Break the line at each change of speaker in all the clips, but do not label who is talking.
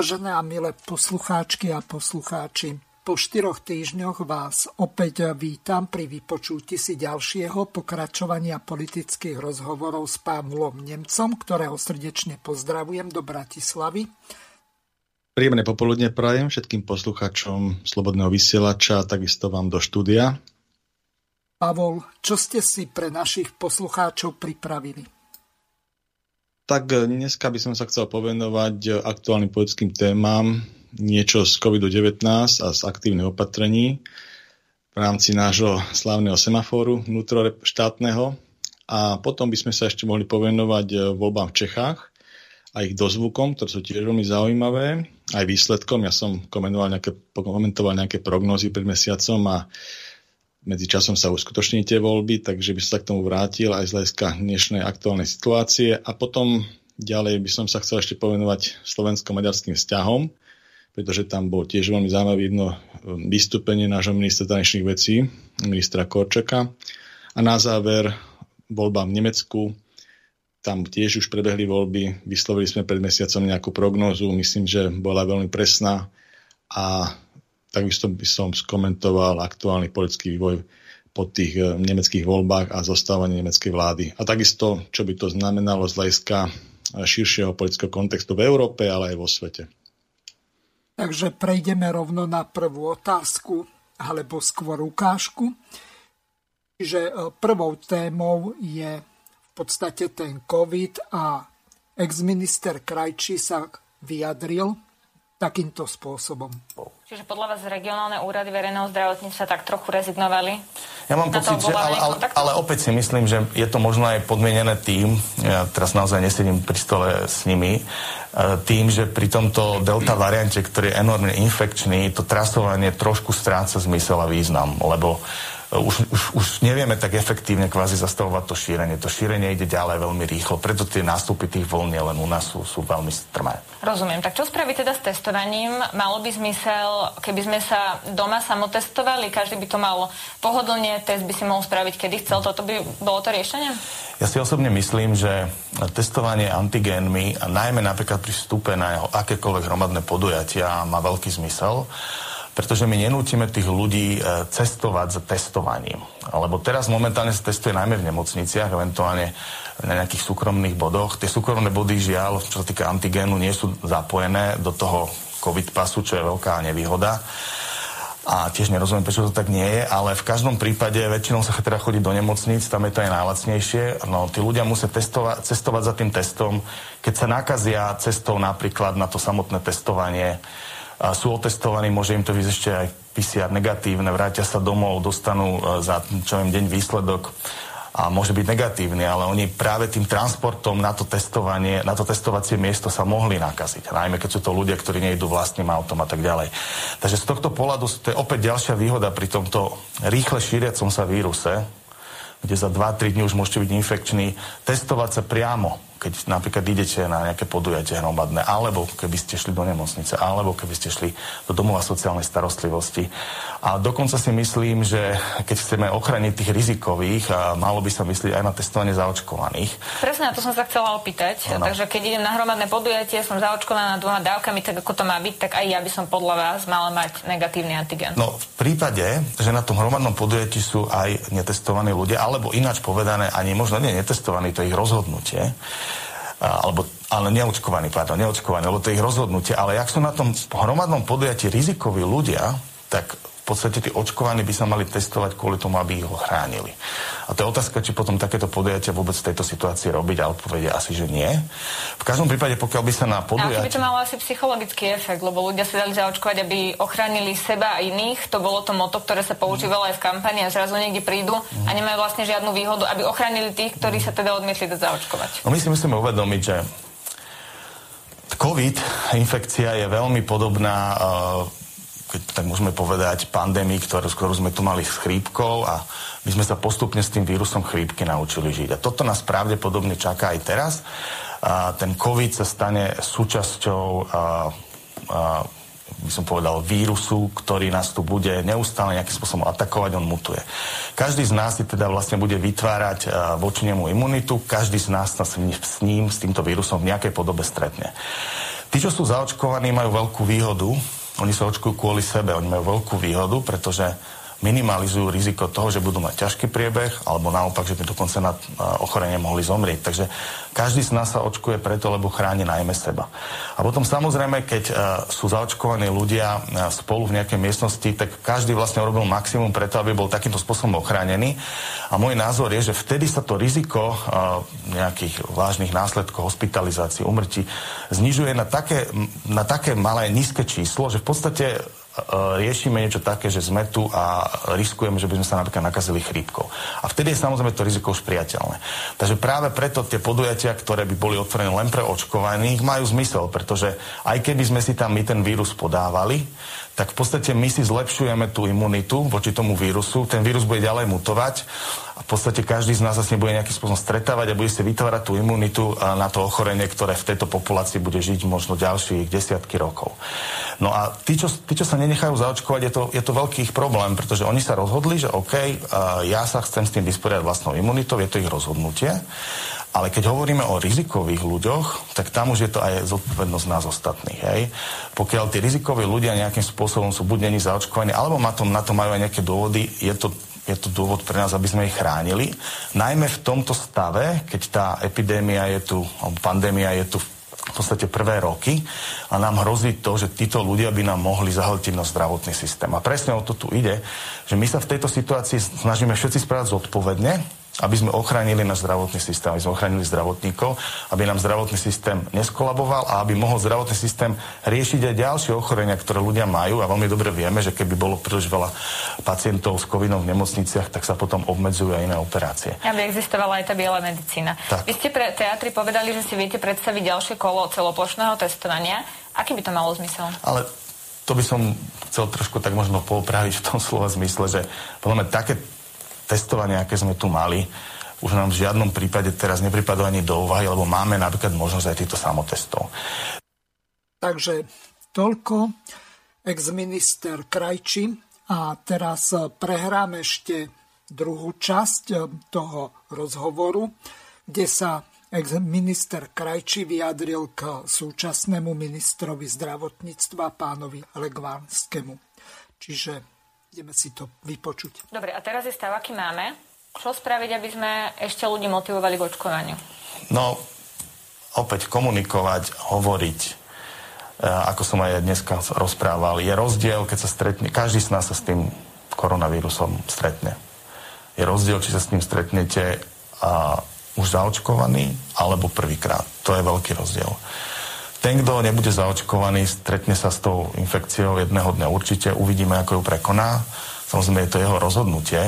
Vážené a milé poslucháčky a poslucháči, po štyroch týždňoch vás opäť vítam pri vypočutí si ďalšieho pokračovania politických rozhovorov s Pavlom Nemcom, ktorého srdečne pozdravujem do Bratislavy.
Príjemné popoludne prajem všetkým poslucháčom Slobodného vysielača a takisto vám do štúdia.
Pavol, čo ste si pre našich poslucháčov pripravili?
Tak eh, dneska by som sa chcel povenovať eh, aktuálnym politickým témam, niečo z COVID-19 a z aktívnych opatrení v rámci nášho slávneho semaforu vnútroštátneho. A potom by sme sa ešte mohli povenovať eh, voľbám v Čechách a ich dozvukom, ktoré sú tiež veľmi zaujímavé, aj výsledkom. Ja som komentoval nejaké, komentoval nejaké prognozy pred mesiacom a medzi časom sa uskutoční tie voľby, takže by som sa k tomu vrátil aj z hľadiska dnešnej aktuálnej situácie. A potom ďalej by som sa chcel ešte povenovať slovensko-maďarským vzťahom, pretože tam bol tiež veľmi zaujímavé jedno um, vystúpenie nášho ministra zahraničných vecí, ministra Korčaka. A na záver voľba v Nemecku, tam tiež už prebehli voľby, vyslovili sme pred mesiacom nejakú prognózu, myslím, že bola veľmi presná. A Takisto by som skomentoval aktuálny politický vývoj po tých eh, nemeckých voľbách a zostávanie nemeckej vlády. A takisto, čo by to znamenalo z hľadiska eh, širšieho politického kontextu v Európe, ale aj vo svete.
Takže prejdeme rovno na prvú otázku, alebo skôr ukážku. Čiže eh, prvou témou je v podstate ten COVID a ex-minister Krajčí sa vyjadril takýmto spôsobom.
Čiže podľa vás regionálne úrady verejného zdravotníctva tak trochu rezignovali?
Ja mám pocit, že, ale, ale, ale opäť si myslím, že je to možno aj podmienené tým, ja teraz naozaj nesedím pri stole s nimi, e, tým, že pri tomto delta variante, ktorý je enormne infekčný, to trasovanie trošku stráca zmysel a význam, lebo už, už, už nevieme tak efektívne kvázi zastavovať to šírenie. To šírenie ide ďalej veľmi rýchlo, preto tie nástupy tých vln len u nás sú, sú veľmi strmé.
Rozumiem. Tak čo spraviť teda s testovaním? Malo by zmysel, keby sme sa doma samotestovali, každý by to mal pohodlne, test by si mohol spraviť, kedy chcel, toto by bolo to riešenie?
Ja si osobne myslím, že testovanie antigénmi, a najmä napríklad pri vstupe na akékoľvek hromadné podujatia, má veľký zmysel pretože my nenútime tých ľudí e, cestovať za testovaním. Lebo teraz momentálne sa testuje najmä v nemocniciach, eventuálne na nejakých súkromných bodoch. Tie súkromné body, žiaľ, čo sa týka antigénu, nie sú zapojené do toho COVID pasu, čo je veľká nevýhoda. A tiež nerozumiem, prečo to tak nie je, ale v každom prípade väčšinou sa teda chodí do nemocníc, tam je to aj najlacnejšie. No, tí ľudia musia testovať, cestovať za tým testom. Keď sa nakazia cestou napríklad na to samotné testovanie, sú otestovaní, môže im to vyzť ešte aj PCR negatívne, vrátia sa domov, dostanú e, za čo viem, deň výsledok a môže byť negatívny, ale oni práve tým transportom na to testovanie, na to testovacie miesto sa mohli nakaziť. Najmä keď sú to ľudia, ktorí nejdú vlastným autom a tak ďalej. Takže z tohto pohľadu to je opäť ďalšia výhoda pri tomto rýchle šíriacom sa víruse, kde za 2-3 dní už môžete byť infekční, testovať sa priamo keď napríklad idete na nejaké podujatie hromadné, alebo keby ste šli do nemocnice, alebo keby ste šli do domova sociálnej starostlivosti. A dokonca si myslím, že keď chceme ochraniť tých rizikových, a malo by sa myslieť aj na testovanie zaočkovaných.
Presne na to som sa chcela opýtať. Ano. Takže keď idem na hromadné podujatie, som zaočkovaná dvoma dávkami, tak ako to má byť, tak aj ja by som podľa vás mala mať negatívny antigen.
No v prípade, že na tom hromadnom podujatí sú aj netestovaní ľudia, alebo ináč povedané, ani možno nie netestovaní, to je ich rozhodnutie, alebo, ale neočkovaní, pardon, neočkovaní, lebo to je ich rozhodnutie, ale ak sú na tom hromadnom podujatí rizikoví ľudia, tak podstate tí očkovaní by sa mali testovať kvôli tomu, aby ich ochránili. A to je otázka, či potom takéto podujatia vôbec v tejto situácii robiť, ale povedia asi, že nie. V každom prípade, pokiaľ by sa na podujatia... Ale
by to malo asi psychologický efekt, lebo ľudia sa dali zaočkovať, aby ochránili seba a iných. To bolo to moto, ktoré sa používalo aj v kampani a zrazu niekde prídu a nemajú vlastne žiadnu výhodu, aby ochránili tých, ktorí sa teda odmietli dať zaočkovať.
No my si musíme uvedomiť, že COVID infekcia je veľmi podobná uh, keď tak môžeme povedať, pandémii, ktorú, ktorú sme tu mali s chrípkou a my sme sa postupne s tým vírusom chrípky naučili žiť. A toto nás pravdepodobne čaká aj teraz. A ten COVID sa stane súčasťou a, a, by som povedal, vírusu, ktorý nás tu bude neustále nejakým spôsobom atakovať, on mutuje. Každý z nás si teda vlastne bude vytvárať voči nemu imunitu, každý z nás sa s ním, s týmto vírusom v nejakej podobe stretne. Tí, čo sú zaočkovaní, majú veľkú výhodu, oni sa očkujú kvôli sebe, oni majú veľkú výhodu, pretože minimalizujú riziko toho, že budú mať ťažký priebeh, alebo naopak, že by dokonca na ochorenie mohli zomrieť. Takže každý z nás sa očkuje preto, lebo chráni najmä seba. A potom samozrejme, keď uh, sú zaočkovaní ľudia uh, spolu v nejakej miestnosti, tak každý vlastne urobil maximum preto, aby bol takýmto spôsobom ochránený. A môj názor je, že vtedy sa to riziko uh, nejakých vážnych následkov, hospitalizácií, umrtí znižuje na také, na také malé, nízke číslo, že v podstate riešime niečo také, že sme tu a riskujeme, že by sme sa napríklad nakazili chrípkou. A vtedy je samozrejme to riziko už priateľné. Takže práve preto tie podujatia, ktoré by boli otvorené len pre očkovaných, majú zmysel, pretože aj keby sme si tam my ten vírus podávali, tak v podstate my si zlepšujeme tú imunitu voči tomu vírusu. Ten vírus bude ďalej mutovať v podstate každý z nás sa s ním bude nejakým spôsobom stretávať a bude si vytvárať tú imunitu na to ochorenie, ktoré v tejto populácii bude žiť možno ďalších desiatky rokov. No a tí, čo, tí, čo sa nenechajú zaočkovať, je to, je to veľký ich problém, pretože oni sa rozhodli, že OK, ja sa chcem s tým vysporiadať vlastnou imunitou, je to ich rozhodnutie. Ale keď hovoríme o rizikových ľuďoch, tak tam už je to aj zodpovednosť nás ostatných. Hej? Pokiaľ tí rizikoví ľudia nejakým spôsobom sú buď není zaočkovaní, alebo na to, majú aj nejaké dôvody, je to je to dôvod pre nás, aby sme ich chránili. Najmä v tomto stave, keď tá epidémia je tu, alebo pandémia je tu v podstate prvé roky a nám hrozí to, že títo ľudia by nám mohli zahltiť na zdravotný systém. A presne o to tu ide, že my sa v tejto situácii snažíme všetci správať zodpovedne, aby sme ochránili náš zdravotný systém, aby sme ochránili zdravotníkov, aby nám zdravotný systém neskolaboval a aby mohol zdravotný systém riešiť aj ďalšie ochorenia, ktoré ľudia majú. A veľmi dobre vieme, že keby bolo príliš veľa pacientov s covidom v nemocniciach, tak sa potom obmedzujú aj iné operácie.
Aby existovala aj tá biela medicína. Tak. Vy ste pre teatri povedali, že si viete predstaviť ďalšie kolo celoplošného testovania. Aký by to malo zmysel?
Ale to by som chcel trošku tak možno poopraviť v tom slova zmysle, že podľa mňa také testovanie, aké sme tu mali, už nám v žiadnom prípade teraz nepripadlo ani do úvahy, lebo máme napríklad možnosť aj týchto samotestov.
Takže toľko ex-minister Krajči a teraz prehráme ešte druhú časť toho rozhovoru, kde sa ex-minister Krajči vyjadril k súčasnému ministrovi zdravotníctva pánovi Legvánskému. Čiže Ideme si to vypočuť.
Dobre, a teraz je stav, aký máme. Čo spraviť, aby sme ešte ľudí motivovali k očkovaniu?
No, opäť komunikovať, hovoriť, e, ako som aj dneska rozprával, je rozdiel, keď sa stretne, každý z nás sa s tým koronavírusom stretne. Je rozdiel, či sa s ním stretnete a už zaočkovaný, alebo prvýkrát. To je veľký rozdiel. Ten, kto nebude zaočkovaný, stretne sa s tou infekciou jedného dňa určite, uvidíme, ako ju prekoná. Samozrejme, je to jeho rozhodnutie,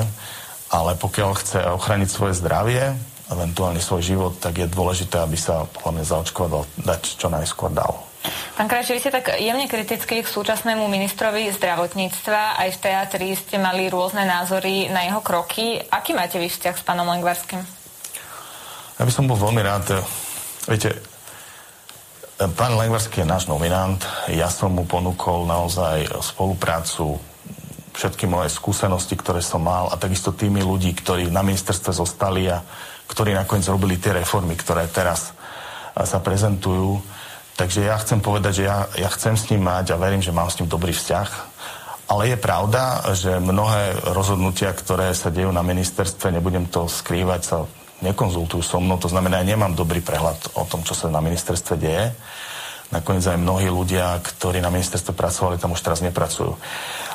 ale pokiaľ chce ochraniť svoje zdravie, eventuálne svoj život, tak je dôležité, aby sa hlavne zaočkoval dať čo najskôr dal.
Pán Krajči, vy ste tak jemne kritický k súčasnému ministrovi zdravotníctva. Aj v teatri ste mali rôzne názory na jeho kroky. Aký máte vy vzťah s pánom Lengvarským?
Ja by som bol veľmi rád. Viete, Pán Lengvarský je náš nominant. Ja som mu ponúkol naozaj spoluprácu, všetky moje skúsenosti, ktoré som mal a takisto tými ľudí, ktorí na ministerstve zostali a ktorí nakoniec robili tie reformy, ktoré teraz sa prezentujú. Takže ja chcem povedať, že ja, ja chcem s ním mať a verím, že mám s ním dobrý vzťah. Ale je pravda, že mnohé rozhodnutia, ktoré sa dejú na ministerstve, nebudem to skrývať, sa nekonzultujú so mnou, to znamená, ja nemám dobrý prehľad o tom, čo sa na ministerstve deje. nakoniec aj mnohí ľudia, ktorí na ministerstve pracovali, tam už teraz nepracujú.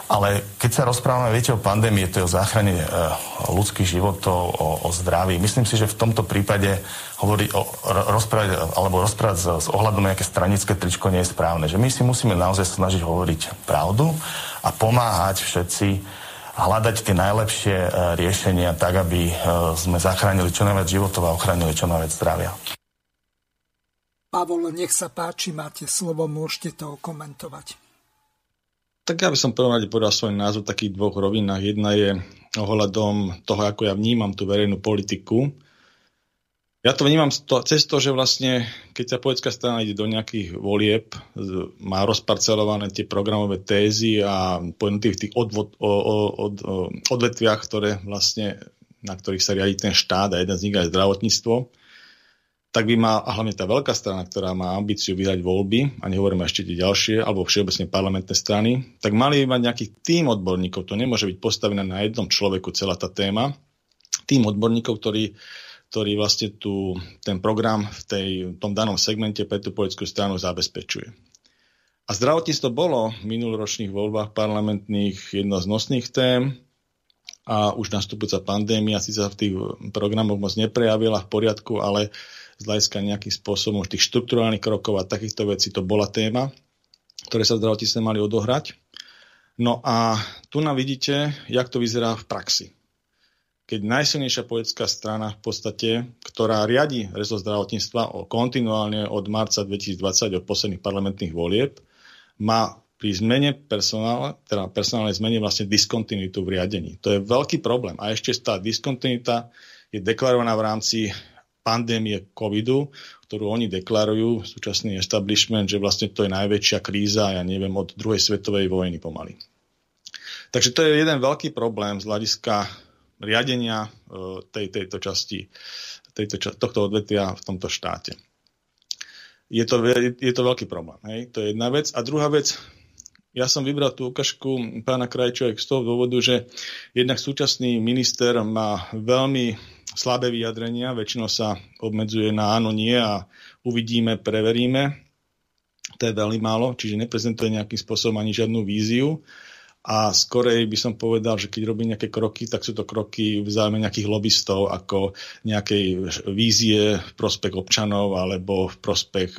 Ale keď sa rozprávame, viete, o pandémii, to o záchrane e, ľudských životov, o, o zdraví. Myslím si, že v tomto prípade hovoriť o, rozprávať, alebo rozprávať s, s ohľadom nejaké stranické tričko nie je správne. Že my si musíme naozaj snažiť hovoriť pravdu a pomáhať všetci hľadať tie najlepšie e, riešenia tak, aby e, sme zachránili čo najviac životov a ochránili čo najviac zdravia.
Pavol, nech sa páči, máte slovo, môžete to komentovať.
Tak ja by som prvom rade povedal svoj názov v takých dvoch rovinách. Jedna je ohľadom toho, ako ja vnímam tú verejnú politiku. Ja to vnímam to, cez to, že vlastne, keď sa politická strana ide do nejakých volieb, má rozparcelované tie programové tézy a po jednotlivých tých odvod, o, o, o, odvetviach, ktoré vlastne, na ktorých sa riadi ten štát a jeden z nich aj zdravotníctvo, tak by má, a hlavne tá veľká strana, ktorá má ambíciu vydať voľby, a nehovoríme ešte tie ďalšie, alebo všeobecne parlamentné strany, tak mali by mať nejaký tým odborníkov. To nemôže byť postavené na jednom človeku celá tá téma. Tým odborníkov, ktorý, ktorý vlastne tu, ten program v tej, tom danom segmente pre tú politickú stranu zabezpečuje. A zdravotníctvo bolo v minuloročných voľbách parlamentných jedno z nosných tém a už nastupujúca pandémia si sa v tých programoch moc neprejavila v poriadku, ale z hľadiska nejakým spôsobom tých štruktúrálnych krokov a takýchto vecí to bola téma, ktoré sa v zdravotníctve mali odohrať. No a tu nám vidíte, jak to vyzerá v praxi. Keď najsilnejšia politická strana v podstate, ktorá riadi rezort zdravotníctva o kontinuálne od marca 2020 od posledných parlamentných volieb, má pri zmene personála, teda personálnej zmene vlastne diskontinuitu v riadení. To je veľký problém. A ešte tá diskontinuita je deklarovaná v rámci pandémie covidu, ktorú oni deklarujú, súčasný establishment, že vlastne to je najväčšia kríza, ja neviem, od druhej svetovej vojny pomaly. Takže to je jeden veľký problém z hľadiska riadenia e, tej, tejto časti, tejto, tohto odvetia v tomto štáte. Je to, je to veľký problém. Hej? To je jedna vec. A druhá vec, ja som vybral tú ukážku pána Krajčovek z toho dôvodu, že jednak súčasný minister má veľmi slabé vyjadrenia, väčšinou sa obmedzuje na áno, nie a uvidíme, preveríme. To je veľmi málo, čiže neprezentuje nejakým spôsobom ani žiadnu víziu. A skorej by som povedal, že keď robí nejaké kroky, tak sú to kroky v záujme nejakých lobbystov, ako nejakej vízie v prospech občanov alebo v prospech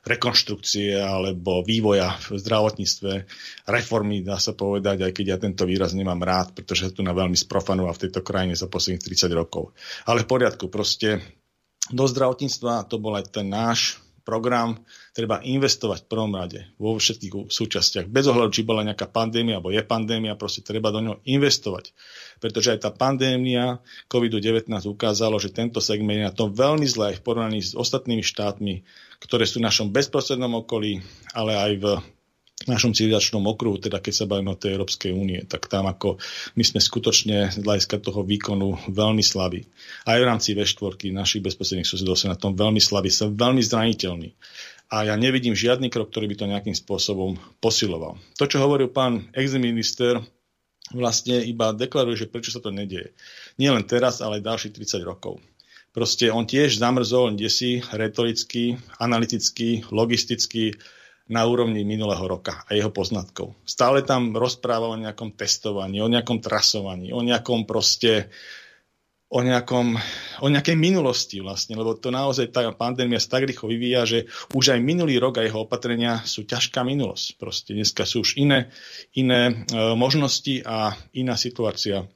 rekonštrukcie alebo vývoja v zdravotníctve, reformy, dá sa povedať, aj keď ja tento výraz nemám rád, pretože tu na veľmi sprofanoval v tejto krajine za posledných 30 rokov. Ale v poriadku, proste do zdravotníctva to bol aj ten náš program, treba investovať v prvom rade vo všetkých súčastiach. Bez ohľadu, či bola nejaká pandémia alebo je pandémia, proste treba do ňoho investovať. Pretože aj tá pandémia COVID-19 ukázalo, že tento segment je na tom veľmi zle v porovnaní s ostatnými štátmi, ktoré sú v našom bezprostrednom okolí, ale aj v našom civilizačnom okruhu, teda keď sa bavíme o tej Európskej únie, tak tam ako my sme skutočne z hľadiska toho výkonu veľmi slabí. Aj v rámci V4 našich bezprostredných susedov sme na tom veľmi slabí, sme veľmi zraniteľní. A ja nevidím žiadny krok, ktorý by to nejakým spôsobom posiloval. To, čo hovoril pán ex-minister, vlastne iba deklaruje, že prečo sa to nedieje. Nie len teraz, ale ďalších 30 rokov. Proste on tiež zamrzol kde retoricky, analyticky, logisticky, na úrovni minulého roka a jeho poznatkov. Stále tam rozpráva o nejakom testovaní, o nejakom trasovaní, o nejakom proste o, nejakom, o nejakej minulosti vlastne, lebo to naozaj tá pandémia sa tak rýchlo vyvíja, že už aj minulý rok a jeho opatrenia sú ťažká minulosť. Proste dneska sú už iné, iné e, možnosti a iná situácia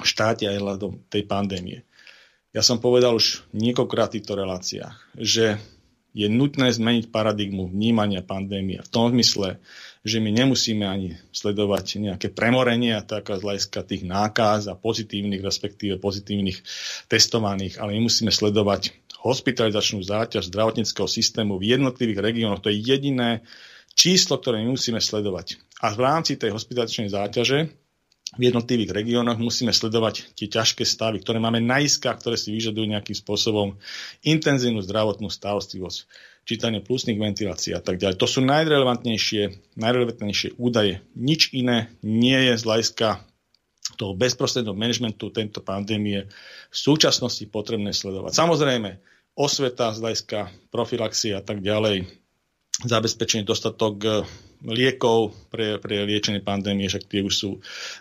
v štáte aj hľadom tej pandémie. Ja som povedal už niekoľkrát v týchto reláciách, že je nutné zmeniť paradigmu vnímania pandémie v tom zmysle, že my nemusíme ani sledovať nejaké premorenia, tak z hľadiska tých nákaz a pozitívnych, respektíve pozitívnych testovaných, ale my musíme sledovať hospitalizačnú záťaž zdravotníckého systému v jednotlivých regiónoch. To je jediné číslo, ktoré my musíme sledovať. A v rámci tej hospitalizačnej záťaže v jednotlivých regiónoch musíme sledovať tie ťažké stavy, ktoré máme na iskách, ktoré si vyžadujú nejakým spôsobom intenzívnu zdravotnú starostlivosť, čítanie plusných ventilácií a tak ďalej. To sú najrelevantnejšie, najrelevantnejšie údaje. Nič iné nie je z hľadiska toho bezprostredného managementu tejto pandémie v súčasnosti potrebné sledovať. Samozrejme, osveta z hľadiska profilaxie a tak ďalej, zabezpečenie dostatok liekov pre, pre liečenie pandémie, však tie už sú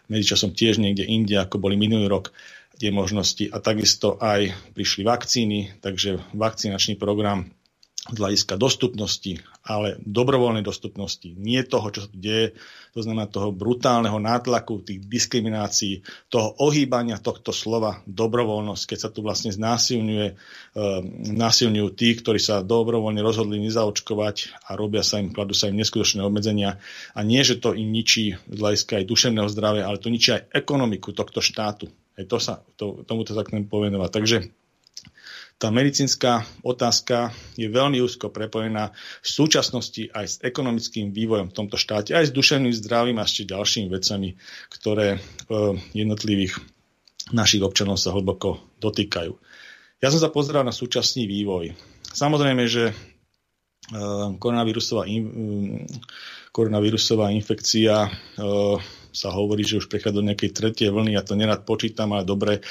medzičasom tiež niekde inde, ako boli minulý rok tie možnosti. A takisto aj prišli vakcíny, takže vakcinačný program z hľadiska dostupnosti, ale dobrovoľnej dostupnosti, nie toho, čo sa tu deje, to znamená toho brutálneho nátlaku, tých diskriminácií, toho ohýbania tohto slova dobrovoľnosť, keď sa tu vlastne znásilňuje, e, násilňujú tí, ktorí sa dobrovoľne rozhodli nezaočkovať a robia sa im, kladú sa im neskutočné obmedzenia. A nie, že to im ničí z hľadiska aj duševného zdravia, ale to ničí aj ekonomiku tohto štátu. Aj to sa, to, tomuto sa chcem povenovať. Takže tá medicínska otázka je veľmi úzko prepojená v súčasnosti aj s ekonomickým vývojom v tomto štáte, aj s duševným zdravím a ešte ďalšími vecami, ktoré e, jednotlivých našich občanov sa hlboko dotýkajú. Ja som sa pozeral na súčasný vývoj. Samozrejme, že e, koronavírusová, koronavírusová infekcia e, sa hovorí, že už prechádza do nejakej tretej vlny, ja to nerad počítam, ale dobre,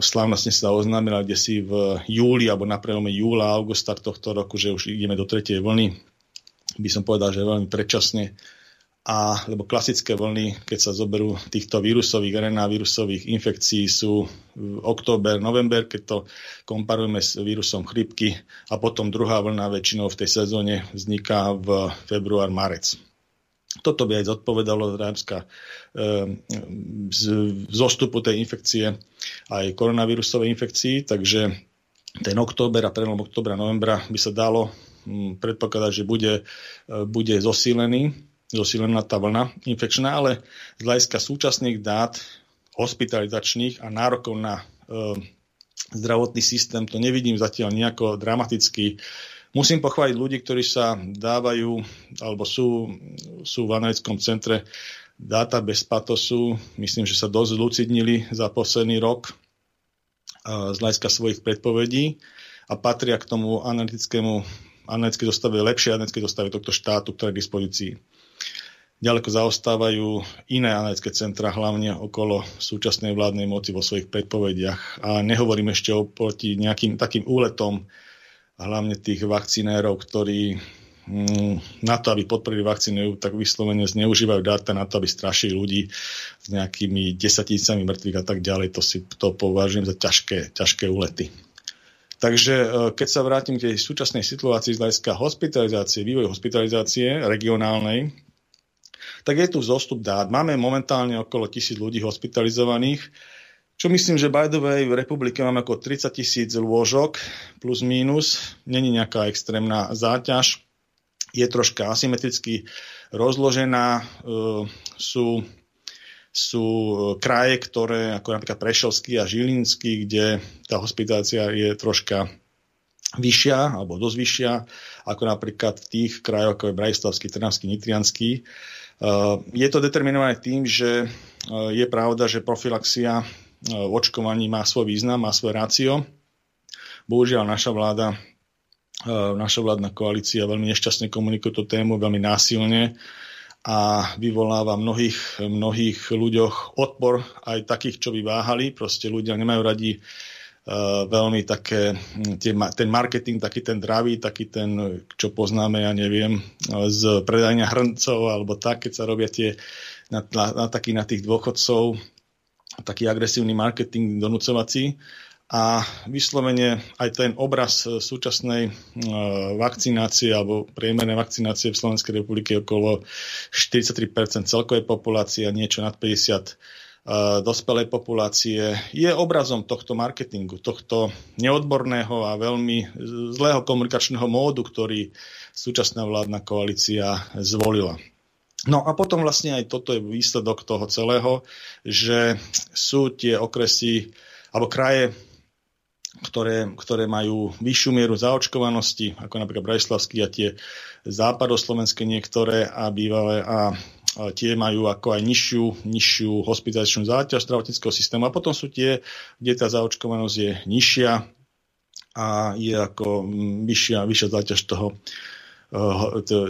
slávnostne sa oznámila kde si v júli alebo na prelome júla, augusta tohto roku, že už ideme do tretej vlny. By som povedal, že veľmi predčasne. A, lebo klasické vlny, keď sa zoberú týchto vírusových, RNA vírusových infekcií sú október, november, keď to komparujeme s vírusom chrypky a potom druhá vlna väčšinou v tej sezóne vzniká v február, marec. Toto by aj zodpovedalo Rámska ehm, z zostupu tej infekcie aj koronavírusovej infekcii, takže ten október a prelom októbra novembra by sa dalo hm, predpokladať, že bude, e, bude zosílený, zosílená tá vlna infekčná, ale z hľadiska súčasných dát hospitalizačných a nárokov na e, zdravotný systém to nevidím zatiaľ nejako dramaticky Musím pochváliť ľudí, ktorí sa dávajú, alebo sú, sú v analytickom centre dáta bez patosu. Myslím, že sa dosť lucidnili za posledný rok z hľadiska svojich predpovedí a patria k tomu analytickému analytické zostave, lepšie analytické zostave tohto štátu, ktoré je k dispozícii. Ďaleko zaostávajú iné analytické centra, hlavne okolo súčasnej vládnej moci vo svojich predpovediach. A nehovorím ešte o proti nejakým takým úletom hlavne tých vakcinérov, ktorí mm, na to, aby podporili vakcínu, tak vyslovene zneužívajú dáta na to, aby strašili ľudí s nejakými desatícami mŕtvych a tak ďalej. To si to považujem za ťažké, ťažké úlety. Takže e, keď sa vrátim k tej súčasnej situácii z hľadiska hospitalizácie, vývoj hospitalizácie regionálnej, tak je tu zostup dát. Máme momentálne okolo tisíc ľudí hospitalizovaných čo myslím, že by the way v republike máme ako 30 tisíc lôžok plus mínus. Není nejaká extrémna záťaž. Je troška asymetricky rozložená. E, sú, sú kraje, ktoré, ako napríklad Prešovský a Žilinský, kde tá hospitácia je troška vyššia, alebo dosť vyššia, ako napríklad v tých krajoch, ako je Brajslavský, Trnavský, Nitrianský. E, je to determinované tým, že e, je pravda, že profilaxia v očkovaní má svoj význam, má svoj rácio. Bohužiaľ naša vláda, e, naša vládna koalícia veľmi nešťastne komunikuje tú tému, veľmi násilne a vyvoláva mnohých, mnohých ľuďoch odpor, aj takých, čo by váhali. Proste ľudia nemajú radi Uh, veľmi také, ten marketing, taký ten dravý, taký ten, čo poznáme, ja neviem, z predania hrncov, alebo tak, keď sa robia tie na, na, na, taký, na tých dôchodcov, taký agresívny marketing donúcovací a vyslovene aj ten obraz súčasnej e, vakcinácie alebo priemernej vakcinácie v Slovenskej republike okolo 43% celkovej populácie a niečo nad 50 e, dospelej populácie je obrazom tohto marketingu, tohto neodborného a veľmi zlého komunikačného módu, ktorý súčasná vládna koalícia zvolila. No a potom vlastne aj toto je výsledok toho celého, že sú tie okresy alebo kraje, ktoré, ktoré majú vyššiu mieru zaočkovanosti, ako napríklad Brajslavský a tie západoslovenské niektoré a bývalé a tie majú ako aj nižšiu, nižšiu hospitalizačnú záťaž zdravotníckého systému. A potom sú tie, kde tá zaočkovanosť je nižšia a je ako vyššia, vyššia záťaž toho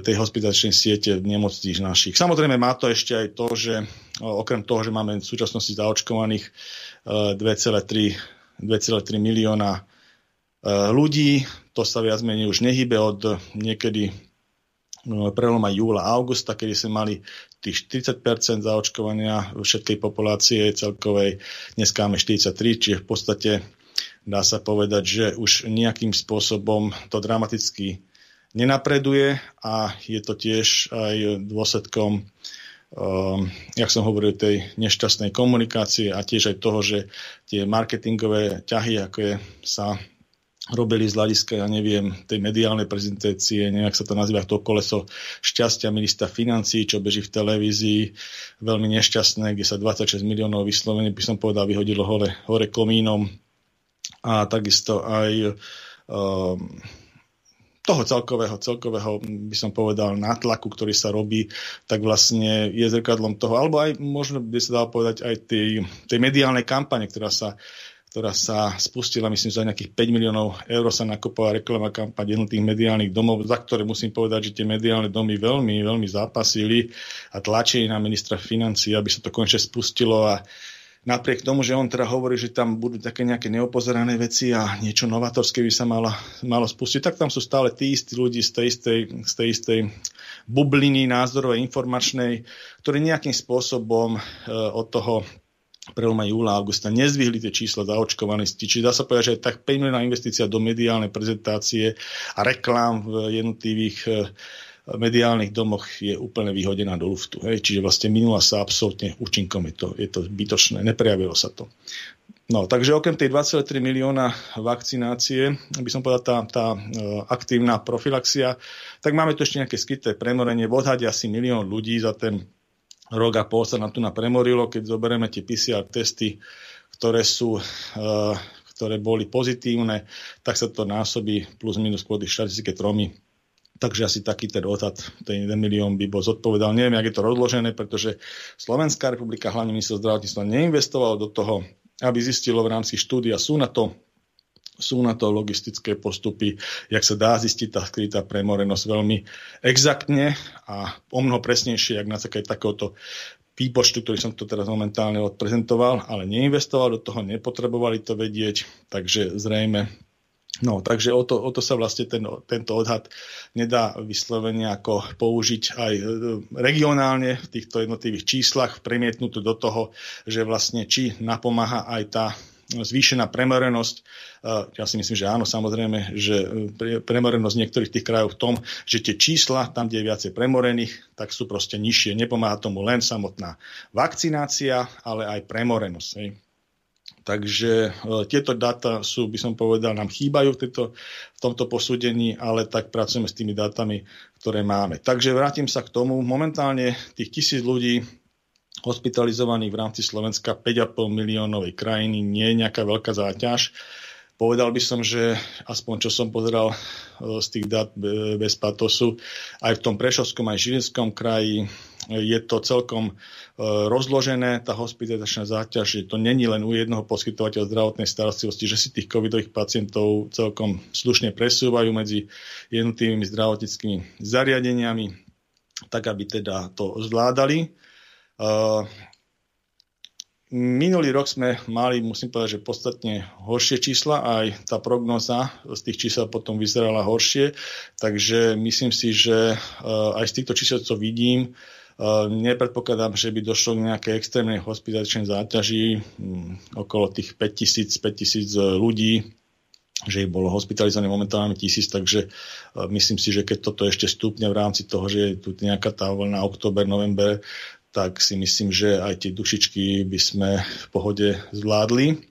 tej hospitačnej siete nemocníc našich. Samozrejme má to ešte aj to, že eh, okrem toho, že máme v súčasnosti zaočkovaných 2,3 eh, milióna ľudí, to sa viac menej už nehybe od niekedy preloma júla a augusta, kedy sme mali tých 40% zaočkovania všetkej populácie celkovej. Dnes máme 43, čiže v podstate dá sa povedať, že už nejakým spôsobom to dramaticky nenapreduje a je to tiež aj dôsledkom um, jak som hovoril, tej nešťastnej komunikácie a tiež aj toho, že tie marketingové ťahy, ako je, sa robili z hľadiska, ja neviem, tej mediálnej prezentácie, nejak sa to nazýva to koleso šťastia ministra financí, čo beží v televízii, veľmi nešťastné, kde sa 26 miliónov vyslovene, by som povedal, vyhodilo hore, hore komínom. A takisto aj um, toho celkového, celkového, by som povedal, nátlaku, ktorý sa robí, tak vlastne je zrkadlom toho, alebo aj možno by sa dalo povedať aj tej, tej mediálnej kampane, ktorá sa ktorá sa spustila, myslím, za nejakých 5 miliónov eur sa nakopovala reklama kampaň jednotých mediálnych domov, za ktoré musím povedať, že tie mediálne domy veľmi, veľmi zápasili a tlačili na ministra financí, aby sa to konečne spustilo a napriek tomu, že on teda hovorí, že tam budú také nejaké neopozerané veci a niečo novatorské by sa malo, malo spustiť, tak tam sú stále tí istí ľudí z tej istej, z tej istej bubliny názorovej, informačnej, ktorí nejakým spôsobom e, od toho preloma júla, augusta nezvihli tie čísla zaočkovanosti. Čiže dá sa povedať, že je tak 5 miliónová investícia do mediálnej prezentácie a reklám v jednotlivých e, mediálnych domoch je úplne vyhodená do luftu. Hej. Čiže vlastne minula sa absolútne účinkom. Je to, je to zbytočné, neprejavilo sa to. No, takže okrem tej 2,3 milióna vakcinácie, by som povedal, tá, tá e, aktívna profilaxia, tak máme tu ešte nejaké skryté premorenie. V odhade asi milión ľudí za ten rok a pol sa nám tu napremorilo, keď zoberieme tie PCR testy, ktoré sú uh, ktoré boli pozitívne, tak sa to násobí plus minus kvôli štatistike tromy. Takže asi taký ten odhad, ten 1 milión by bol zodpovedal. Neviem, jak je to rozložené, pretože Slovenská republika, hlavne minister zdravotníctva, neinvestovalo do toho, aby zistilo v rámci štúdia, sú na to sú na to logistické postupy, jak sa dá zistiť tá skrytá premorenosť veľmi exaktne a o mnoho presnejšie, jak na základe takéhoto výpočtu, ktorý som to teraz momentálne odprezentoval, ale neinvestoval do toho, nepotrebovali to vedieť, takže zrejme No, takže o to, o to sa vlastne ten, tento odhad nedá vyslovene ako použiť aj e, regionálne v týchto jednotlivých číslach, premietnúť do toho, že vlastne či napomáha aj tá zvýšená premorenosť. Ja si myslím, že áno, samozrejme, že e, premorenosť niektorých tých krajov v tom, že tie čísla, tam, kde je viacej premorených, tak sú proste nižšie. Nepomáha tomu len samotná vakcinácia, ale aj premorenosť. Takže e, tieto dáta sú, by som povedal, nám chýbajú v, tejto, v tomto posúdení, ale tak pracujeme s tými dátami, ktoré máme. Takže vrátim sa k tomu. Momentálne tých tisíc ľudí hospitalizovaných v rámci Slovenska 5,5 miliónovej krajiny nie je nejaká veľká záťaž. Povedal by som, že aspoň čo som pozeral e, z tých dát bez patosu, aj v tom Prešovskom, aj Žilinskom kraji je to celkom e, rozložené, tá hospitalizačná záťaž, že to není len u jednoho poskytovateľa zdravotnej starostlivosti, že si tých covidových pacientov celkom slušne presúvajú medzi jednotlivými zdravotníckými zariadeniami, tak aby teda to zvládali. Uh, minulý rok sme mali, musím povedať, že podstatne horšie čísla, aj tá prognoza z tých čísel potom vyzerala horšie, takže myslím si, že uh, aj z týchto čísel, co vidím, nepredpokladám, že by došlo k nejakej extrémnej hospitalizačnej záťaži, um, okolo tých 5000, 5000 ľudí, že ich bolo hospitalizované momentálne tisíc, takže myslím si, že keď toto ešte stúpne v rámci toho, že je tu nejaká tá vlna október, november, tak si myslím, že aj tie dušičky by sme v pohode zvládli.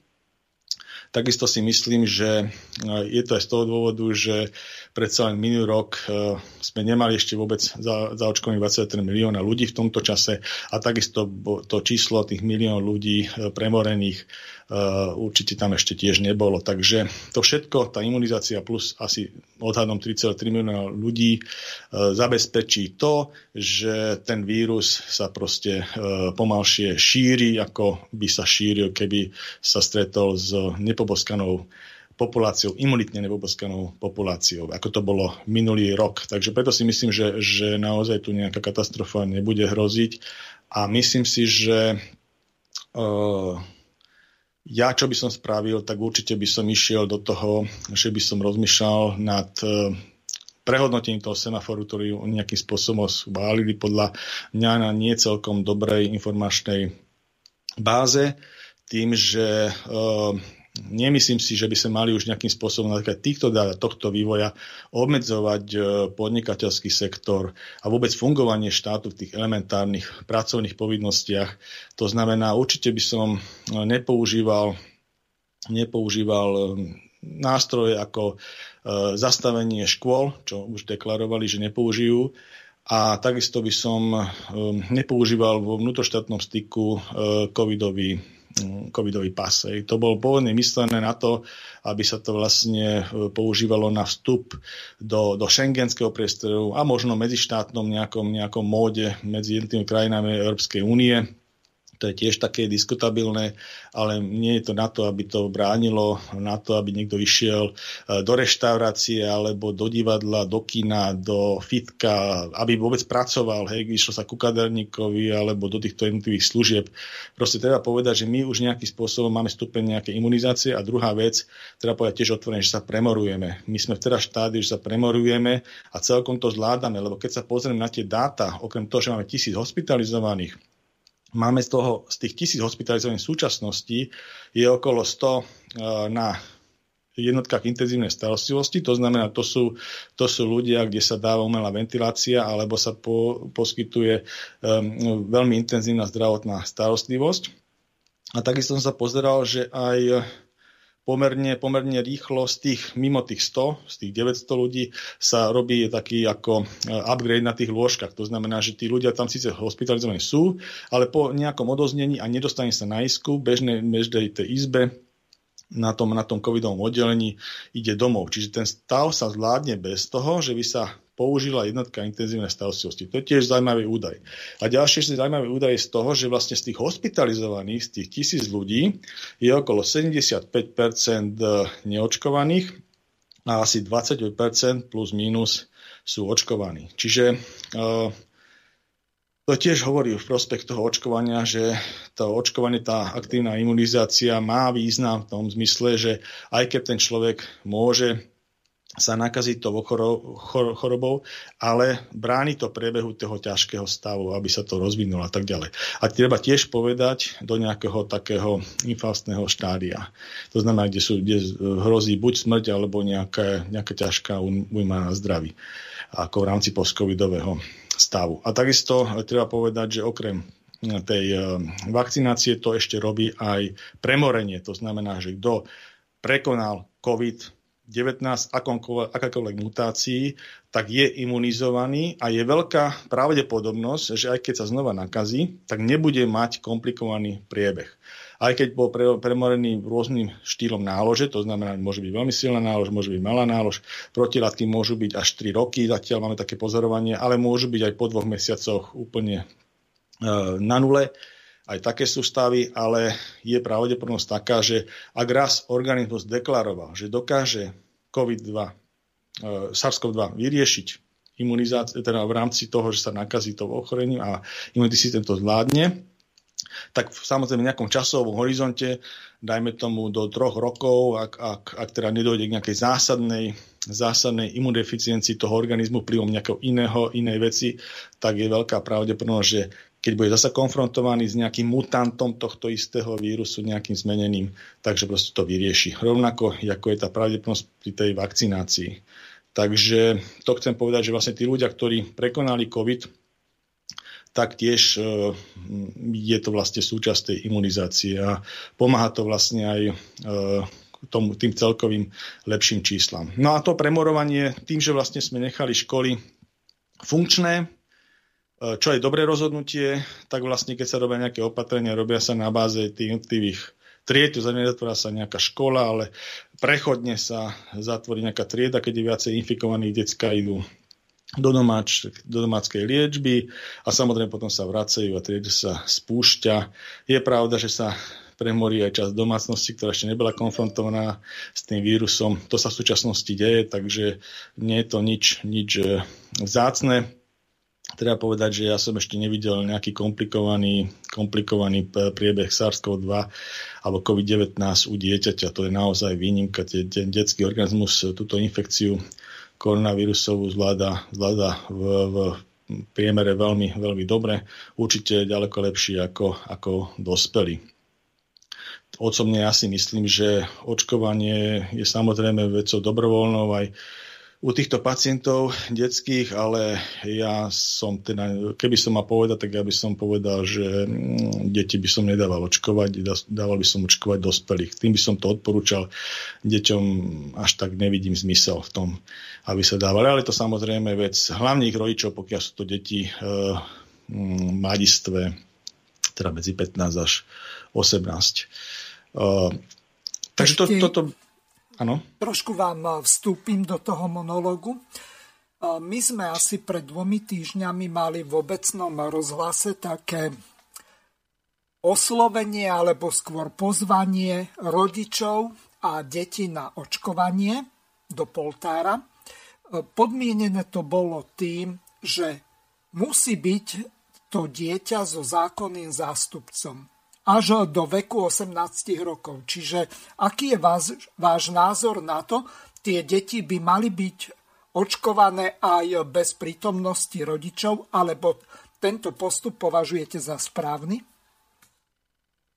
Takisto si myslím, že e, je to aj z toho dôvodu, že predsa len minulý rok e, sme nemali ešte vôbec za, zaočkovaných 23 milióna ľudí v tomto čase a takisto to číslo tých milión ľudí e, premorených Eh, určite tam ešte tiež nebolo. Takže to všetko, tá imunizácia plus asi odhadom 3,3 milióna ľudí zabezpečí to, že ten vírus sa proste pomalšie šíri, ako by sa šíril, keby sa stretol s nepoboskanou populáciou, imunitne nepoboskanou populáciou, ako to bolo minulý rok. Takže preto si myslím, že, že naozaj tu nejaká katastrofa nebude hroziť a myslím si, že uh, ja, čo by som spravil, tak určite by som išiel do toho, že by som rozmýšľal nad e, prehodnotení toho semaforu, ktorý nejakým spôsobom schválili podľa mňa na nie celkom dobrej informačnej báze, tým, že uh, nemyslím si, že by sme mali už nejakým spôsobom na týchto dát tohto vývoja obmedzovať uh, podnikateľský sektor a vôbec fungovanie štátu v tých elementárnych pracovných povinnostiach. To znamená, určite by som nepoužíval, nepoužíval nástroje ako E, zastavenie škôl, čo už deklarovali, že nepoužijú. A takisto by som e, nepoužíval vo vnútroštátnom styku e, covidový, covidový pas. To bolo pôvodne myslené na to, aby sa to vlastne používalo na vstup do, do šengenského priestoru a možno medzištátnom nejakom, nejakom móde medzi jednotlivými krajinami Európskej únie to je tiež také diskutabilné, ale nie je to na to, aby to bránilo, na to, aby niekto išiel e, do reštaurácie alebo do divadla, do kina, do fitka, aby vôbec pracoval, hej, išlo sa ku kaderníkovi alebo do týchto jednotlivých služieb. Proste treba povedať, že my už nejakým spôsobom máme stupeň nejaké imunizácie a druhá vec, treba povedať tiež otvorene, že sa premorujeme. My sme v teda štádiu, že sa premorujeme a celkom to zvládame, lebo keď sa pozrieme na tie dáta, okrem toho, že máme tisíc hospitalizovaných, Máme z toho, z tých tisíc hospitalizovaných súčasností je okolo 100 e, na jednotkách intenzívnej starostlivosti, to znamená, to sú, to sú ľudia, kde sa dáva umelá ventilácia alebo sa po, poskytuje um, veľmi intenzívna zdravotná starostlivosť. A takisto som sa pozeral, že aj pomerne, pomerne rýchlo z tých, mimo tých 100, z tých 900 ľudí sa robí taký ako e, upgrade na tých lôžkach. To znamená, že tí ľudia tam síce hospitalizovaní sú, ale po nejakom odoznení a nedostane sa na isku, bežnej, bežnej tej izbe, na tom, na tom covidovom oddelení ide domov. Čiže ten stav sa zvládne bez toho, že by sa použila jednotka intenzívnej starostlivosti. To je tiež zaujímavý údaj. A ďalší zaujímavý údaj je z toho, že vlastne z tých hospitalizovaných, z tých tisíc ľudí, je okolo 75% neočkovaných a asi 25% plus minus sú očkovaní. Čiže uh, to tiež hovorí v prospech toho očkovania, že to očkovanie, tá aktívna imunizácia má význam v tom zmysle, že aj keď ten človek môže sa nakazí tou chorobou, ale bráni to priebehu toho ťažkého stavu, aby sa to rozvinulo a tak ďalej. A treba tiež povedať do nejakého takého infastného štádia. To znamená, kde, sú, kde hrozí buď smrť, alebo nejaká, nejaká ťažká újma na zdraví, ako v rámci postcovidového stavu. A takisto treba povedať, že okrem tej eh, vakcinácie to ešte robí aj premorenie. To znamená, že kto prekonal COVID, 19 akákoľvek mutácií, tak je imunizovaný a je veľká pravdepodobnosť, že aj keď sa znova nakazí, tak nebude mať komplikovaný priebeh. Aj keď bol pre, premorený rôznym štýlom nálože, to znamená, môže byť veľmi silná nálož, môže byť malá nálož, protilátky môžu byť až 3 roky, zatiaľ máme také pozorovanie, ale môžu byť aj po dvoch mesiacoch úplne e, na nule aj také sú stavy, ale je pravdepodobnosť taká, že ak raz organizmus deklaroval, že dokáže COVID-2, e, SARS-CoV-2 vyriešiť imunizáciu, teda v rámci toho, že sa nakazí to ochorením a imunitný systém to zvládne, tak v samozrejme nejakom časovom horizonte, dajme tomu do troch rokov, ak, ak, ak teda nedojde k nejakej zásadnej, zásadnej imunodeficiencii toho organizmu vplyvom nejakého iného, inej veci, tak je veľká pravdepodobnosť, že keď bude zasa konfrontovaný s nejakým mutantom tohto istého vírusu, nejakým zmeneným, takže proste to vyrieši. Rovnako, ako je tá pravdepodobnosť pri tej vakcinácii. Takže to chcem povedať, že vlastne tí ľudia, ktorí prekonali COVID, tak tiež e, je to vlastne súčasť tej imunizácie a pomáha to vlastne aj e, tomu, tým celkovým lepším číslam. No a to premorovanie, tým, že vlastne sme nechali školy funkčné, E, čo je dobré rozhodnutie, tak vlastne keď sa robia nejaké opatrenia, robia sa na báze tých jednotlivých tried, to znamená, sa nejaká škola, ale prechodne sa zatvorí nejaká trieda, keď je viacej infikovaných decka idú do, domáč, do domáckej liečby a samozrejme potom sa vracajú a trieda sa spúšťa. Je pravda, že sa premorí aj časť domácnosti, ktorá ešte nebola konfrontovaná s tým vírusom. To sa v súčasnosti deje, takže nie je to nič, nič e, vzácne treba povedať, že ja som ešte nevidel nejaký komplikovaný, komplikovaný priebeh SARS-CoV-2 alebo COVID-19 u dieťaťa. To je naozaj výnimka. Ten detský organizmus túto infekciu koronavírusovú zvláda, zvláda v, v priemere veľmi, veľmi dobre, určite ďaleko lepší ako, ako dospelí. Osobne ja si myslím, že očkovanie je samozrejme vecou dobrovoľnou aj u týchto pacientov detských, ale ja som teda, keby som mal povedať, tak ja by som povedal, že mm, deti by som nedával očkovať, dával by som očkovať dospelých. Tým by som to odporúčal deťom, až tak nevidím zmysel v tom, aby sa dávali. Ale to samozrejme vec hlavných rodičov, pokiaľ sú to deti e, mladistve, teda medzi 15 až 18. E, takže to, toto Ano.
Trošku vám eh, vstúpim do toho monológu. Eh, my sme asi pred dvomi týždňami mali v obecnom rozhlase také oslovenie alebo skôr pozvanie rodičov a detí na očkovanie do Poltára. Eh, podmienené to bolo tým, že musí byť to dieťa so zákonným zástupcom až do veku 18 rokov. Čiže aký je váš, váš názor na to? Tie deti by mali byť očkované aj bez prítomnosti rodičov, alebo tento postup považujete za správny?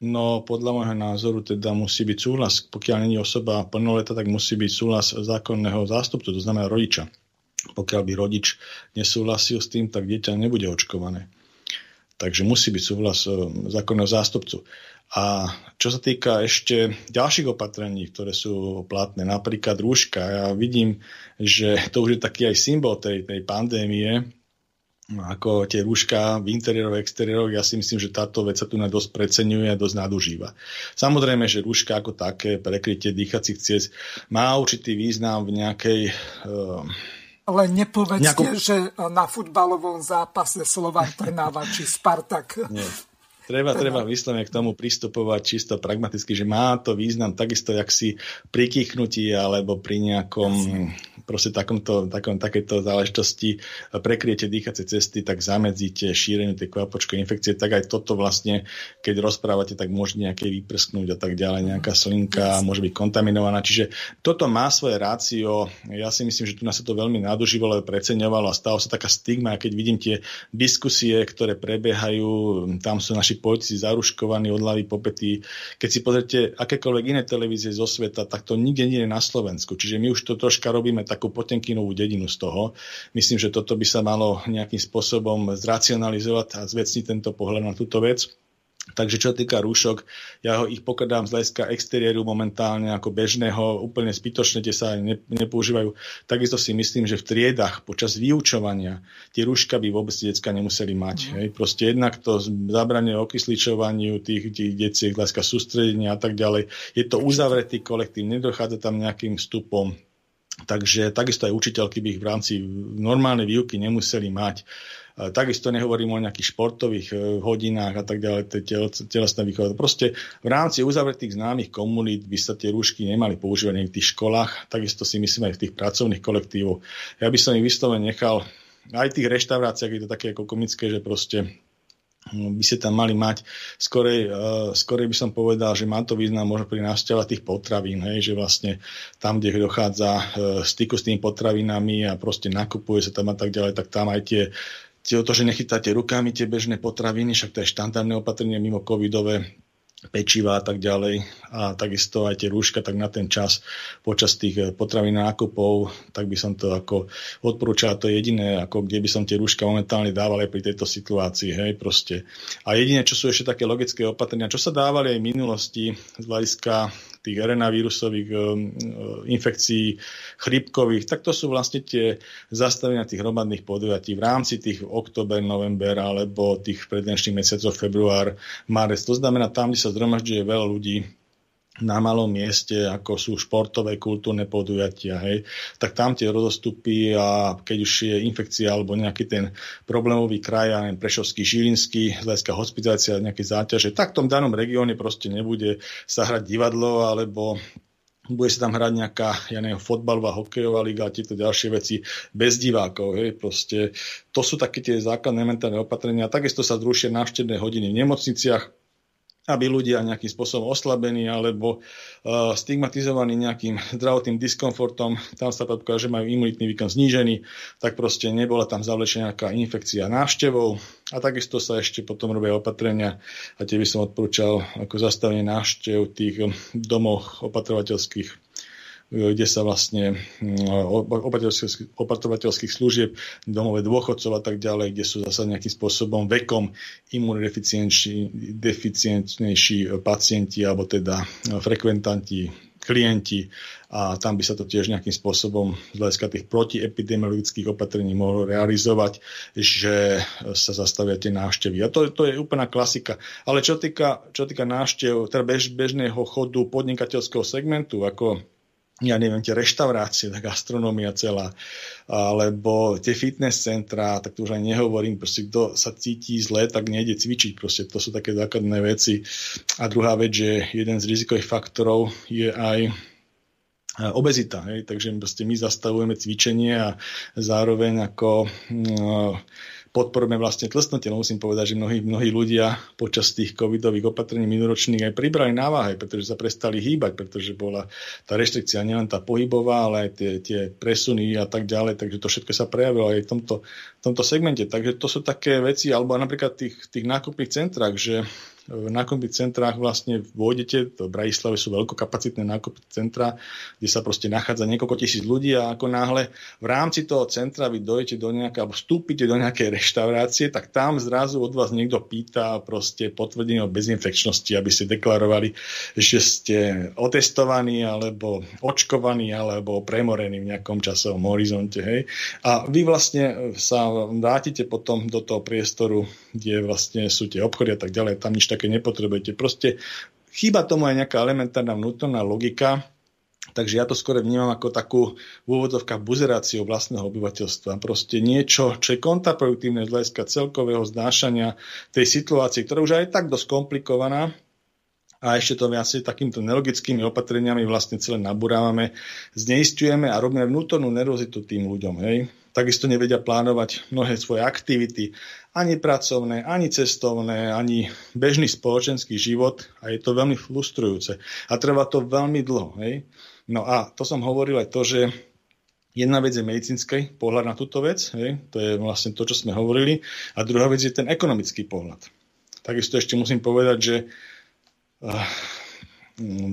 No, podľa môjho názoru teda musí byť súhlas. Pokiaľ není osoba plnoleta, tak musí byť súhlas zákonného zástupcu, to znamená rodiča. Pokiaľ by rodič nesúhlasil s tým, tak dieťa nebude očkované. Takže musí byť súhlas eh, zákonného zástupcu. A čo sa týka ešte ďalších opatrení, ktoré sú platné, napríklad rúška, ja vidím, že to už je taký aj symbol tej, tej pandémie, ako tie rúška v interiéroch, exteriéroch, ja si myslím, že táto vec sa tu na dosť preceňuje a dosť nadužíva. Samozrejme, že rúška ako také, prekrytie dýchacích ciest má určitý význam v nejakej uh,
len nepovedzte, Nejakú... že na futbalovom zápase Slovan Trnava či Spartak.
Nie. Treba, treba vyslovene k tomu pristupovať čisto pragmaticky, že má to význam takisto, jak si pri kýchnutí alebo pri nejakom proste takomto, takom, takéto záležitosti prekriete dýchacie cesty, tak zamedzíte šíreniu tej kvapočkovej infekcie, tak aj toto vlastne, keď rozprávate, tak môže nejaké vyprsknúť a tak ďalej, nejaká slinka môže byť kontaminovaná. Čiže toto má svoje rácio. Ja si myslím, že tu nás sa to veľmi nadužívalo, preceňovalo a stalo sa taká stigma, keď vidím tie diskusie, ktoré prebiehajú, tam sú naši politici zaruškovaní od hlavy popety. Keď si pozrite akékoľvek iné televízie zo sveta, tak to nikde nie je na Slovensku. Čiže my už to troška robíme takú Potemkinovú dedinu z toho. Myslím, že toto by sa malo nejakým spôsobom zracionalizovať a zvecniť tento pohľad na túto vec. Takže čo týka rúšok, ja ho ich pokladám z hľadiska exteriéru momentálne ako bežného, úplne zbytočne, tie sa ne, nepoužívajú. Takisto si myslím, že v triedach počas vyučovania tie rúška by vôbec detská nemuseli mať. Mm. Hej. Proste jednak to zabranie okysličovaniu tých, tých detí, hľadiska sústredenia a tak ďalej. Je to uzavretý kolektív, nedochádza tam nejakým vstupom Takže takisto aj učiteľky by ich v rámci normálnej výuky nemuseli mať. Takisto nehovorím o nejakých športových e, hodinách a tak ďalej, telesné výchova. Proste v rámci uzavretých známych komunít by sa tie rúšky nemali používať v tých školách, takisto si myslím aj v tých pracovných kolektívoch. Ja by som ich vyslovene nechal aj v tých reštauráciách, je to také ako komické, že proste by ste tam mali mať. Skorej, uh, skorej by som povedal, že má to význam možno pri návšteve tých potravín, hej, že vlastne tam, kde dochádza uh, styku s tými potravinami a proste nakupuje sa tam a tak ďalej, tak tam aj tie to, že nechytáte rukami tie bežné potraviny, však to je štandardné opatrenie mimo covidové, pečiva a tak ďalej a takisto aj tie rúška, tak na ten čas počas tých eh, potravín nákupov, tak by som to ako odporúčal, to je jediné, ako kde by som tie rúška momentálne dával aj pri tejto situácii, hej, proste. A jediné, čo sú ešte také logické opatrenia, čo sa dávali aj v minulosti z hľadiska tých RNA vírusových um, uh, infekcií chrypkových, tak to sú vlastne tie zastavenia tých hromadných podujatí v rámci tých oktober, november alebo tých predvenčných mesiacov február, marec. To znamená tam, kde sa zhromažďuje veľa ľudí, na malom mieste, ako sú športové, kultúrne podujatia, hej, tak tam tie rozostupy a keď už je infekcia alebo nejaký ten problémový kraj, ja neviem, Prešovský, Žilinský, hľadiska hospitalizácia, nejaké záťaže, tak v tom danom regióne proste nebude sa hrať divadlo alebo bude sa tam hrať nejaká, ja neviem, fotbalová, hokejová liga a tieto ďalšie veci bez divákov. Hej, proste, to sú také tie základné mentálne opatrenia. Takisto sa zrušia návštevné hodiny v nemocniciach, aby ľudia nejakým spôsobom oslabení alebo uh, stigmatizovaní nejakým zdravotným diskomfortom, tam sa predpokladá, že majú imunitný výkon znížený, tak proste nebola tam zavlečená nejaká infekcia návštevou. A takisto sa ešte potom robia opatrenia a tie by som odporúčal ako zastavenie návštev tých domov opatrovateľských kde sa vlastne mm, opatrovateľských, služieb, domové dôchodcov a tak ďalej, kde sú zase nejakým spôsobom vekom imunodeficientnejší pacienti alebo teda frekventanti klienti a tam by sa to tiež nejakým spôsobom z hľadiska tých protiepidemiologických opatrení mohlo realizovať, že sa zastavia tie návštevy. A to, to je úplná klasika. Ale čo týka, čo týka návštev, teda bež, bežného chodu podnikateľského segmentu, ako ja neviem, tie reštaurácie, tá gastronomia celá, alebo tie fitness centra, tak to už aj nehovorím, proste kto sa cíti zle, tak nejde cvičiť, proste to sú také základné veci. A druhá vec, že jeden z rizikových faktorov je aj e, obezita, hej? takže my zastavujeme cvičenie a zároveň ako no, podporujeme vlastne tlstnutie. Musím povedať, že mnohí, mnohí ľudia počas tých covidových opatrení minoročných aj pribrali na váhe, pretože sa prestali hýbať, pretože bola tá reštrikcia nielen tá pohybová, ale aj tie, tie presuny a tak ďalej, takže to všetko sa prejavilo aj v tomto, v tomto segmente. Takže to sú také veci, alebo napríklad v tých, tých nákupných centrách, že v nákupných centrách vlastne vôjdete, v Bratislave sú veľkokapacitné nákupné centra, kde sa proste nachádza niekoľko tisíc ľudí a ako náhle v rámci toho centra vy dojdete do nejaké, alebo vstúpite do nejakej reštaurácie, tak tam zrazu od vás niekto pýta proste potvrdenie o bezinfekčnosti, aby ste deklarovali, že ste otestovaní alebo očkovaní alebo premorení v nejakom časovom horizonte. Hej? A vy vlastne sa vrátite potom do toho priestoru, kde vlastne sú tie obchody a tak ďalej, tam nič také nepotrebujete. Proste chýba tomu aj nejaká elementárna vnútorná logika, Takže ja to skôr vnímam ako takú v úvodzovkách buzeráciu vlastného obyvateľstva. Proste niečo, čo je kontraproduktívne z hľadiska celkového znášania tej situácie, ktorá už aj tak dosť komplikovaná, a ešte to viacej takýmto nelogickými opatreniami vlastne celé nabúrávame, zneistujeme a robíme vnútornú nervozitu tým ľuďom. Hej? Takisto nevedia plánovať mnohé svoje aktivity, ani pracovné, ani cestovné, ani bežný spoločenský život a je to veľmi frustrujúce. A trvá to veľmi dlho. Hej? No a to som hovoril aj to, že jedna vec je medicínsky pohľad na túto vec, hej? to je vlastne to, čo sme hovorili, a druhá vec je ten ekonomický pohľad. Takisto ešte musím povedať, že uh,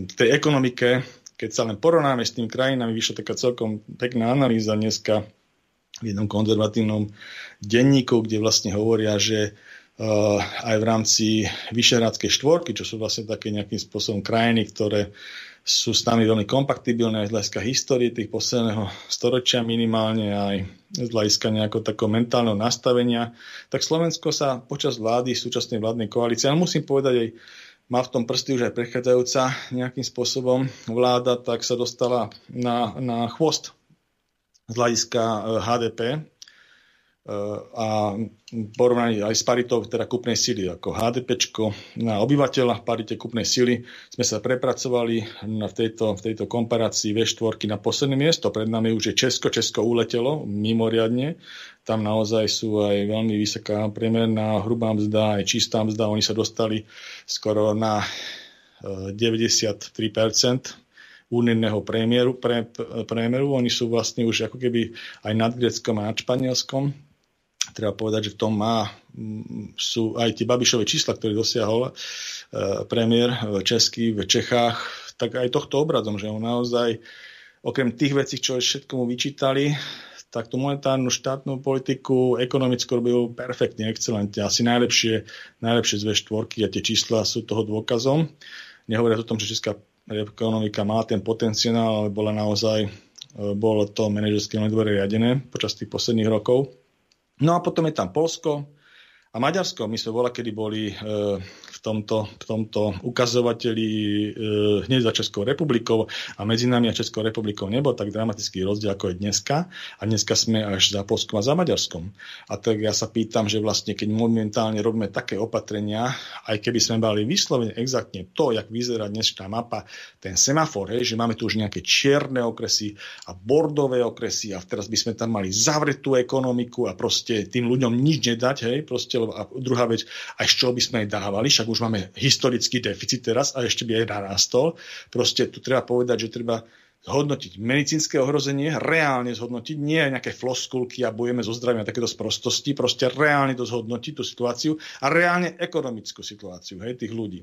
v tej ekonomike, keď sa len porovnáme s tými krajinami, vyšla taká celkom pekná analýza dneska v jednom konzervatívnom denníku, kde vlastne hovoria, že uh, aj v rámci Vyšehradskej štvorky, čo sú vlastne také nejakým spôsobom krajiny, ktoré sú s nami veľmi kompatibilné aj z hľadiska histórie tých posledného storočia minimálne aj z hľadiska nejakého takého mentálneho nastavenia, tak Slovensko sa počas vlády, súčasnej vládnej koalície, ale musím povedať aj má v tom prsty už aj prechádzajúca nejakým spôsobom vláda, tak sa dostala na, na chvost z hľadiska HDP, eh, a porovnaní aj s paritou teda kúpnej sily, ako HDP na obyvateľa v parite kúpnej sily sme sa prepracovali na, v, tejto, v tejto komparácii V4 na posledné miesto. Pred nami už je Česko, Česko uletelo mimoriadne. Tam naozaj sú aj veľmi vysoká priemerná hrubá mzda, aj čistá mzda. Oni sa dostali skoro na 93% únijného priemeru, pre, priemeru. Oni sú vlastne už ako keby aj nad Greckom a nad Španielskom treba povedať, že v tom má, mm, sú aj tie Babišové čísla, ktoré dosiahol e, premiér Český v Čechách, tak aj tohto obrazom, že on naozaj, okrem tých vecí, čo všetko mu vyčítali, tak tú monetárnu štátnu politiku ekonomicky robil perfektne, excelentne. Asi najlepšie, najlepšie z V4 a tie čísla sú toho dôkazom. Nehovoria o tom, že česká ekonomika má ten potenciál, ale bola naozaj, e, bolo to manažerské dvore riadené počas tých posledných rokov. No a potom je tam Polsko a Maďarsko. My sme bola, kedy boli e, v tomto, v tomto ukazovateli e, hneď za Českou republikou a medzi nami a Českou republikou nebol tak dramatický rozdiel, ako je dneska. A dneska sme až za Polskom a za Maďarskom. A tak ja sa pýtam, že vlastne keď momentálne robíme také opatrenia, aj keby sme mali vyslovene exaktne to, jak vyzerá dnešná mapa, ten semafor, hej, že máme tu už nejaké čierne okresy a bordové okresy a teraz by sme tam mali zavretú ekonomiku a proste tým ľuďom nič nedať, hej, proste lebo a druhá vec, aj z čoho by sme aj dávali, však už máme historický deficit teraz a ešte by aj narastol. Proste tu treba povedať, že treba zhodnotiť medicínske ohrozenie, reálne zhodnotiť, nie nejaké floskulky a bojeme zo zdravia takéto sprostosti, proste reálne to zhodnotiť, tú situáciu a reálne ekonomickú situáciu hej, tých ľudí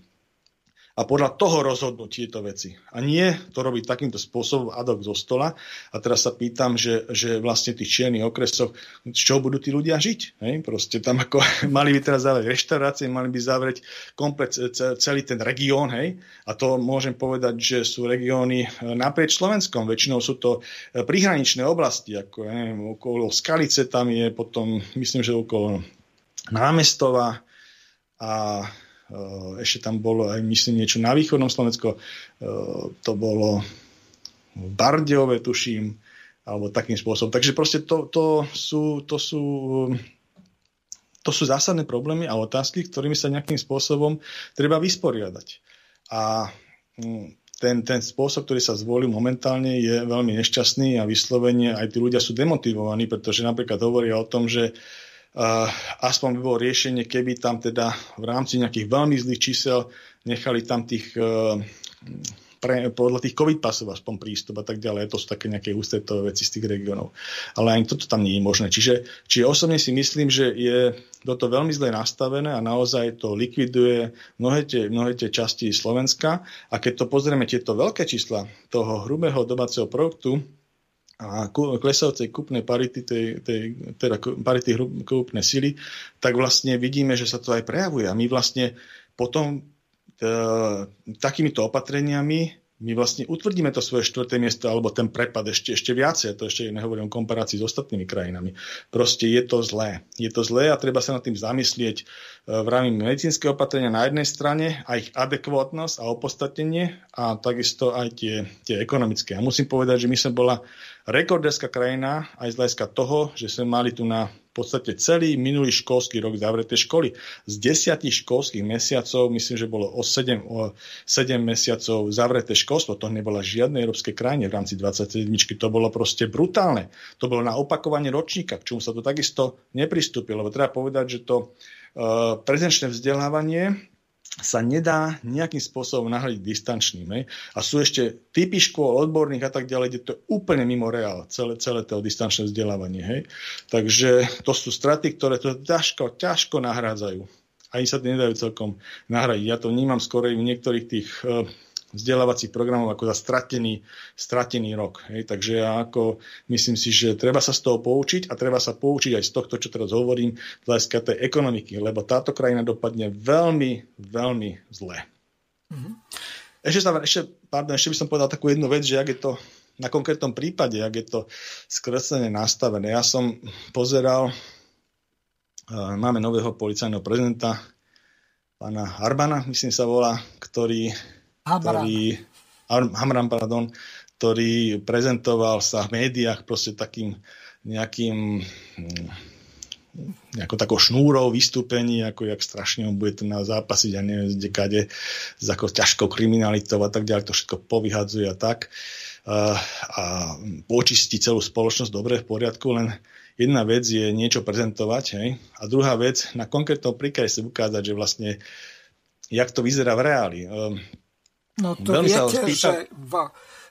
a podľa toho rozhodnúť tieto veci. A nie to robiť takýmto spôsobom ad hoc zo stola. A teraz sa pýtam, že, že vlastne tých čiernych okresoch, z čoho budú tí ľudia žiť? Hej? Proste tam ako mali by teraz zavrieť reštaurácie, mali by zavrieť komplet celý ten región. Hej? A to môžem povedať, že sú regióny e, naprieč Slovenskom. Väčšinou sú to e, prihraničné oblasti, ako neviem, okolo Skalice tam je, potom myslím, že okolo Námestova a ešte tam bolo aj, myslím, niečo na východnom Slovensko. Eh, to bolo v Bardiove, tuším, alebo takým spôsobom. Takže proste to, to, sú, to, sú, to sú zásadné problémy a otázky, ktorými sa nejakým spôsobom treba vysporiadať. A hm, ten, ten spôsob, ktorý sa zvolil momentálne, je veľmi nešťastný a vyslovene aj tí ľudia sú demotivovaní, pretože napríklad hovoria o tom, že Uh, aspoň by bolo riešenie, keby tam teda v rámci nejakých veľmi zlých čísel nechali tam tých uh, pre, podľa tých covid pasov aspoň prístup a tak ďalej. To sú také nejaké ústretové veci z tých regiónov. Ale ani toto tam nie je možné. Čiže, čiže osobne si myslím, že je toto veľmi zle nastavené a naozaj to likviduje mnohé tie, mnohé tie časti Slovenska. A keď to pozrieme tieto veľké čísla toho hrubého domáceho produktu, a klesajúcej kúpnej parity, tej, tej, teda parity kúpnej sily, tak vlastne vidíme, že sa to aj prejavuje. A my vlastne potom t- takýmito opatreniami my vlastne utvrdíme to svoje štvrté miesto alebo ten prepad ešte, ešte viacej. To ešte nehovorím o komparácii s ostatnými krajinami. Proste je to zlé. Je to zlé a treba sa nad tým zamyslieť e, v rámci medicínske opatrenia na jednej strane a ich adekvátnosť a opostatenie a takisto aj tie, tie ekonomické. A musím povedať, že my sme bola rekorderská krajina aj z hľadiska toho, že sme mali tu na podstate celý minulý školský rok zavreté školy. Z desiatich školských mesiacov, myslím, že bolo o 7, o 7 mesiacov zavreté školstvo. To nebola žiadne európske krajine v rámci 27. To bolo proste brutálne. To bolo na opakovanie ročníka, k čomu sa to takisto nepristúpilo. Lebo treba povedať, že to uh, prezenčné vzdelávanie sa nedá nejakým spôsobom nahradiť distančným. Hej? A sú ešte typy škôl, odborných a tak ďalej, kde to je úplne mimo reál, celé, celé to distančné vzdelávanie. Hej? Takže to sú straty, ktoré to ťažko, ťažko nahrádzajú. Ani sa to nedajú celkom nahradiť. Ja to vnímam skôr v niektorých tých uh, vzdelávacích programov ako za stratený, stratený rok. Hej. Takže ja ako myslím si, že treba sa z toho poučiť a treba sa poučiť aj z tohto, čo teraz hovorím, z hľadiska tej ekonomiky, lebo táto krajina dopadne veľmi, veľmi zle. Mm-hmm. Ešte, sa, ešte, pardon, ešte by som povedal takú jednu vec, že ak je to na konkrétnom prípade, ak je to skreslené nastavené. Ja som pozeral, máme nového policajného prezidenta, pána Harbana, myslím sa volá, ktorý ktorý, Hamran, pardon, ktorý prezentoval sa v médiách proste takým nejakým nejakou takou šnúrou vystúpení, ako jak strašne on bude na zápasiť a neviem, kde kade, s ako ťažkou kriminalitou a tak ďalej, to všetko povyhadzuje a tak a, a počistí celú spoločnosť dobre, v poriadku, len jedna vec je niečo prezentovať, hej? a druhá vec, na konkrétnom príklade sa ukázať, že vlastne jak to vyzerá v reáli. Um,
No to Veľmi viete, že v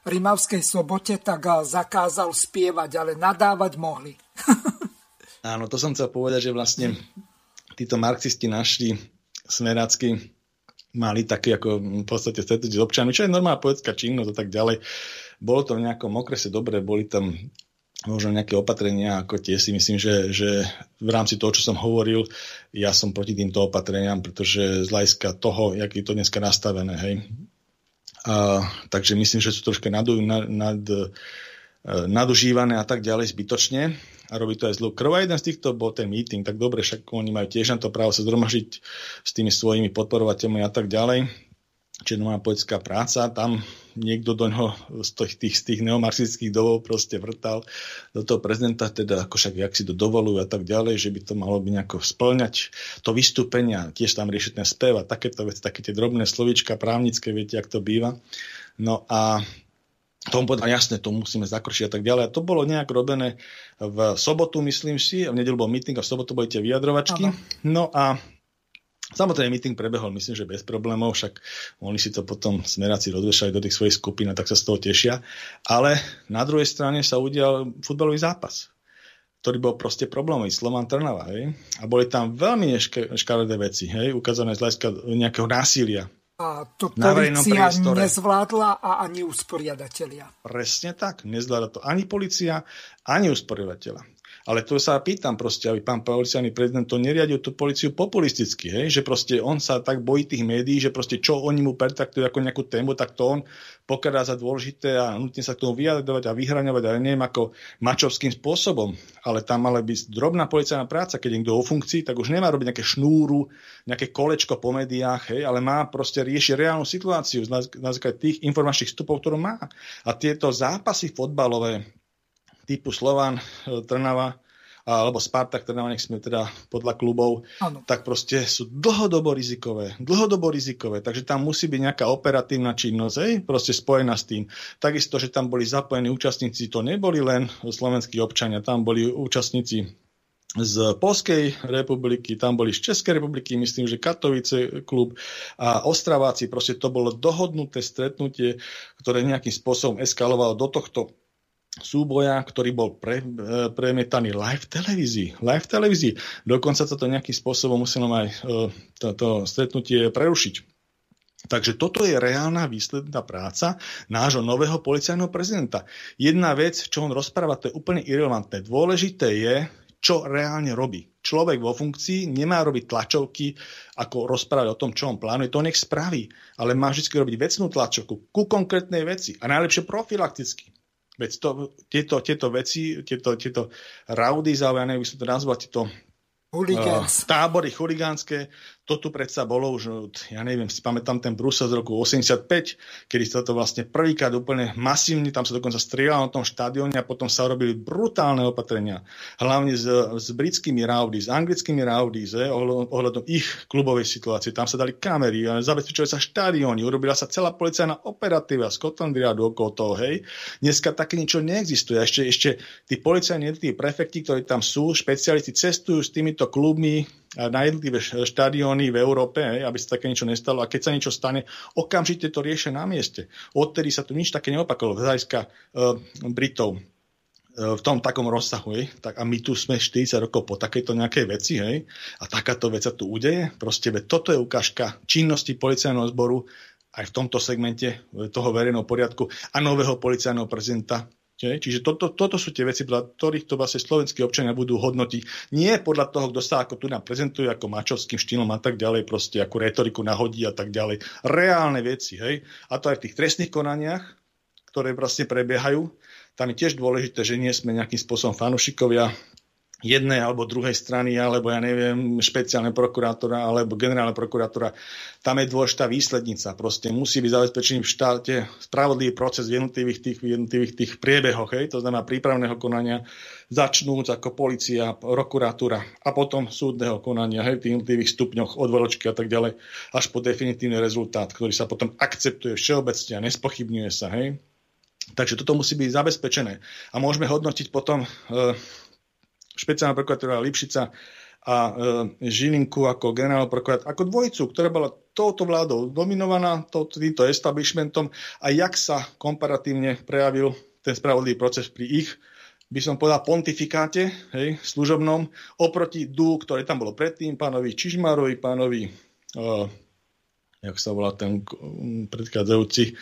Rimavskej sobote tak zakázal spievať, ale nadávať mohli.
Áno, to som chcel povedať, že vlastne títo marxisti našli smerácky mali také ako v podstate stretnúť s občanmi, čo je normálna poetská činnosť a tak ďalej. Bolo to v nejakom okrese dobre, boli tam možno nejaké opatrenia, ako tie si myslím, že, že v rámci toho, čo som hovoril, ja som proti týmto opatreniam, pretože z hľadiska toho, jak je to dneska nastavené, hej, a, takže myslím, že sú troška nad, nad, e, nadužívané a tak ďalej zbytočne a robí to aj zlú krv. A jeden z týchto bol ten meeting, tak dobre, však oni majú tiež na to právo sa zhromažiť s tými svojimi podporovateľmi a tak ďalej čiže nová politická práca, tam niekto do ňoho z tých, tých, z tých neomarxistických dovov proste vrtal do toho prezidenta, teda ako však jak si to dovolujú a tak ďalej, že by to malo byť nejako splňať to vystúpenia, tiež tam riešiť ten spev a takéto veci, také tie drobné slovíčka právnické, viete, jak to býva. No a tomu povedal, jasne, to musíme zakročiť a tak ďalej. A to bolo nejak robené v sobotu, myslím si, v nedelu bol meeting a v sobotu boli tie vyjadrovačky. Aha. No a Samozrejme, meeting prebehol, myslím, že bez problémov, však oni si to potom smeráci rozvešali do tých svojich skupín a tak sa z toho tešia. Ale na druhej strane sa udial futbalový zápas, ktorý bol proste problémový, Slovan Trnava. Hej? A boli tam veľmi škaredé veci, hej? ukázané z hľadiska nejakého násilia,
a to policia nezvládla a ani usporiadatelia.
Presne tak, nezvládla to ani policia, ani usporiadateľa. Ale to sa pýtam proste, aby pán policajný prezident to neriadil tú policiu populisticky, hej? že proste on sa tak bojí tých médií, že proste čo oni mu pertraktujú ako nejakú tému, tak to on pokladá za dôležité a nutne sa k tomu vyjadrovať a vyhraňovať, ale neviem ako mačovským spôsobom. Ale tam mala byť drobná policajná práca, keď niekto o funkcii, tak už nemá robiť nejaké šnúru, nejaké kolečko po médiách, hej? ale má proste riešiť reálnu situáciu na základe tých informačných vstupov, ktorú má. A tieto zápasy fotbalové, typu Slovan, e, Trnava, alebo Spartak, Trnava, nech sme teda podľa klubov, ano. tak proste sú dlhodobo rizikové. Dlhodobo rizikové, takže tam musí byť nejaká operatívna činnosť, hej, proste spojená s tým. Takisto, že tam boli zapojení účastníci, to neboli len slovenskí občania, tam boli účastníci z Polskej republiky, tam boli z Českej republiky, myslím, že Katovice klub a Ostraváci, proste to bolo dohodnuté stretnutie, ktoré nejakým spôsobom eskalovalo do tohto súboja, ktorý bol pre, e, premietaný live v televízii. Live v televízii. Dokonca sa to nejakým spôsobom muselo aj toto e, stretnutie prerušiť. Takže toto je reálna výsledná práca nášho nového policajného prezidenta. Jedna vec, čo on rozpráva, to je úplne irrelevantné. Dôležité je, čo reálne robí. Človek vo funkcii nemá robiť tlačovky, ako rozprávať o tom, čo on plánuje, to nech spraví. Ale má vždy robiť vecnú tlačovku ku konkrétnej veci a najlepšie profilakticky. Veď to, tieto, tieto veci, tieto, tieto raudy, alebo ja neviem, by som to nazval, tieto Uh, tábory chuligánske, to tu predsa bolo už, ja neviem, si pamätám ten Brusel z roku 85, kedy sa to vlastne prvýkrát úplne masívne, tam sa dokonca strieľalo na tom štadióne a potom sa robili brutálne opatrenia. Hlavne s, s britskými rowdy, s anglickými rowdy, ohľadom ich klubovej situácie. Tam sa dali kamery, zabezpečovali sa štadióny, urobila sa celá policajná operatíva, Scotland Yardu okolo toho, hej. Dneska také niečo neexistuje. Ešte, ešte tí policajní tí prefekti, ktorí tam sú, špecialisti cestujú s týmito klubmi na jednotlivé štadióny v Európe, aby sa také niečo nestalo. A keď sa niečo stane, okamžite to riešia na mieste. Odtedy sa tu nič také neopakovalo. Z hľadiska uh, Britov v tom takom rozsahu, hej, tak a my tu sme 40 rokov po takejto nejakej veci, hej, a takáto vec sa tu udeje, proste, veď toto je ukážka činnosti policajného zboru aj v tomto segmente toho verejného poriadku a nového policajného prezidenta, Čiže toto, toto sú tie veci, podľa ktorých to vlastne slovenskí občania budú hodnotiť. Nie podľa toho, kto sa ako tu nám prezentuje, ako mačovským štýlom a tak ďalej, proste ako retoriku nahodí a tak ďalej. Reálne veci, hej. A to aj v tých trestných konaniach, ktoré vlastne prebiehajú. Tam je tiež dôležité, že nie sme nejakým spôsobom fanušikovia jednej alebo druhej strany, alebo ja neviem, špeciálne prokurátora alebo generálne prokurátora. Tam je dôležitá výslednica. Proste musí byť zabezpečený v štáte spravodlivý proces v jednotlivých tých, v jednotlivých tých priebehoch, hej? to znamená prípravného konania, začnúť ako policia, prokuratúra a potom súdneho konania hej, v tých jednotlivých stupňoch odvoločky a tak ďalej, až po definitívny rezultát, ktorý sa potom akceptuje všeobecne a nespochybňuje sa. Hej? Takže toto musí byť zabezpečené. A môžeme hodnotiť potom e, špeciálna prokuratúra Lipšica a e, Žilinku ako generálna prokurátor, ako dvojicu, ktorá bola touto vládou dominovaná, týmto establishmentom a jak sa komparatívne prejavil ten spravodlivý proces pri ich by som povedal pontifikáte, hej, služobnom, oproti DU, ktoré tam bolo predtým, pánovi Čižmarovi, pánovi, uh, jak sa volá ten predchádzajúci,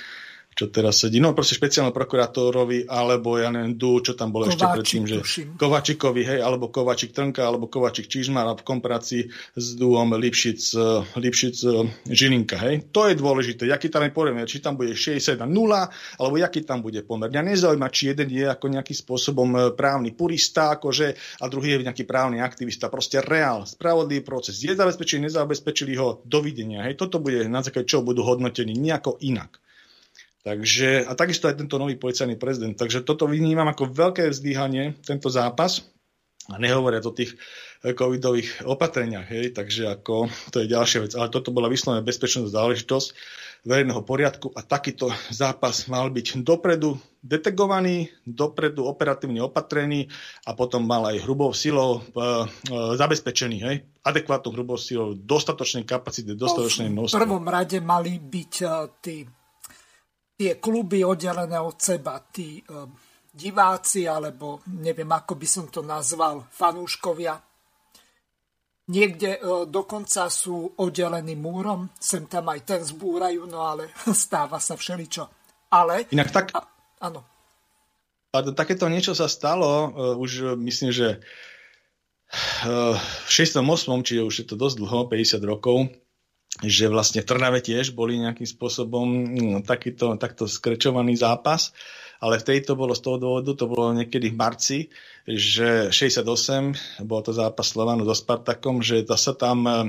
čo teraz sedí, no proste špeciálnom prokurátorovi, alebo ja neviem, Du, čo tam bolo Kováčik, ešte predtým, že Kovačikovi, hej, alebo Kovačik Trnka, alebo Kovačik Čižmar v komparácii s Duom Lipšic, eh, Lipšic eh, Žilinka, hej. To je dôležité, jaký tam je pomer, či tam bude 60 na 0, alebo jaký tam bude pomer. Mňa nezaujíma, či jeden je ako nejakým spôsobom eh, právny purista, akože, a druhý je nejaký právny aktivista. Proste reál, spravodlivý proces. Je zabezpečili, nezabezpečili ho, dovidenia. Hej. Toto bude na základe čoho budú hodnotení nejako inak. Takže, a takisto aj tento nový policajný prezident. Takže toto vnímam ako veľké vzdýhanie, tento zápas. A nehovoria o tých covidových opatreniach, hej, takže ako to je ďalšia vec. Ale toto bola vyslovene bezpečnosť záležitosť verejného poriadku a takýto zápas mal byť dopredu detegovaný, dopredu operatívne opatrený a potom mal aj hrubou silou e, e, zabezpečený, hej, adekvátnou hrubou silou, dostatočnej kapacity, dostatočnej množstvo.
V prvom rade mali byť tí, tie kluby oddelené od seba, tí e, diváci, alebo neviem, ako by som to nazval, fanúškovia Niekde e, dokonca sú oddelení múrom, sem tam aj ten zbúrajú, no ale stáva sa všeličo. Ale...
Inak tak...
A, áno.
A takéto niečo sa stalo, uh, už myslím, že uh, v 68. čiže už je to dosť dlho, 50 rokov, že vlastne v Trnave tiež boli nejakým spôsobom no, takýto, takto skrečovaný zápas, ale v tejto bolo z toho dôvodu, to bolo niekedy v marci, že 68, bol to zápas Slovanu so Spartakom, že zase tam e,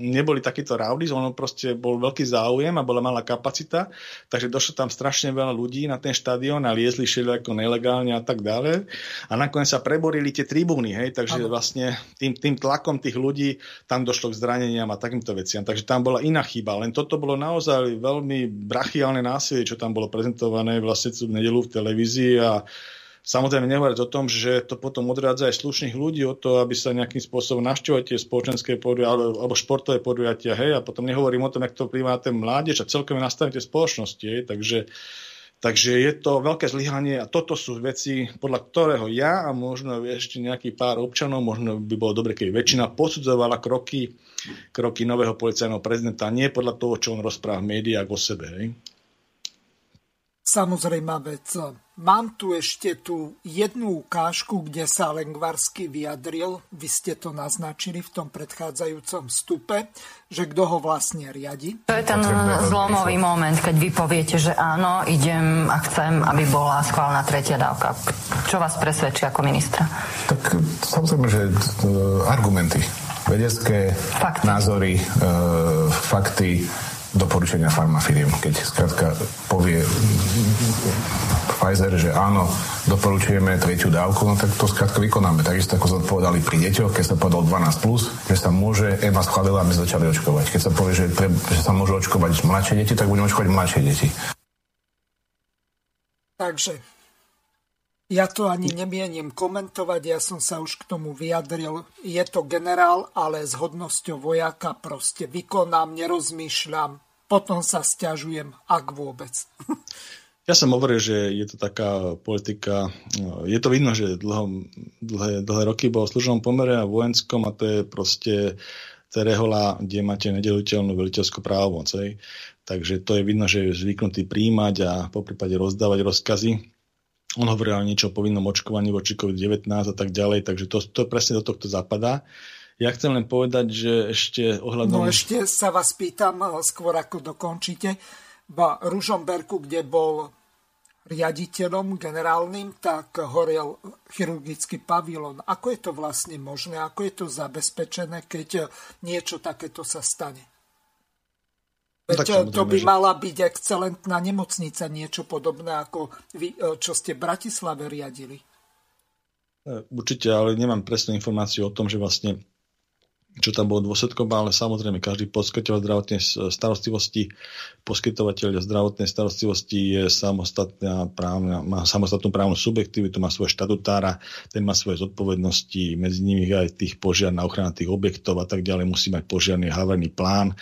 neboli takíto raudy, ono proste bol veľký záujem a bola malá kapacita, takže došlo tam strašne veľa ľudí na ten štadión a liezli ako nelegálne a tak ďalej. A nakoniec sa preborili tie tribúny, hej, takže ano. vlastne tým, tým tlakom tých ľudí tam došlo k zraneniam a takýmto veciam. Takže tam bola iná chyba, len toto bolo naozaj veľmi brachiálne násilie, čo tam bolo prezentované vlastne v nedelu v televízii a Samozrejme nehovoriť o tom, že to potom odrádza aj slušných ľudí o to, aby sa nejakým spôsobom navštevovali tie spoločenské podujatia alebo športové podujatia, hej, a potom nehovorím o tom, jak to vplyvá ten mládež a celkové nastavenie spoločnosti, hej, takže Takže je to veľké zlyhanie a toto sú veci, podľa ktorého ja a možno ešte nejaký pár občanov, možno by bolo dobre, keby väčšina posudzovala kroky, kroky nového policajného prezidenta, nie podľa toho, čo on rozpráva v médiách o sebe. Hej.
Samozrejme vec. Mám tu ešte tú jednu ukážku, kde sa Lengvarsky vyjadril, vy ste to naznačili v tom predchádzajúcom stupe, že kto ho vlastne riadi.
To je ten zlomový moment, keď vy poviete, že áno, idem a chcem, aby bola schválna tretia dávka. Čo vás presvedčí ako ministra?
Tak samozrejme, že e, argumenty, vedecké fakty. názory, e, fakty, doporučenia farmafiriem. Keď skrátka povie Pfizer, že áno, doporučujeme tretiu dávku, no tak to skrátka vykonáme. Takisto ako sme povedali pri deťoch, keď sa povedal 12+, plus, že sa môže, EMA schválila, aby sme začali očkovať. Keď sa povie, že, tre, že sa môžu očkovať mladšie deti, tak budeme očkovať mladšie deti.
Takže ja to ani nemienim komentovať, ja som sa už k tomu vyjadril. Je to generál, ale s hodnosťou vojaka proste vykonám, nerozmýšľam, potom sa stiažujem, ak vôbec.
Ja som hovoril, že je to taká politika, je to vidno, že dlho, dlhé, dlhé roky bol v služnom pomere a vojenskom a to je proste Terehola, kde máte nedeliteľnú veliteľskú právomoc. Takže to je vidno, že je zvyknutý príjmať a po prípade rozdávať rozkazy on hovoril o niečo o povinnom očkovaní voči COVID-19 a tak ďalej, takže to, to presne do tohto zapadá. Ja chcem len povedať, že ešte ohľadom...
No ešte sa vás pýtam, eh, skôr ako dokončíte, v Ružomberku, kde bol riaditeľom generálnym, tak horel chirurgický pavilon. Ako je to vlastne možné? Ako je to zabezpečené, keď niečo takéto sa stane? Veď no, to by že... mala byť excelentná nemocnica, niečo podobné ako vy, e, čo ste v Bratislave riadili.
E, určite, ale nemám presnú informáciu o tom, že vlastne čo tam bolo dôsledkom, ale samozrejme každý poskytovateľ zdravotnej starostlivosti, poskytovateľ zdravotnej starostlivosti je samostatná právna, má samostatnú právnu subjektivitu, má svoje štatutára, ten má svoje zodpovednosti, medzi nimi aj tých požiar na ochranu tých objektov a tak ďalej, musí mať požiarný havarijný plán,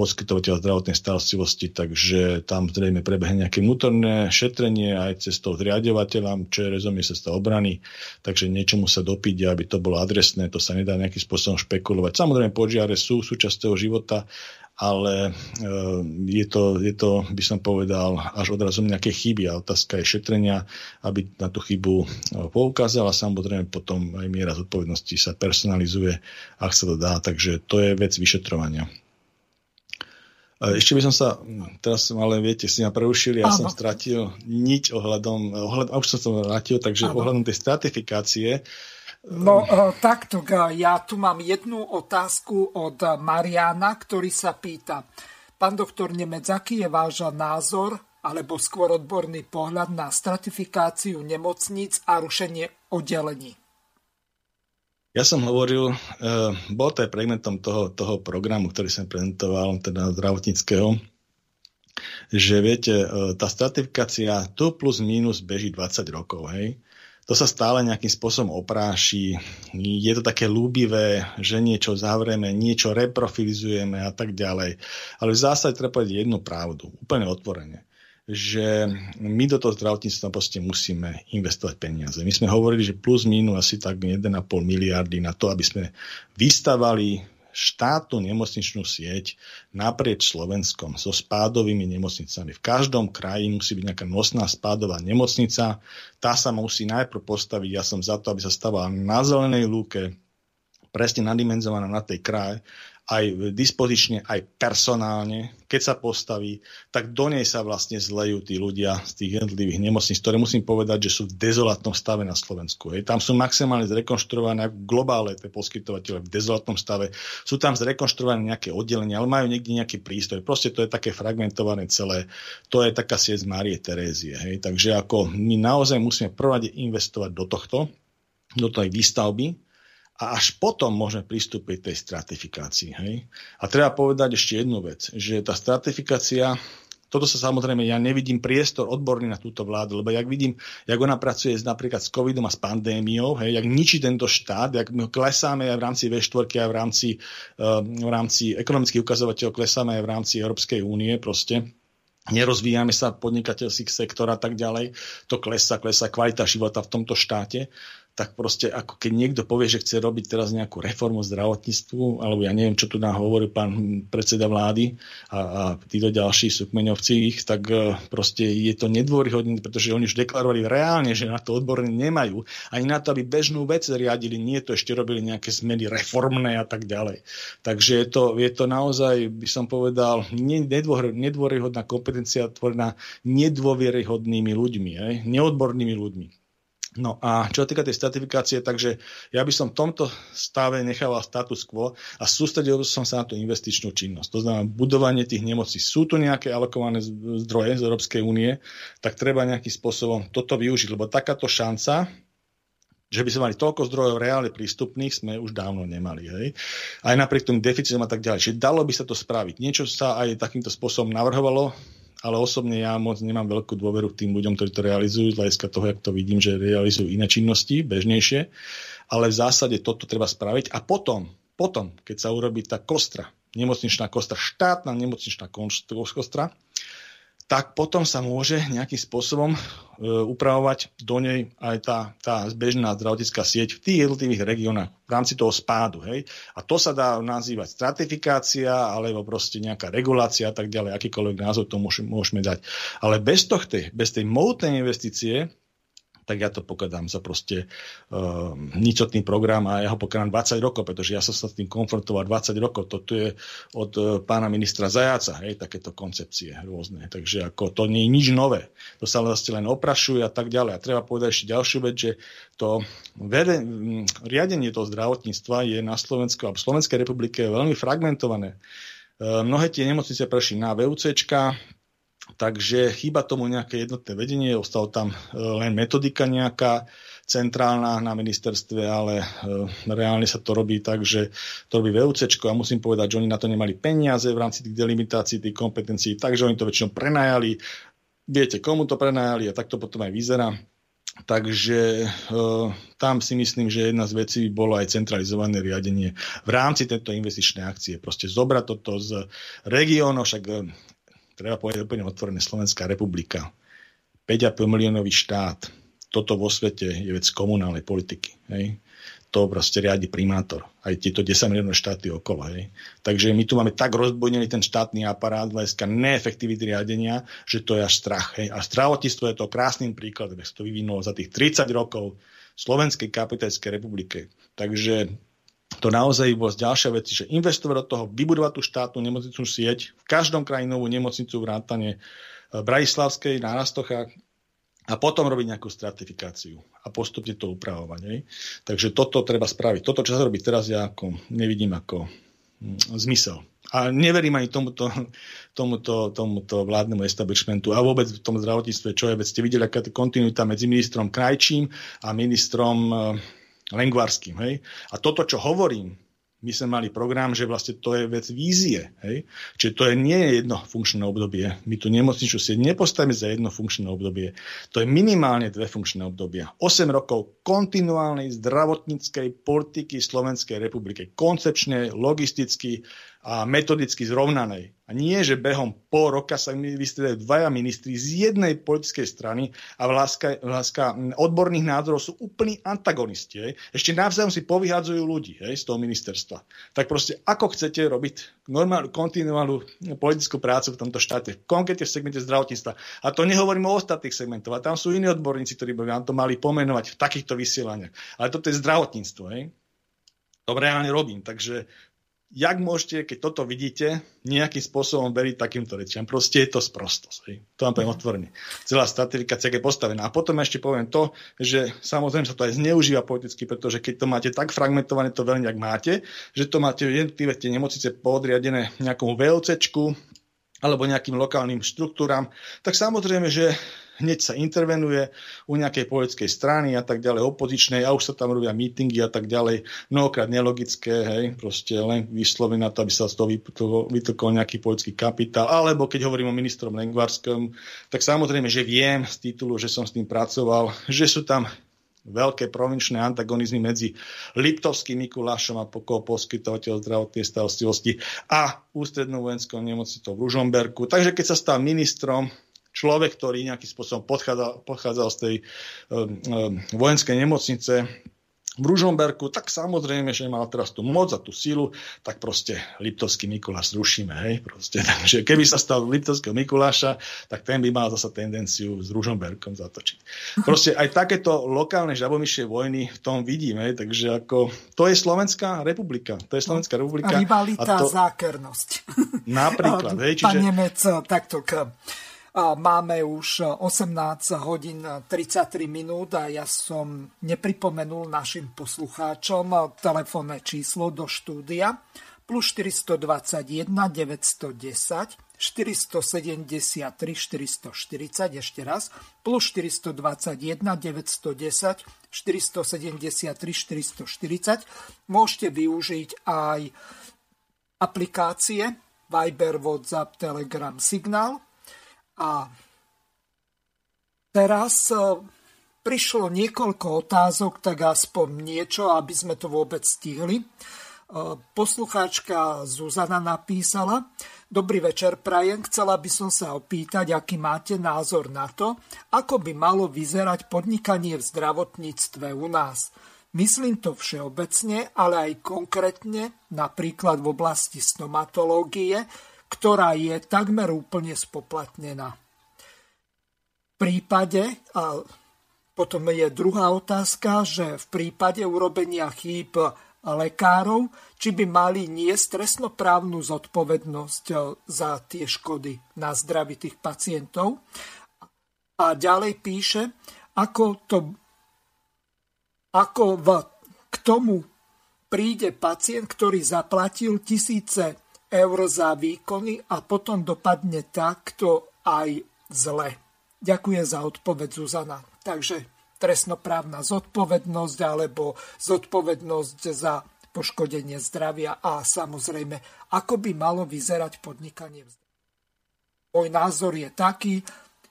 poskytovateľ zdravotnej starostlivosti, takže tam zrejme prebehne nejaké vnútorné šetrenie aj cestou zriadovateľa, čo je rezumie sa obrany, takže niečomu sa dopiť, aby to bolo adresné, to sa nedá nejakým spôsobom špekulovať. Samozrejme, požiare sú súčasť toho života, ale e, je to, je to, by som povedal, až odrazom nejaké chyby a otázka je šetrenia, aby na tú chybu e, poukázal a samozrejme potom aj miera zodpovednosti sa personalizuje, ak sa to dá, takže to je vec vyšetrovania. Ešte by som sa, teraz som ale viete, si ma prerušili, ja Áno. som stratil niť ohľadom, ohľadom, už som to vrátil, takže Áno. ohľadom tej stratifikácie.
No e, takto, ja tu mám jednu otázku od Mariana, ktorý sa pýta. Pán doktor Nemec, aký je váš názor, alebo skôr odborný pohľad na stratifikáciu nemocníc a rušenie oddelení?
Ja som hovoril, uh, bol to aj predmetom toho, toho programu, ktorý som prezentoval, teda zdravotníckého, že viete, uh, tá stratifikácia tu plus minus beží 20 rokov, hej to sa stále nejakým spôsobom opráši. Je to také lúbivé, že niečo zavrieme, niečo reprofilizujeme a tak ďalej. Ale v zásade treba povedať jednu pravdu, úplne otvorene že my do toho zdravotníctva proste musíme investovať peniaze. My sme hovorili, že plus minus asi tak 1,5 miliardy na to, aby sme vystavali štátnu nemocničnú sieť naprieč Slovenskom so spádovými nemocnicami. V každom kraji musí byť nejaká nosná spádová nemocnica. Tá sa musí najprv postaviť, ja som za to, aby sa stavala na zelenej lúke, presne nadimenzovaná na tej kraje aj dispozične, aj personálne, keď sa postaví, tak do nej sa vlastne zlejú tí ľudia z tých jednotlivých nemocníc, ktoré musím povedať, že sú v dezolátnom stave na Slovensku. Hej. Tam sú maximálne zrekonštruované ako globále tie poskytovateľe v dezolátnom stave. Sú tam zrekonštruované nejaké oddelenia, ale majú niekde nejaký prístroj. Proste to je také fragmentované celé. To je taká sieť Márie Terézie. Hej. Takže ako my naozaj musíme prvade investovať do tohto, do tej výstavby, a až potom môžeme pristúpiť tej stratifikácii. Hej? A treba povedať ešte jednu vec, že tá stratifikácia, toto sa samozrejme, ja nevidím priestor odborný na túto vládu, lebo jak vidím, jak ona pracuje napríklad s covidom a s pandémiou, hej, jak ničí tento štát, jak my klesáme aj v rámci V4 a v rámci, uh, v rámci ekonomických ukazovateľov, klesáme aj v rámci Európskej únie proste, nerozvíjame sa podnikateľských sektor a tak ďalej, to klesa, klesa kvalita života v tomto štáte tak proste ako keď niekto povie, že chce robiť teraz nejakú reformu zdravotníctvu, alebo ja neviem, čo tu nám hovorí pán predseda vlády a, a títo ďalší súkmeňovci ich, tak e, proste je to nedôryhodné, pretože oni už deklarovali reálne, že na to odborne nemajú. Ani na to, aby bežnú vec riadili, nie to ešte robili nejaké zmeny reformné a tak ďalej. Takže je to, je to naozaj, by som povedal, nedôryhodná kompetencia tvorená nedôvieryhodnými ľuďmi, neodbornými ľuďmi. No a čo týka tej stratifikácie, takže ja by som v tomto stave nechával status quo a sústredil som sa na tú investičnú činnosť. To znamená budovanie tých nemocí. Sú tu nejaké alokované zdroje z Európskej únie, tak treba nejakým spôsobom toto využiť, lebo takáto šanca, že by sme mali toľko zdrojov reálne prístupných, sme už dávno nemali. Hej? Aj napriek tomu deficitom a tak ďalej. Čiže dalo by sa to spraviť. Niečo sa aj takýmto spôsobom navrhovalo ale osobne ja moc nemám veľkú dôveru k tým ľuďom, ktorí to realizujú, z hľadiska toho, jak to vidím, že realizujú iné činnosti, bežnejšie, ale v zásade toto treba spraviť. A potom, potom, keď sa urobí tá kostra, nemocničná kostra, štátna nemocničná kostra, tak potom sa môže nejakým spôsobom e, upravovať do nej aj tá, tá bežná zdravotnícká sieť v tých jednotlivých regiónach v rámci toho spádu. Hej? A to sa dá nazývať stratifikácia alebo proste nejaká regulácia a tak ďalej, akýkoľvek názov to môžeme, dať. Ale bez, tohto, bez tej mohutnej investície tak ja to pokladám za proste uh, nicotný program a ja ho pokladám 20 rokov, pretože ja som sa s tým konfrontoval 20 rokov. Toto je od uh, pána ministra Zajaca, hej, takéto koncepcie rôzne. Takže ako to nie je nič nové. To sa vlastne len oprašuje a tak ďalej. A treba povedať ešte ďalšiu vec, že to vede, riadenie toho zdravotníctva je na Slovensku a v Slovenskej republike veľmi fragmentované. Uh, mnohé tie nemocnice prešli na VUCčka, Takže chýba tomu nejaké jednotné vedenie, ostalo tam e, len metodika nejaká centrálna na ministerstve, ale e, reálne sa to robí tak, že to robí VUC a musím povedať, že oni na to nemali peniaze v rámci tých delimitácií, tých kompetencií, takže oni to väčšinou prenajali. Viete, komu to prenajali a tak to potom aj vyzerá. Takže e, tam si myslím, že jedna z vecí bolo aj centralizované riadenie v rámci tejto investičnej akcie. Proste zobrať toto z regiónov, však e, treba povedať úplne otvorené, Slovenská republika, 5,5 miliónový štát, toto vo svete je vec komunálnej politiky. Hej? To proste riadi primátor. Aj tieto 10 miliónov štáty okolo. Hej? Takže my tu máme tak rozbojnený ten štátny aparát hľadiska neefektivity riadenia, že to je až strach. Hej? A zdravotníctvo je to krásnym príkladom, ako sa to vyvinulo za tých 30 rokov Slovenskej kapitálskej republike. Takže to naozaj bolo ďalšia vec, že investovať do toho, vybudovať tú štátnu nemocničnú sieť, v každom krajinovú nemocnicu vrátane e, Bratislavskej na Rastochách a potom robiť nejakú stratifikáciu a postupne to upravovať. Hej. Takže toto treba spraviť. Toto, čo sa robí teraz, ja ako, nevidím ako hm, zmysel. A neverím ani tomuto, tomuto, tomuto vládnemu establishmentu a vôbec v tom zdravotníctve, čo je, veď ste videli, aká je kontinuita medzi ministrom Krajčím a ministrom e, lengvarským. Hej? A toto, čo hovorím, my sme mali program, že vlastne to je vec vízie. Hej? Čiže to je, nie je jedno funkčné obdobie. My tu nemocničnú sieť nepostavíme za jedno funkčné obdobie. To je minimálne dve funkčné obdobia. 8 rokov kontinuálnej zdravotníckej politiky Slovenskej republiky. Koncepčne, logisticky, a metodicky zrovnanej. A nie, že behom pol roka sa vystredajú dvaja ministri z jednej politickej strany a vláska, odborných názorov sú úplní antagonisti. Hej. Ešte navzájom si povyhádzajú ľudí hej, z toho ministerstva. Tak proste, ako chcete robiť normálnu, kontinuálnu politickú prácu v tomto štáte, konkrétne v segmente zdravotníctva. A to nehovorím o ostatných segmentoch. A tam sú iní odborníci, ktorí by vám to mali pomenovať v takýchto vysielaniach. Ale toto je zdravotníctvo. Hej. To reálne robím. Takže jak môžete, keď toto vidíte, nejakým spôsobom veriť takýmto rečiam. Proste je to sprostosť. Hej. To vám poviem mhm. otvorene. Celá stratifikácia je postavená. A potom ešte poviem to, že samozrejme sa to aj zneužíva politicky, pretože keď to máte tak fragmentované, to veľmi, ak máte, že to máte jednotlivé tie nemocnice podriadené nejakomu VLCčku alebo nejakým lokálnym štruktúram, tak samozrejme, že hneď sa intervenuje u nejakej politickej strany a tak ďalej, opozičnej a už sa tam robia mítingy a tak ďalej. Mnohokrát nelogické, hej, proste len vyslovené na to, aby sa z toho vytokol nejaký politický kapitál. Alebo keď hovorím o ministrom Lengvarskom, tak samozrejme, že viem z titulu, že som s tým pracoval, že sú tam veľké provinčné antagonizmy medzi Liptovským Mikulášom a pokol poskytovateľ zdravotnej starostlivosti a ústrednou vojenskou nemocnicou v Ružomberku. Takže keď sa stal ministrom, človek, ktorý nejakým spôsobom podchádzal, pochádzal z tej um, um, vojenskej nemocnice v Ružomberku, tak samozrejme, že mal teraz tú moc a tú silu, tak proste Liptovský Mikuláš zrušíme. Hej? Proste, takže keby sa stal Liptovského Mikuláša, tak ten by mal zase tendenciu s Ružomberkom zatočiť. Proste aj takéto lokálne žabomyšie vojny v tom vidíme, takže ako, to je Slovenská republika. To je Slovenská republika.
Rivalita a to, zákernosť.
Napríklad. hej,
čiže... Pán Nemec, takto Máme už 18 hodín 33 minút a ja som nepripomenul našim poslucháčom telefónne číslo do štúdia. Plus 421 910 473 440 ešte raz. Plus 421 910 473 440 môžete využiť aj aplikácie Viber, WhatsApp, Telegram, Signál a teraz e, prišlo niekoľko otázok, tak aspoň niečo, aby sme to vôbec stihli. E, poslucháčka Zuzana napísala, Dobrý večer, Prajem. Chcela by som sa opýtať, aký máte názor na to, ako by malo vyzerať podnikanie v zdravotníctve u nás. Myslím to všeobecne, ale aj konkrétne, napríklad v oblasti stomatológie, ktorá je takmer úplne spoplatnená. V prípade, a potom je druhá otázka, že v prípade urobenia chýb lekárov, či by mali niesť trestnoprávnu zodpovednosť e, za tie škody na zdraví tých pacientov. A ďalej píše, ako, to, ako v, k tomu príde pacient, ktorý zaplatil tisíce eur za výkony a potom dopadne takto aj zle. Ďakujem za odpoveď Zuzana. Takže trestnoprávna zodpovednosť alebo zodpovednosť za poškodenie zdravia a samozrejme, ako by malo vyzerať podnikanie. Môj názor je taký,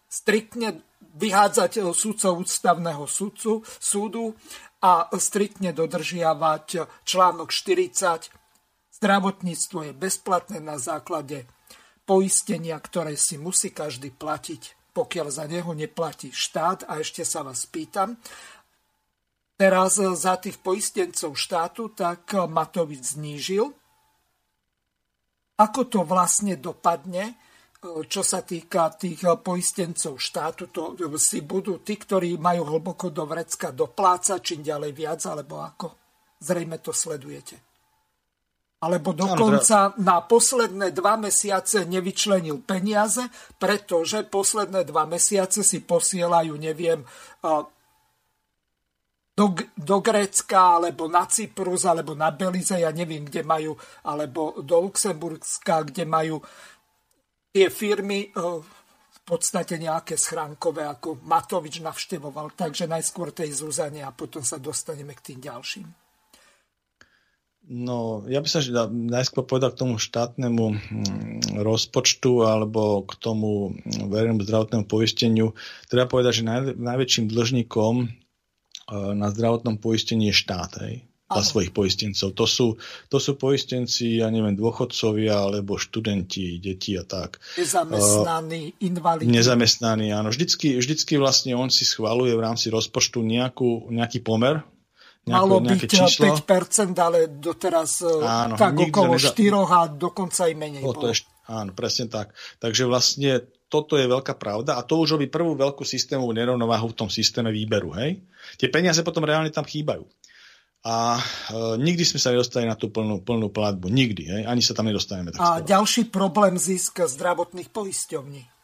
striktne vyhádzať sudcov ústavného sudcu, súdu a striktne dodržiavať článok 40 Zdravotníctvo je bezplatné na základe poistenia, ktoré si musí každý platiť, pokiaľ za neho neplatí štát. A ešte sa vás pýtam, teraz za tých poistencov štátu, tak Matovič znížil. Ako to vlastne dopadne, čo sa týka tých poistencov štátu, to si budú tí, ktorí majú hlboko do vrecka doplácať, čím ďalej viac, alebo ako? Zrejme to sledujete alebo dokonca na posledné dva mesiace nevyčlenil peniaze, pretože posledné dva mesiace si posielajú, neviem, do, do Grécka, alebo na Cyprus, alebo na Belize, ja neviem, kde majú, alebo do Luxemburska, kde majú tie firmy v podstate nejaké schránkové, ako Matovič navštevoval. Takže najskôr tej Zuzane a potom sa dostaneme k tým ďalším.
No, ja by som najskôr povedal k tomu štátnemu hm, rozpočtu alebo k tomu verejnému zdravotnému poisteniu. Treba povedať, že naj, najväčším dlžníkom e, na zdravotnom poistení je štát. Hej za svojich poistencov. To sú, to sú poistenci, ja neviem, dôchodcovia alebo študenti, deti a tak.
Nezamestnaní, uh, invalidi.
Nezamestnaní, áno. Vždycky, vždycky vlastne on si schvaluje v rámci rozpočtu nejakú, nejaký pomer,
Malo byť číslo. 5%, ale doteraz e, áno, tak okolo neza... 4 a dokonca aj menej.
O, to je, áno, presne tak. Takže vlastne toto je veľká pravda a to už robí prvú veľkú systémovú nerovnováhu v tom systéme výberu. Hej? Tie peniaze potom reálne tam chýbajú a e, nikdy sme sa nedostali na tú plnú, plnú platbu. Nikdy. Hej? Ani sa tam nedostaneme. Tak
a skoro. ďalší problém zisk zdravotných poisťovní.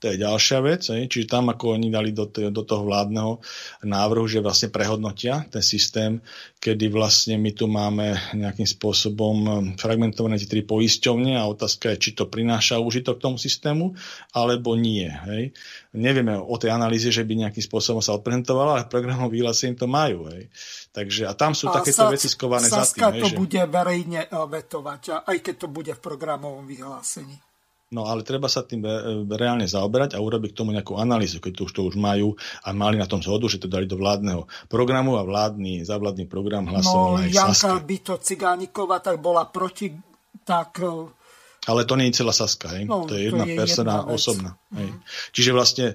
To je ďalšia vec, hej. čiže tam, ako oni dali do, do toho vládneho návrhu, že vlastne prehodnotia ten systém, kedy vlastne my tu máme nejakým spôsobom um, fragmentované tie tri poisťovne a otázka je, či to prináša užitok k tomu systému, alebo nie. Hej. Nevieme o tej analýze, že by nejakým spôsobom sa odprezentovala, ale programom vyhlásení to majú. Hej. Takže, a tam sú a takéto sa, veci skované za tým.
to hej, bude že... verejne eh, vetovať, aj keď to bude v programovom vyhlásení.
No ale treba sa tým e, reálne zaoberať a urobiť k tomu nejakú analýzu, keď to už to už majú a mali na tom zhodu, že to dali do vládneho programu a vládny, zavládny program hlasoval no, aj
Janka. Byto Cigánikova tak bola proti, tak... E,
ale to nie je celá Saska, hej? No, to je jedna to je persona jedna osobná. Hej? Mm. Čiže vlastne e,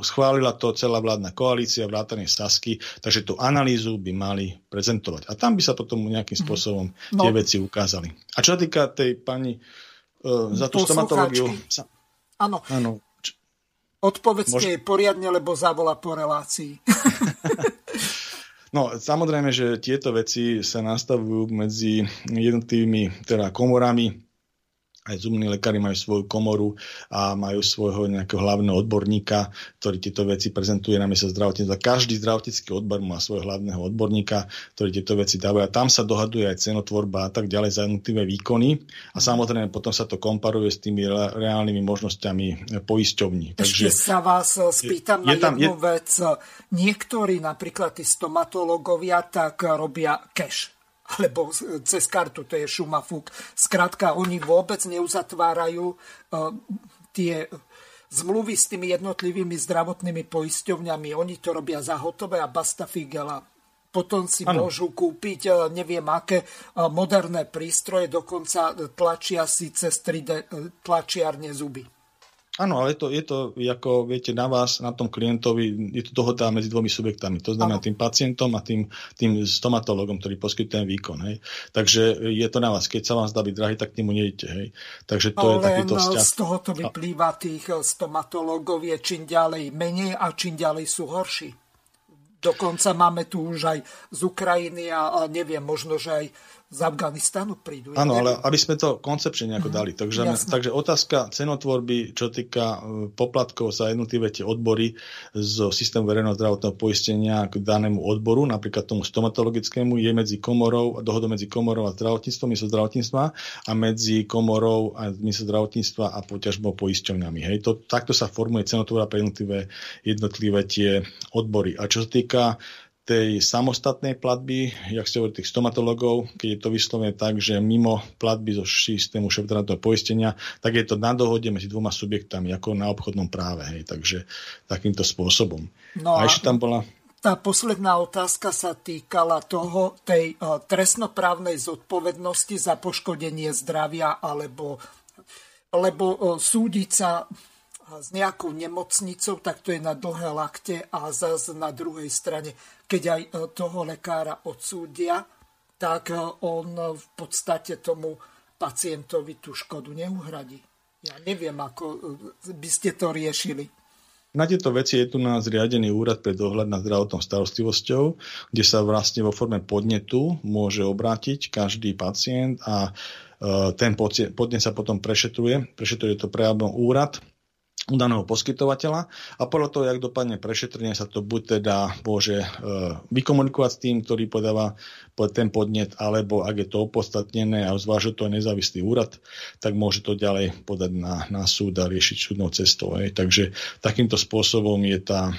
schválila to celá vládna koalícia, vrátane Sasky, takže tú analýzu by mali prezentovať. A tam by sa potom nejakým mhm. spôsobom mm. tie no. veci ukázali. A čo sa týka tej pani za tú stomatológiu.
Áno. Áno. Odpovedzte Mož... jej poriadne, lebo zavola po relácii.
no, samozrejme, že tieto veci sa nastavujú medzi jednotlivými teda komorami aj zubní lekári majú svoju komoru a majú svojho nejakého hlavného odborníka, ktorý tieto veci prezentuje na miesto zdravotníctva. Každý zdravotnícky odbor má svojho hlavného odborníka, ktorý tieto veci dáva. A tam sa dohaduje aj cenotvorba a tak ďalej za jednotlivé výkony. A samozrejme potom sa to komparuje s tými reálnymi možnosťami poisťovní.
Ešte Takže sa vás eh, spýtam je, na tam, jednu je... vec. Niektorí, napríklad tí stomatológovia, tak robia cash alebo cez kartu, to je šumafúk. Skrátka, oni vôbec neuzatvárajú uh, tie zmluvy s tými jednotlivými zdravotnými poisťovňami. Oni to robia za hotové a basta figela. Potom si ano. môžu kúpiť uh, neviem aké uh, moderné prístroje, dokonca tlačia si cez 3D tlačiarne zuby.
Áno, ale je to, je to, ako viete, na vás, na tom klientovi, je to dohoda medzi dvomi subjektami. To znamená tým pacientom a tým, tým stomatologom, ktorý poskytuje ten výkon. Hej. Takže je to na vás. Keď sa vám zdá byť drahý, tak k nemu nejdete. Hej. Takže to ale je takýto vzťah.
z toho to vyplýva tých eh, stomatologov je čím ďalej menej a čím ďalej sú horší. Dokonca máme tu už aj z Ukrajiny a neviem, možno, že aj z Afganistanu prídu.
Áno, ale aby sme to koncepčne nejako dali. Takže, takže otázka cenotvorby, čo týka e, poplatkov za jednotlivé tie odbory zo systému verejného zdravotného poistenia k danému odboru, napríklad tomu stomatologickému, je medzi komorou, dohodou medzi komorou a zdravotníctvom, myslo zdravotníctva a medzi komorou a myslo zdravotníctva a poťažbou poisťovňami. Hej, to, takto sa formuje cenotvorba pre jednotlivé, jednotlivé tie odbory. A čo sa týka tej samostatnej platby, jak ste hovorili, tých stomatologov, keď je to vyslovené tak, že mimo platby zo systému šetrátneho poistenia, tak je to na dohode medzi dvoma subjektami, ako na obchodnom práve. Hej. Takže takýmto spôsobom.
No a, a ešte tam bola... Tá posledná otázka sa týkala toho, tej uh, trestnoprávnej zodpovednosti za poškodenie zdravia alebo lebo uh, súdiť sa s nejakou nemocnicou, tak to je na dlhé lakte a zase na druhej strane, keď aj e, toho lekára odsúdia, tak e, on v podstate tomu pacientovi tú škodu neuhradí. Ja neviem, ako e, by ste to riešili.
Na tieto veci je tu nás zriadený úrad pre dohľad nad zdravotnou starostlivosťou, kde sa vlastne vo forme podnetu môže obrátiť každý pacient a ten podnet sa potom prešetruje. Prešetruje to prejavom úrad u daného poskytovateľa a podľa toho, jak dopadne prešetrenie, sa to buď teda môže e, vykomunikovať s tým, ktorý podáva ten podnet, alebo ak je to opodstatnené a zváže to nezávislý úrad, tak môže to ďalej podať na, na súd a riešiť súdnou cestou. Takže takýmto spôsobom je tá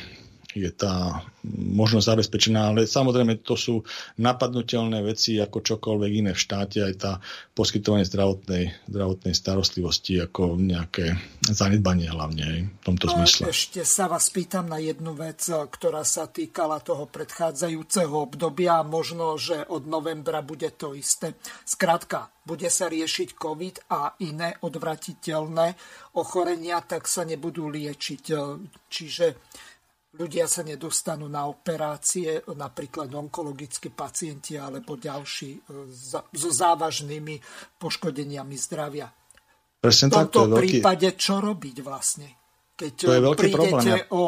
je tá možnosť zabezpečená, ale samozrejme to sú napadnutelné veci ako čokoľvek iné v štáte, aj tá poskytovanie zdravotnej, zdravotnej starostlivosti ako nejaké zanedbanie hlavne v tomto no, zmysle.
Ešte sa vás pýtam na jednu vec, ktorá sa týkala toho predchádzajúceho obdobia a možno, že od novembra bude to isté. Skrátka, bude sa riešiť COVID a iné odvratiteľné ochorenia, tak sa nebudú liečiť. Čiže ľudia sa nedostanú na operácie, napríklad onkologickí pacienti alebo ďalší e, so závažnými poškodeniami zdravia. Presne v tomto tak, to prípade veľký... čo robiť vlastne? Keď to je prídete problém. o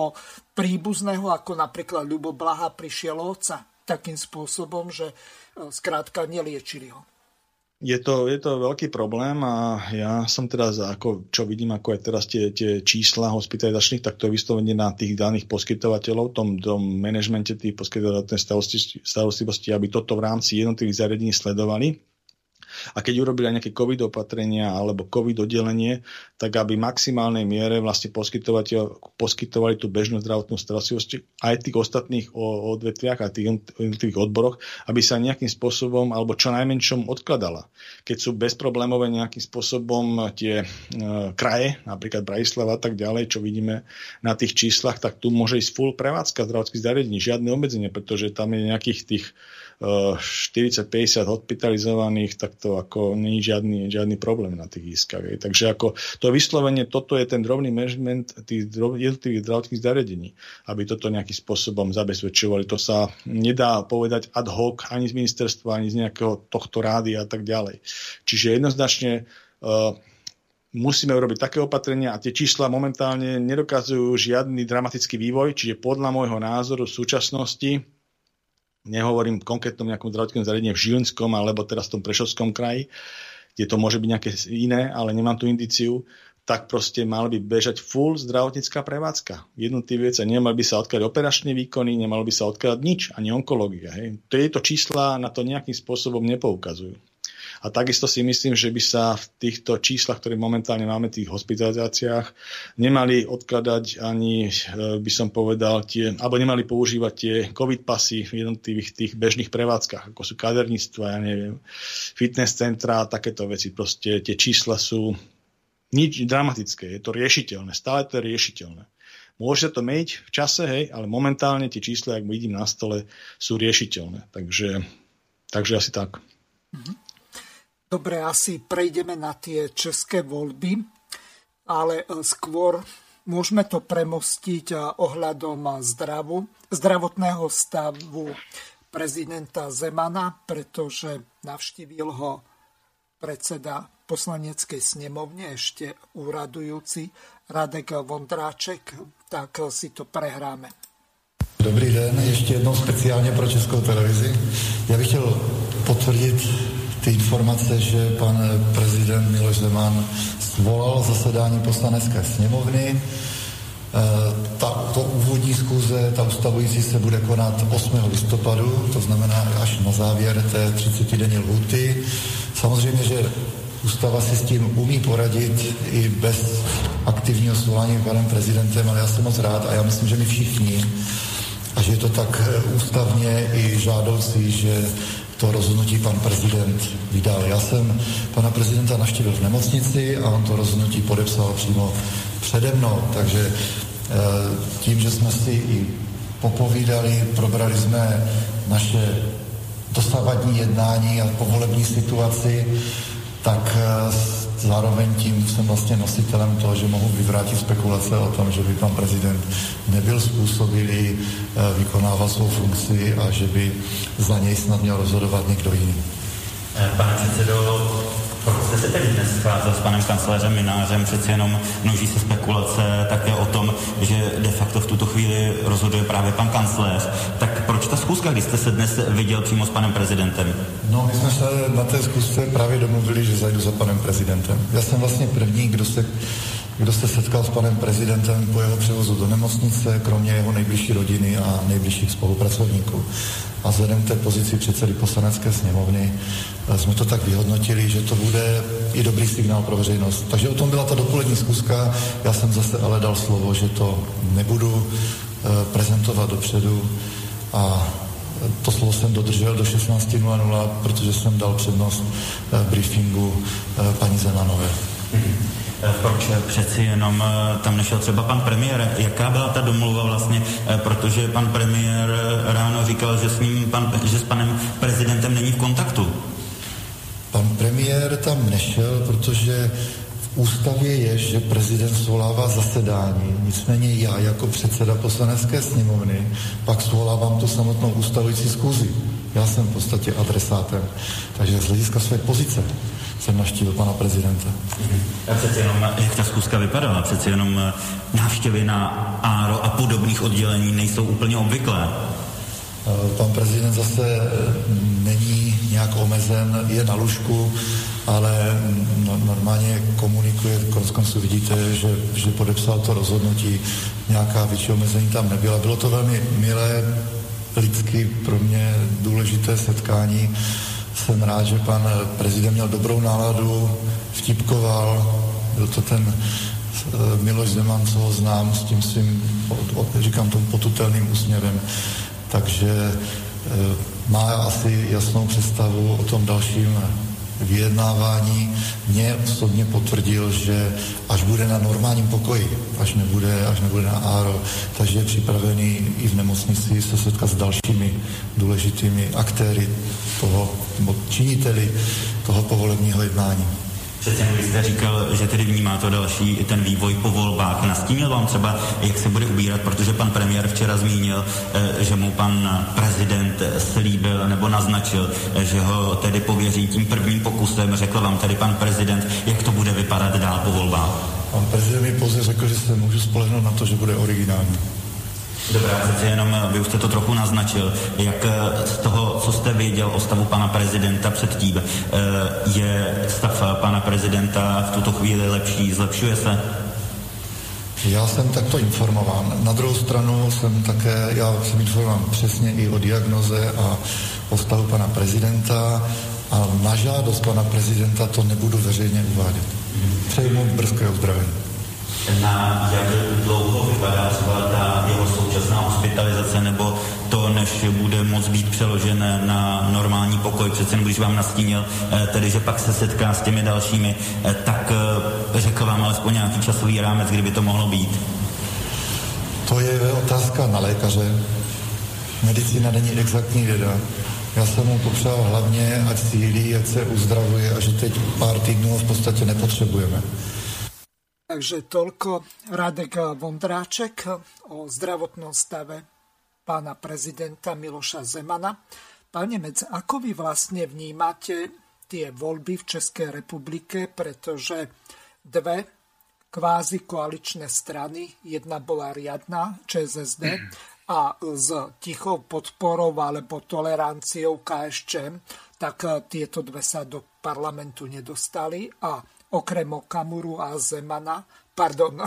príbuzného, ako napríklad Ľubo Blaha prišiel oca, takým spôsobom, že e, skrátka neliečili ho.
Je to, je to veľký problém a ja som teraz, ako, čo vidím, ako je teraz tie, tie čísla hospitalizačných, tak to je vyslovene na tých daných poskytovateľov, tom, tom manažmente tých poskytovateľov starostlivosti, aby toto v rámci jednotlivých zariadení sledovali a keď urobili nejaké COVID opatrenia alebo COVID oddelenie, tak aby v maximálnej miere vlastne poskytovali tú bežnú zdravotnú starostlivosť aj tých ostatných odvetviach a tých jednotlivých odboroch, aby sa nejakým spôsobom alebo čo najmenšom odkladala. Keď sú bezproblémové nejakým spôsobom tie e, kraje, napríklad Bratislava a tak ďalej, čo vidíme na tých číslach, tak tu môže ísť full prevádzka zdravotných zariadení, žiadne obmedzenie, pretože tam je nejakých tých 40-50 hospitalizovaných, tak to ako nie je žiadny, žiadny problém na tých iskách. Takže ako to vyslovenie, toto je ten drobný management tých jednotlivých zdravotných zariadení, aby toto nejakým spôsobom zabezpečovali. To sa nedá povedať ad hoc ani z ministerstva, ani z nejakého tohto rády a tak ďalej. Čiže jednoznačne uh, musíme urobiť také opatrenia a tie čísla momentálne nedokazujú žiadny dramatický vývoj, čiže podľa môjho názoru v súčasnosti nehovorím konkrétnom nejakom zdravotnom zariadení v Žilinskom alebo teraz v tom Prešovskom kraji, kde to môže byť nejaké iné, ale nemám tú indiciu, tak proste mal by bežať full zdravotnícká prevádzka. Jednotlivý vec, nemal by sa odkladať operačné výkony, nemal by sa odkladať nič, ani onkológia. Tieto čísla na to nejakým spôsobom nepoukazujú. A takisto si myslím, že by sa v týchto číslach, ktoré momentálne máme v tých hospitalizáciách, nemali odkladať ani, e, by som povedal, tie, alebo nemali používať tie COVID pasy v jednotlivých tých bežných prevádzkach, ako sú kaderníctva, ja neviem, fitness centra a takéto veci. Proste tie čísla sú nič dramatické, je to riešiteľné, stále to je riešiteľné. Môže to meniť v čase, hej, ale momentálne tie čísla, ak vidím na stole, sú riešiteľné. Takže, takže asi tak. Mm-hmm.
Dobre, asi prejdeme na tie české voľby, ale e, skôr môžeme to premostiť e, ohľadom zdravu, zdravotného stavu prezidenta Zemana, pretože navštívil ho predseda poslaneckej snemovne, ešte úradujúci Radek Vondráček, tak si to prehráme.
Dobrý den, ještě jednou speciálně pro Českou televizi. Já bych chtěl potvrdit ty informace, že pan prezident Miloš Zeman svolal zasedání poslanecké sněmovny. E, ta, to úvodní schůze, ta ustavující se bude konat 8. listopadu, to znamená až na závěr té 30-denní lhuty. Samozřejmě, že Ústava si s tím umí poradit i bez aktivního svolání panem prezidentem, ale já jsem moc rád a já myslím, že my všichni, a že je to tak ústavně i žádoucí, že to rozhodnutí pan prezident vydal. Já jsem pana prezidenta navštívil v nemocnici a on to rozhodnutí podepsal přímo přede mnou, takže eh, tím, že jsme si i popovídali, probrali jsme naše dosavadní jednání a povolební situaci, tak eh, zároveň tím jsem vlastně nositelem toho, že mohu vyvrátit spekulace o tom, že by pan prezident nebyl způsobilý eh, vykonávat svou funkci a že by za něj snad měl rozhodovat někdo jiný.
Eh, pane předsedo, jste se tedy dnes scházel s panem kancelářem Minářem, přeci jenom množí se spekulace také o tom, že de facto v tuto chvíli rozhoduje právě pan kancléř. Tak proč ta schůzka, když jste se dnes viděl přímo s panem prezidentem?
No, my jsme se na té schůzce právě domluvili, že zajdu za panem prezidentem. Já jsem vlastně první, kdo se kdo se setkal s panem prezidentem po jeho převozu do nemocnice, kromě jeho nejbližší rodiny a nejbližších spolupracovníků. A vzhledem k té pozici předsedy poslanecké sněmovny eh, jsme to tak vyhodnotili, že to bude i dobrý signál pro veřejnost. Takže o tom byla ta dopolední zkuska. Já jsem zase ale dal slovo, že to nebudu eh, prezentovat dopředu a to slovo jsem dodržel do 16.00, protože jsem dal přednost eh, briefingu paní Zemanové.
Mm-hmm. Proč přeci jenom tam nešel třeba pan premiér? Jaká byla ta domluva vlastně? Protože pan premiér ráno říkal, že s, ním pan, že s panem prezidentem není v kontaktu.
Pan premiér tam nešel, protože v ústavě je, že prezident svolává zasedání, nicméně já jako předseda poslanecké sněmovny pak svolávám tu samotnou ustavující zkuzi. Já jsem v podstatě adresátem. Takže z hlediska své pozice jsem naštívil pana prezidenta.
A přeci jenom, jak ta zkuska vypadala, přeci jenom eh, návštěvy na ARO a podobných oddělení nejsou úplně obvyklé.
Eh, pan prezident zase eh, není nějak omezen, je na lůžku, ale no, normálně komunikuje, konec konců vidíte, že, že podepsal to rozhodnutí, nějaká větší omezení tam nebyla. Bylo to velmi milé, lidsky pro mě důležité setkání jsem rád, že pan prezident měl dobrou náladu, vtipkoval, byl to ten eh, Miloš Zeman, co ho znám, s tím svým, říkám tomu potutelným úsměvem. Takže eh, má asi jasnou představu o tom dalším vyjednávání mě osobně potvrdil, že až bude na normálním pokoji, až nebude, až nebude na ARO, takže je připravený i v nemocnici se setkat s dalšími důležitými aktéry toho, činiteli toho povolebního jednání.
Přece vy jste říkal, že tedy vnímá to další ten vývoj po volbách. Nastínil vám třeba, jak se bude ubírat, protože pan premiér včera zmínil, eh, že mu pan prezident slíbil nebo naznačil, eh, že ho tedy pověří tím prvním pokusem. Řekl vám tedy pan prezident, jak to bude vypadat dál po volbách.
Pan prezident mi pouze řekl, že se můžu spolehnout na to, že bude originální.
Dobrá, přece jenom eh, vy už jste to trochu naznačil. Jak eh, z toho, co jste věděl o stavu pana prezidenta předtím, eh, je stav pana prezidenta v tuto chvíli lepší, zlepšuje se?
Já jsem takto informován. Na druhou stranu jsem také, já jsem informován přesně i o diagnoze a o stavu pana prezidenta a na žádost pana prezidenta to nebudu veřejně uvádět. Přeju mu brzké uzdravení
na jak dlouho vypadá třeba ta jeho současná hospitalizace, nebo to, než bude moc být přeložené na normální pokoj. Přece když vám nastínil, eh, tedy, že pak se setká s těmi dalšími, eh, tak eh, řekl vám alespoň nějaký časový rámec, kdyby to mohlo být.
To je otázka na lékaře. Medicína není exaktní věda. Já jsem mu popřál hlavně, ať sílí, ať se uzdravuje a že teď pár týdnů v podstatě nepotřebujeme.
Takže toľko Radek Vondráček o zdravotnom stave pána prezidenta Miloša Zemana. Pán Nemec, ako vy vlastne vnímate tie voľby v Českej republike, pretože dve kvázi koaličné strany, jedna bola riadna, ČSSD, a s tichou podporou alebo toleranciou KSČ, tak tieto dve sa do parlamentu nedostali a okrem Okamuru a Zemana, pardon,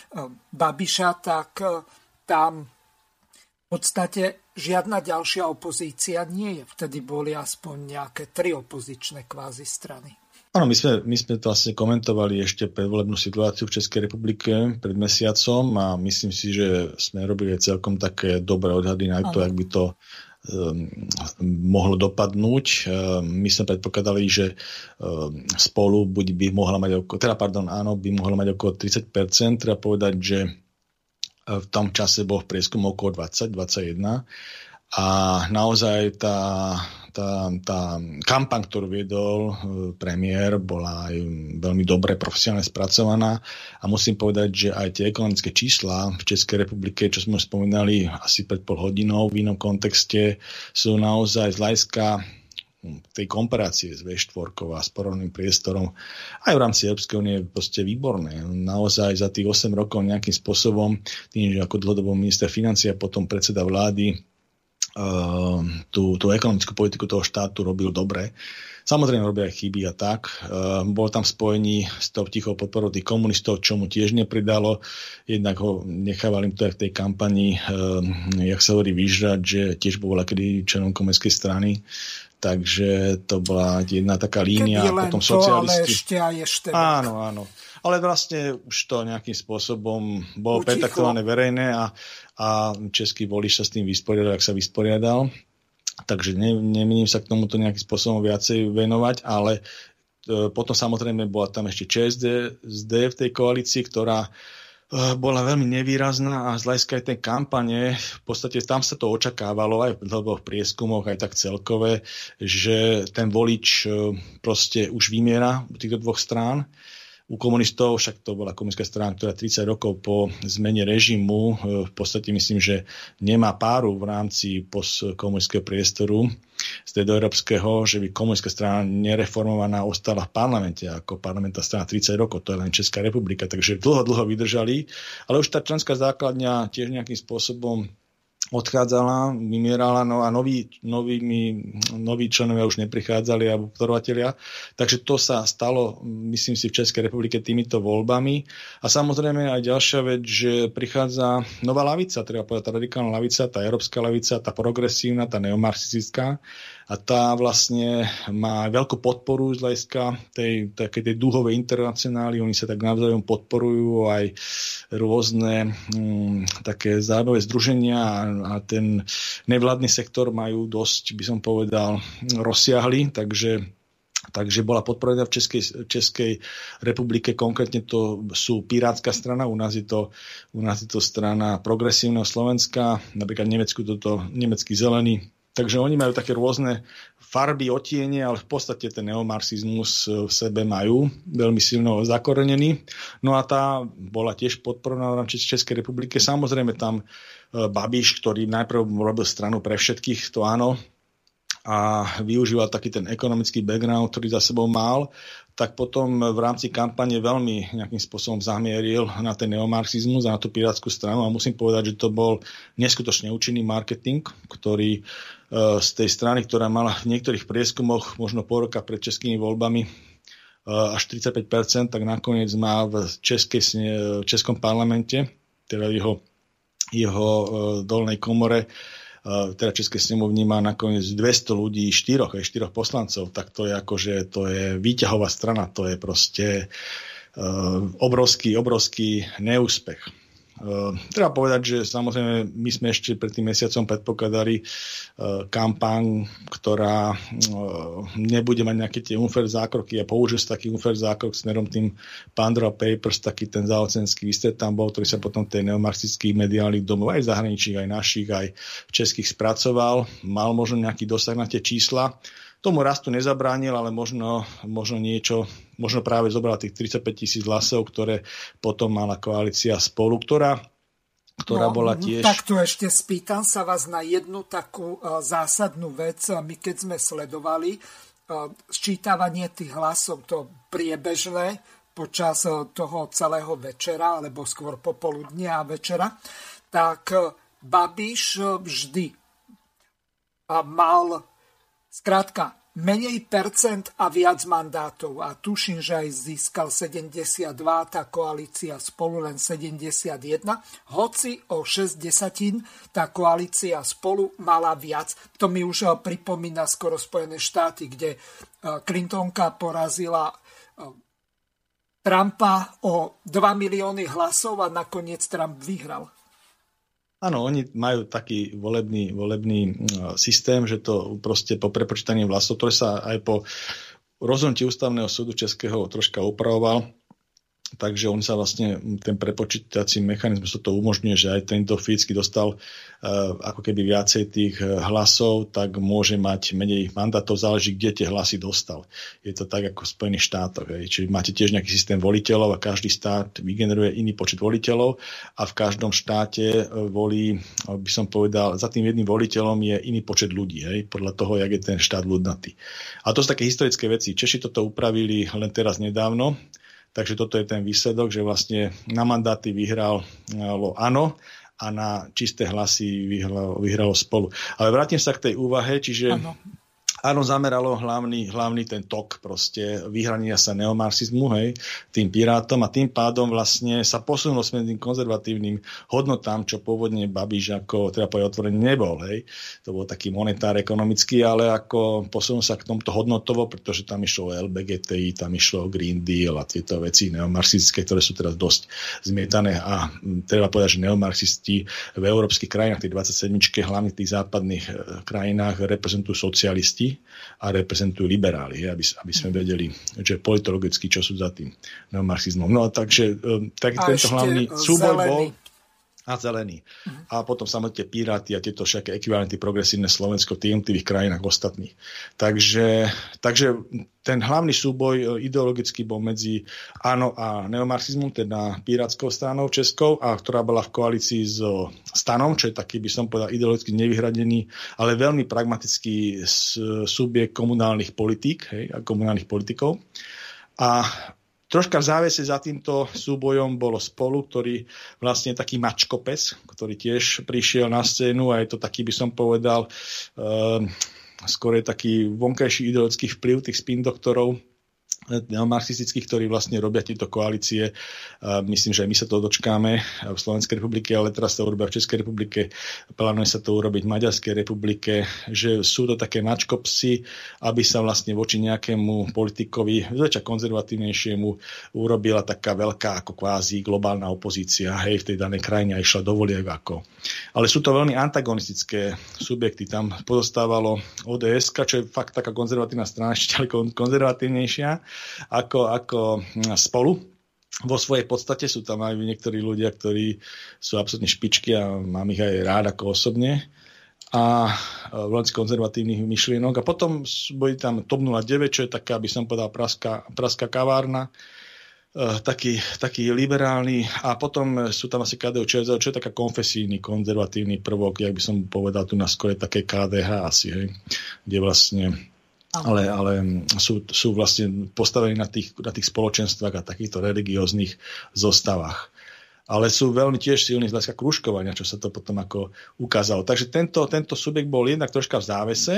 Babiša, tak eh, tam v podstate žiadna ďalšia opozícia nie je. Vtedy boli aspoň nejaké tri opozičné kvázi strany.
Áno, my sme, my sme to vlastne komentovali ešte predvolebnú situáciu v Českej republike pred mesiacom a myslím si, že sme robili celkom také dobré odhady na to, jak by to mohlo dopadnúť. Um, my sme predpokladali, že um, spolu buď by mohla mať okolo, teda pardon, áno, by mohla mať okolo 30%, treba povedať, že uh, v tom čase bol v prieskum okolo 20-21 a naozaj tá tá, tá kampaň, ktorú viedol e, premiér, bola aj veľmi dobre profesionálne spracovaná a musím povedať, že aj tie ekonomické čísla v Českej republike, čo sme spomínali asi pred pol hodinou v inom kontexte, sú naozaj z hľadiska tej komparácie s V4 a s porovným priestorom aj v rámci Európskej únie proste výborné. Naozaj za tých 8 rokov nejakým spôsobom, tým, že ako dlhodobo minister a potom predseda vlády tú, tú ekonomickú politiku toho štátu robil dobre, Samozrejme robia aj chyby a tak. Uh, bol tam spojení s tou tichou podporou tých komunistov, čo mu tiež nepridalo. Jednak ho nechávali to aj v tej kampani, uh, jak sa hovorí, vyžrať, že tiež bol kedy členom komunistickej strany. Takže to bola jedna taká línia.
Keby len potom to, socialisti. ale ešte aj ešte.
Áno, áno. Ale vlastne už to nejakým spôsobom bolo pertaktované verejné a, a český volič sa s tým vysporiadal, ak sa vysporiadal. Takže ne, nemýlim sa k tomuto nejakým spôsobom viacej venovať, ale e, potom samozrejme bola tam ešte ČSD SD v tej koalícii, ktorá e, bola veľmi nevýrazná a z hľadiska aj tej kampane, v podstate tam sa to očakávalo aj v prieskumoch, aj tak celkové, že ten volič e, proste už vymiera u týchto dvoch strán u komunistov, však to bola komunistická strana, ktorá 30 rokov po zmene režimu e, v podstate myslím, že nemá páru v rámci postkomunistického priestoru stredoeurópskeho, že by komunistická strana nereformovaná ostala v parlamente ako parlamentná strana 30 rokov, to je len Česká republika, takže dlho, dlho vydržali, ale už tá členská základňa tiež nejakým spôsobom odchádzala, vymierala no a noví, novými, noví členovia už neprichádzali alebo podporovatelia. Takže to sa stalo, myslím si, v Českej republike týmito voľbami. A samozrejme aj ďalšia vec, že prichádza nová lavica, treba povedať tá radikálna lavica, tá európska lavica, tá progresívna, tá neomarxistická a tá vlastne má veľkú podporu z hľadiska tej, tej, tej dúhovej internacionály, oni sa tak navzájom podporujú aj rôzne um, také zájmové združenia a, a ten nevládny sektor majú dosť, by som povedal, rozsiahly, takže Takže bola podporená v Českej, Českej republike, konkrétne to sú Pirátska strana, u nás je to, u nás je to strana progresívneho Slovenska, napríklad v Nemecku toto nemecký zelený, Takže oni majú také rôzne farby, otiene, ale v podstate ten neomarxizmus v sebe majú veľmi silno zakorenený. No a tá bola tiež podporovaná v rámci Českej republiky. Samozrejme tam e, Babiš, ktorý najprv robil stranu pre všetkých, to áno, a využíval taký ten ekonomický background, ktorý za sebou mal, tak potom v rámci kampane veľmi nejakým spôsobom zamieril na ten neomarxizmus a na tú pirátskú stranu a musím povedať, že to bol neskutočne účinný marketing, ktorý E, z tej strany, ktorá mala v niektorých prieskumoch možno pol roka pred českými voľbami e, až 35%, tak nakoniec má v českej, českom parlamente, teda jeho, jeho e, dolnej komore, teda Českej snemovni má nakoniec 200 ľudí, štyroch, aj štyroch poslancov, tak to je akože, to je výťahová strana, to je proste obrovský, obrovský neúspech. Uh, treba povedať, že samozrejme my sme ešte pred tým mesiacom predpokladali uh, kampaň, ktorá uh, nebude mať nejaké tie unfair zákroky a použije sa taký unfair zákrok smerom tým Pandora Papers, taký ten záocenský výstred tam bol, ktorý sa potom tej neomarxických mediálnych domov aj zahraničných, aj našich, aj českých spracoval. Mal možno nejaký dosah na tie čísla. Tomu rastu nezabránil, ale možno, možno niečo, možno práve zobral tých 35 tisíc hlasov, ktoré potom mala koalícia spolu, ktorá ktorá no, bola tiež...
Tak tu ešte spýtam sa vás na jednu takú uh, zásadnú vec. My keď sme sledovali uh, sčítavanie tých hlasov, to priebežné počas toho celého večera, alebo skôr popoludnia a večera, tak Babiš vždy mal Skrátka, menej percent a viac mandátov. A tuším, že aj získal 72, tá koalícia spolu len 71. Hoci o 6 desatín tá koalícia spolu mala viac. To mi už eh, pripomína skoro Spojené štáty, kde eh, Clintonka porazila eh, Trumpa o 2 milióny hlasov a nakoniec Trump vyhral.
Áno, oni majú taký volebný, volebný mm, systém, že to proste po prepočítaní vlasov, ktoré sa aj po rozhodnutí ústavného súdu Českého troška upravoval, takže on sa vlastne, ten prepočítací mechanizmus to umožňuje, že aj tento fyzicky dostal uh, ako keby viacej tých e, hlasov, tak môže mať menej mandátov, záleží, kde tie hlasy dostal. Je to tak ako v Spojených štátoch. Hej. Čiže máte tiež nejaký systém voliteľov a každý stát vygeneruje iný počet voliteľov a v každom štáte e, volí, by som povedal, za tým jedným voliteľom je iný počet ľudí, hej, podľa toho, jak je ten štát ľudnatý. A to sú také historické veci. Češi toto upravili len teraz nedávno, Takže toto je ten výsledok, že vlastne na mandáty vyhralo áno a na čisté hlasy vyhralo, vyhralo spolu. Ale vrátim sa k tej úvahe, čiže ano. Áno, zameralo hlavný, hlavný ten tok proste vyhrania sa neomarxizmu, hej, tým pirátom a tým pádom vlastne sa posunulo sme tým konzervatívnym hodnotám, čo pôvodne Babiš ako, teda povedať otvorený nebol, hej. To bol taký monetár ekonomický, ale ako posunul sa k tomuto hodnotovo, pretože tam išlo o LBGTI, tam išlo o Green Deal a tieto veci neomarxistické, ktoré sú teraz dosť zmietané a treba povedať, že neomarxisti v európskych krajinách, tých 27, hlavne tých západných e, krajinách reprezentujú socialisti, a reprezentujú liberáli, aby, aby sme mhm. vedeli, že politologicky, čo sú za tým neomarxizmom. No takže e, tak, tento hlavný súboj bol a zelený. A potom samotné piráty a tieto všaké ekvivalenty progresívne Slovensko v tých krajinách ostatných. Takže, takže ten hlavný súboj e, ideologicky bol medzi áno a neomarxizmom, teda pirátskou stranou Českou, a ktorá bola v koalícii s stanom, čo je taký, by som povedal, ideologicky nevyhradený, ale veľmi pragmatický subjekt komunálnych politík hej, a komunálnych politikov. A Troška v závese za týmto súbojom bolo spolu, ktorý vlastne taký mačkopes, ktorý tiež prišiel na scénu a je to taký, by som povedal, uh, skôr je taký vonkajší ideologický vplyv tých spin doktorov, neomarxistických, ktorí vlastne robia tieto koalície. Myslím, že aj my sa to dočkáme v Slovenskej republike, ale teraz sa urobia v Českej republike, plánuje sa to urobiť v Maďarskej republike, že sú to také mačkopsy, aby sa vlastne voči nejakému politikovi, zväčša konzervatívnejšiemu, urobila taká veľká ako kvázi globálna opozícia, hej, v tej danej krajine a išla do ako. Ale sú to veľmi antagonistické subjekty. Tam pozostávalo ODS, čo je fakt taká konzervatívna strana, ešte ale konzervatívnejšia ako, ako hm, spolu. Vo svojej podstate sú tam aj niektorí ľudia, ktorí sú absolútne špičky a mám ich aj rád ako osobne a v rámci konzervatívnych myšlienok. A potom boli tam TOP 09, čo je taká, by som povedal, praská, praská kavárna, taký, taký liberálny a potom sú tam asi KDU ČSL, čo je taká konfesijný, konzervatívny prvok, jak by som povedal, tu na skore také KDH asi, hej, kde vlastne ale, ale sú, sú vlastne postavení na tých, na tých spoločenstvách a takýchto religióznych zostavách. Ale sú veľmi tiež silní z hľadiska kružkovania, čo sa to potom ako ukázalo. Takže tento, tento subjekt bol jednak troška v závese,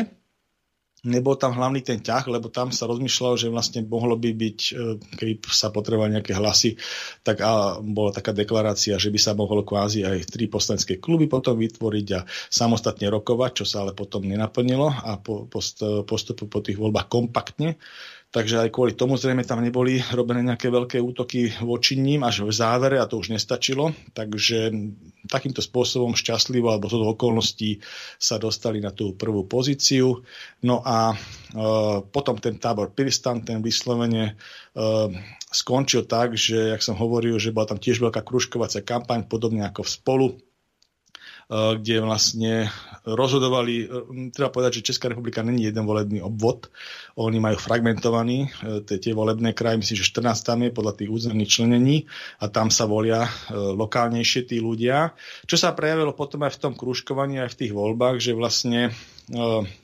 nebol tam hlavný ten ťah, lebo tam sa rozmýšľalo, že vlastne mohlo by byť, e, keď sa potrebovali nejaké hlasy, tak a bola taká deklarácia, že by sa mohlo kvázi aj tri poslanecké kluby potom vytvoriť a samostatne rokovať, čo sa ale potom nenaplnilo a po, post, postupu po tých voľbách kompaktne Takže aj kvôli tomu zrejme tam neboli robené nejaké veľké útoky voči ním až v závere a to už nestačilo. Takže takýmto spôsobom šťastlivo alebo zo okolností sa dostali na tú prvú pozíciu. No a e, potom ten tábor Piristan, ten vyslovene e, skončil tak, že, jak som hovoril, že bola tam tiež veľká kružkovacia kampaň, podobne ako v spolu, kde vlastne rozhodovali, eh, treba povedať, že Česká republika není jeden volebný obvod, oni majú fragmentovaný tie, tie volebné kraje, myslím, že 14 tam je podľa tých územných členení a tam sa volia lokálnejšie tí ľudia, čo sa prejavilo potom aj v tom kružkovaní, aj v tých voľbách, že vlastne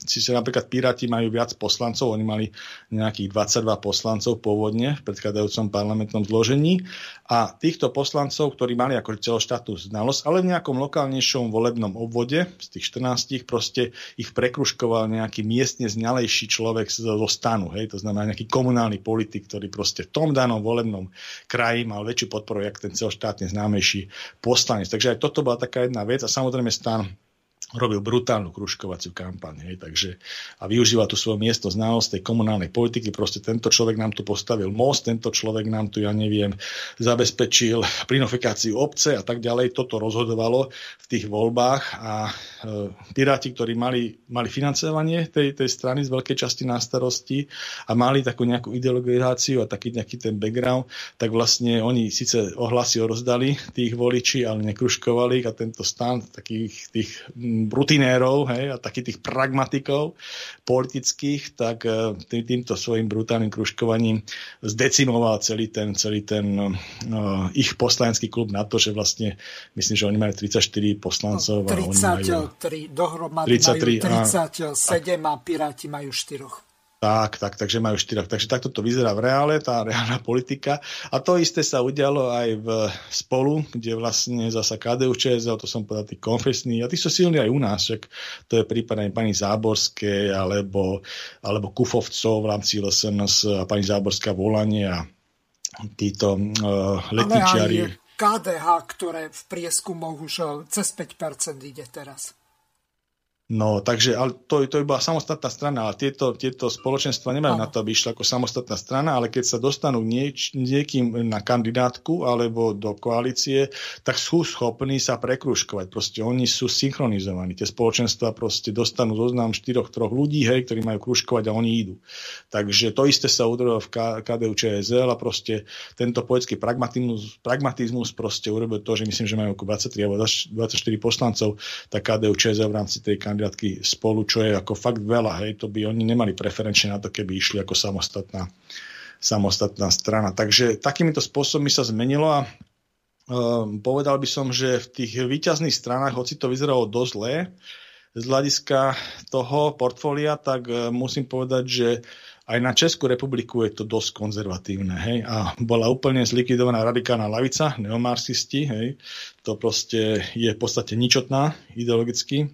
si sa napríklad Piráti majú viac poslancov, oni mali nejakých 22 poslancov pôvodne v predchádzajúcom parlamentnom zložení a týchto poslancov, ktorí mali ako celoštátnu znalosť, ale v nejakom lokálnejšom volebnom obvode z tých 14 proste ich prekruškoval nejaký miestne znalejší človek zo stanu, hej, to znamená nejaký komunálny politik, ktorý proste v tom danom volebnom kraji mal väčšiu podporu, jak ten celoštátne známejší poslanec. Takže aj toto bola taká jedna vec a samozrejme stan robil brutálnu kružkovaciu kampaň. Hej, takže, a využíval tú svoju miesto znalosť tej komunálnej politiky. Proste tento človek nám tu postavil most, tento človek nám tu, ja neviem, zabezpečil plinofikáciu obce a tak ďalej. Toto rozhodovalo v tých voľbách a e, piráti, ktorí mali, mali financovanie tej, tej strany z veľkej časti na starosti a mali takú nejakú ideologizáciu a taký nejaký ten background, tak vlastne oni síce ohlasy rozdali tých voličí, ale nekružkovali a tento stan takých tých brutinérov hej, a takých tých pragmatikov politických, tak e, tý, týmto svojim brutálnym kružkovaním zdecimoval celý ten, celý ten uh, ich poslanecký klub na to, že vlastne myslím, že oni majú 34 poslancov.
No, 33 a oni majú, dohromady 33, majú 37 a, a Piráti majú 4.
Tak, tak, takže majú štyroch. Takže takto to vyzerá v reále, tá reálna politika. A to isté sa udialo aj v spolu, kde vlastne zasa KDU, ČSL, to som povedal, tí konfesní, a tí sú silní aj u nás, však to je prípad aj pani Záborskej, alebo, alebo Kufovcov v rámci LSNS a pani Záborská volanie a títo uh, letničiari.
KDH, ktoré v prieskumoch už eh, cez 5% ide teraz.
No, takže ale to, to iba samostatná strana, ale tieto, tieto spoločenstva nemajú na to, aby išli ako samostatná strana, ale keď sa dostanú nieč, niekým na kandidátku alebo do koalície, tak sú schopní sa prekruškovať. Proste oni sú synchronizovaní. Tie spoločenstva proste dostanú zoznam štyroch, troch ľudí, hej, ktorí majú kruškovať a oni idú. Takže to isté sa udrlo v KDU ČSL a proste tento poetský pragmatizmus, pragmatizmus proste urobil to, že myslím, že majú ako 23 alebo 24 poslancov, tak KDU ČSL v rámci tej kandidátky spolu, čo je ako fakt veľa, hej, to by oni nemali preferenčne na to, keby išli ako samostatná, samostatná strana. Takže takýmito spôsobmi sa zmenilo a uh, povedal by som, že v tých výťazných stranách, hoci to vyzeralo dosť zlé, z hľadiska toho portfólia, tak uh, musím povedať, že aj na Českú republiku je to dosť konzervatívne. Hej? A bola úplne zlikvidovaná radikálna lavica, neomarxisti. Hej? To proste je v podstate ničotná ideologicky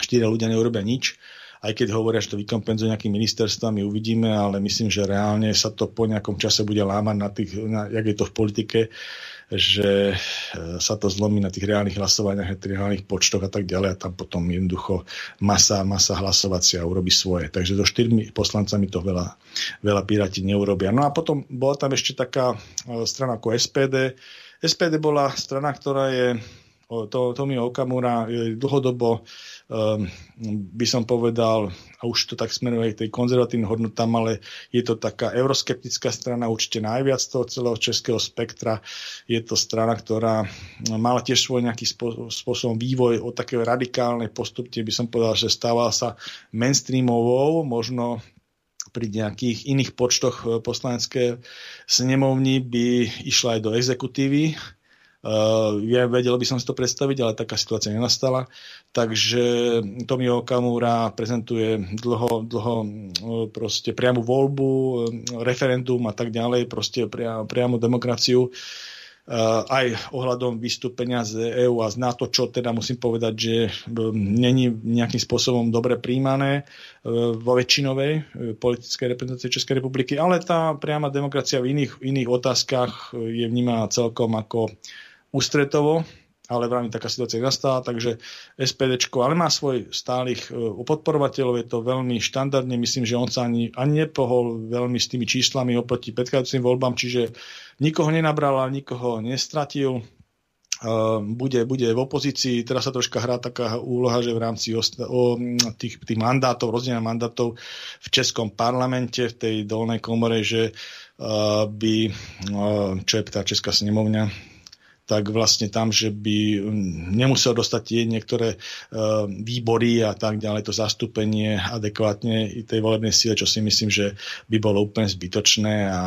štyria ľudia neurobia nič, aj keď hovoria, že to vykompenzuje nejakým ministerstvami, uvidíme, ale myslím, že reálne sa to po nejakom čase bude lámať na tých, na, jak je to v politike, že e, sa to zlomí na tých reálnych hlasovaniach, na tých reálnych počtoch a tak ďalej a tam potom jednoducho masa, masa hlasovacia urobí svoje. Takže so štyrmi poslancami to veľa, veľa piráti neurobia. No a potom bola tam ešte taká e, strana ako SPD. SPD bola strana, ktorá je to, Tomio Okamura dlhodobo by som povedal, a už to tak smeruje tej konzervatívnym hodnotám, ale je to taká euroskeptická strana, určite najviac toho celého českého spektra. Je to strana, ktorá mala tiež svoj nejaký spôsobom vývoj od takého radikálnej postupne, by som povedal, že stávala sa mainstreamovou, možno pri nejakých iných počtoch eh, poslanecké snemovní by išla aj do exekutívy, Uh, ja vedel by som si to predstaviť, ale taká situácia nenastala. Takže Tomio Okamura prezentuje dlho, dlho uh, proste priamu voľbu, uh, referendum a tak ďalej, proste pria, priamu demokraciu. Uh, aj ohľadom vystúpenia z EÚ a z NATO, čo teda musím povedať, že není nejakým spôsobom dobre príjmané uh, vo väčšinovej uh, politickej reprezentácii Českej republiky, ale tá priama demokracia v iných, iných otázkach je vnímaná celkom ako ústretovo, ale vrajme taká situácia nastala, takže SPDčko, ale má svoj stálych e, podporovateľov, je to veľmi štandardne, myslím, že on sa ani, ani nepohol veľmi s tými číslami oproti predchádzajúcim voľbám, čiže nikoho nenabral a nikoho nestratil, e, bude, bude v opozícii. Teraz sa troška hrá taká úloha, že v rámci osta- o, tých, tých mandátov, rozdielania mandátov v Českom parlamente, v tej dolnej komore, že uh, by, uh, čo je tá Česká snemovňa, tak vlastne tam, že by mm, nemusel dostať tie niektoré uh, výbory a tak ďalej, to zastúpenie adekvátne i tej volebnej síle, čo si myslím, že by bolo úplne zbytočné a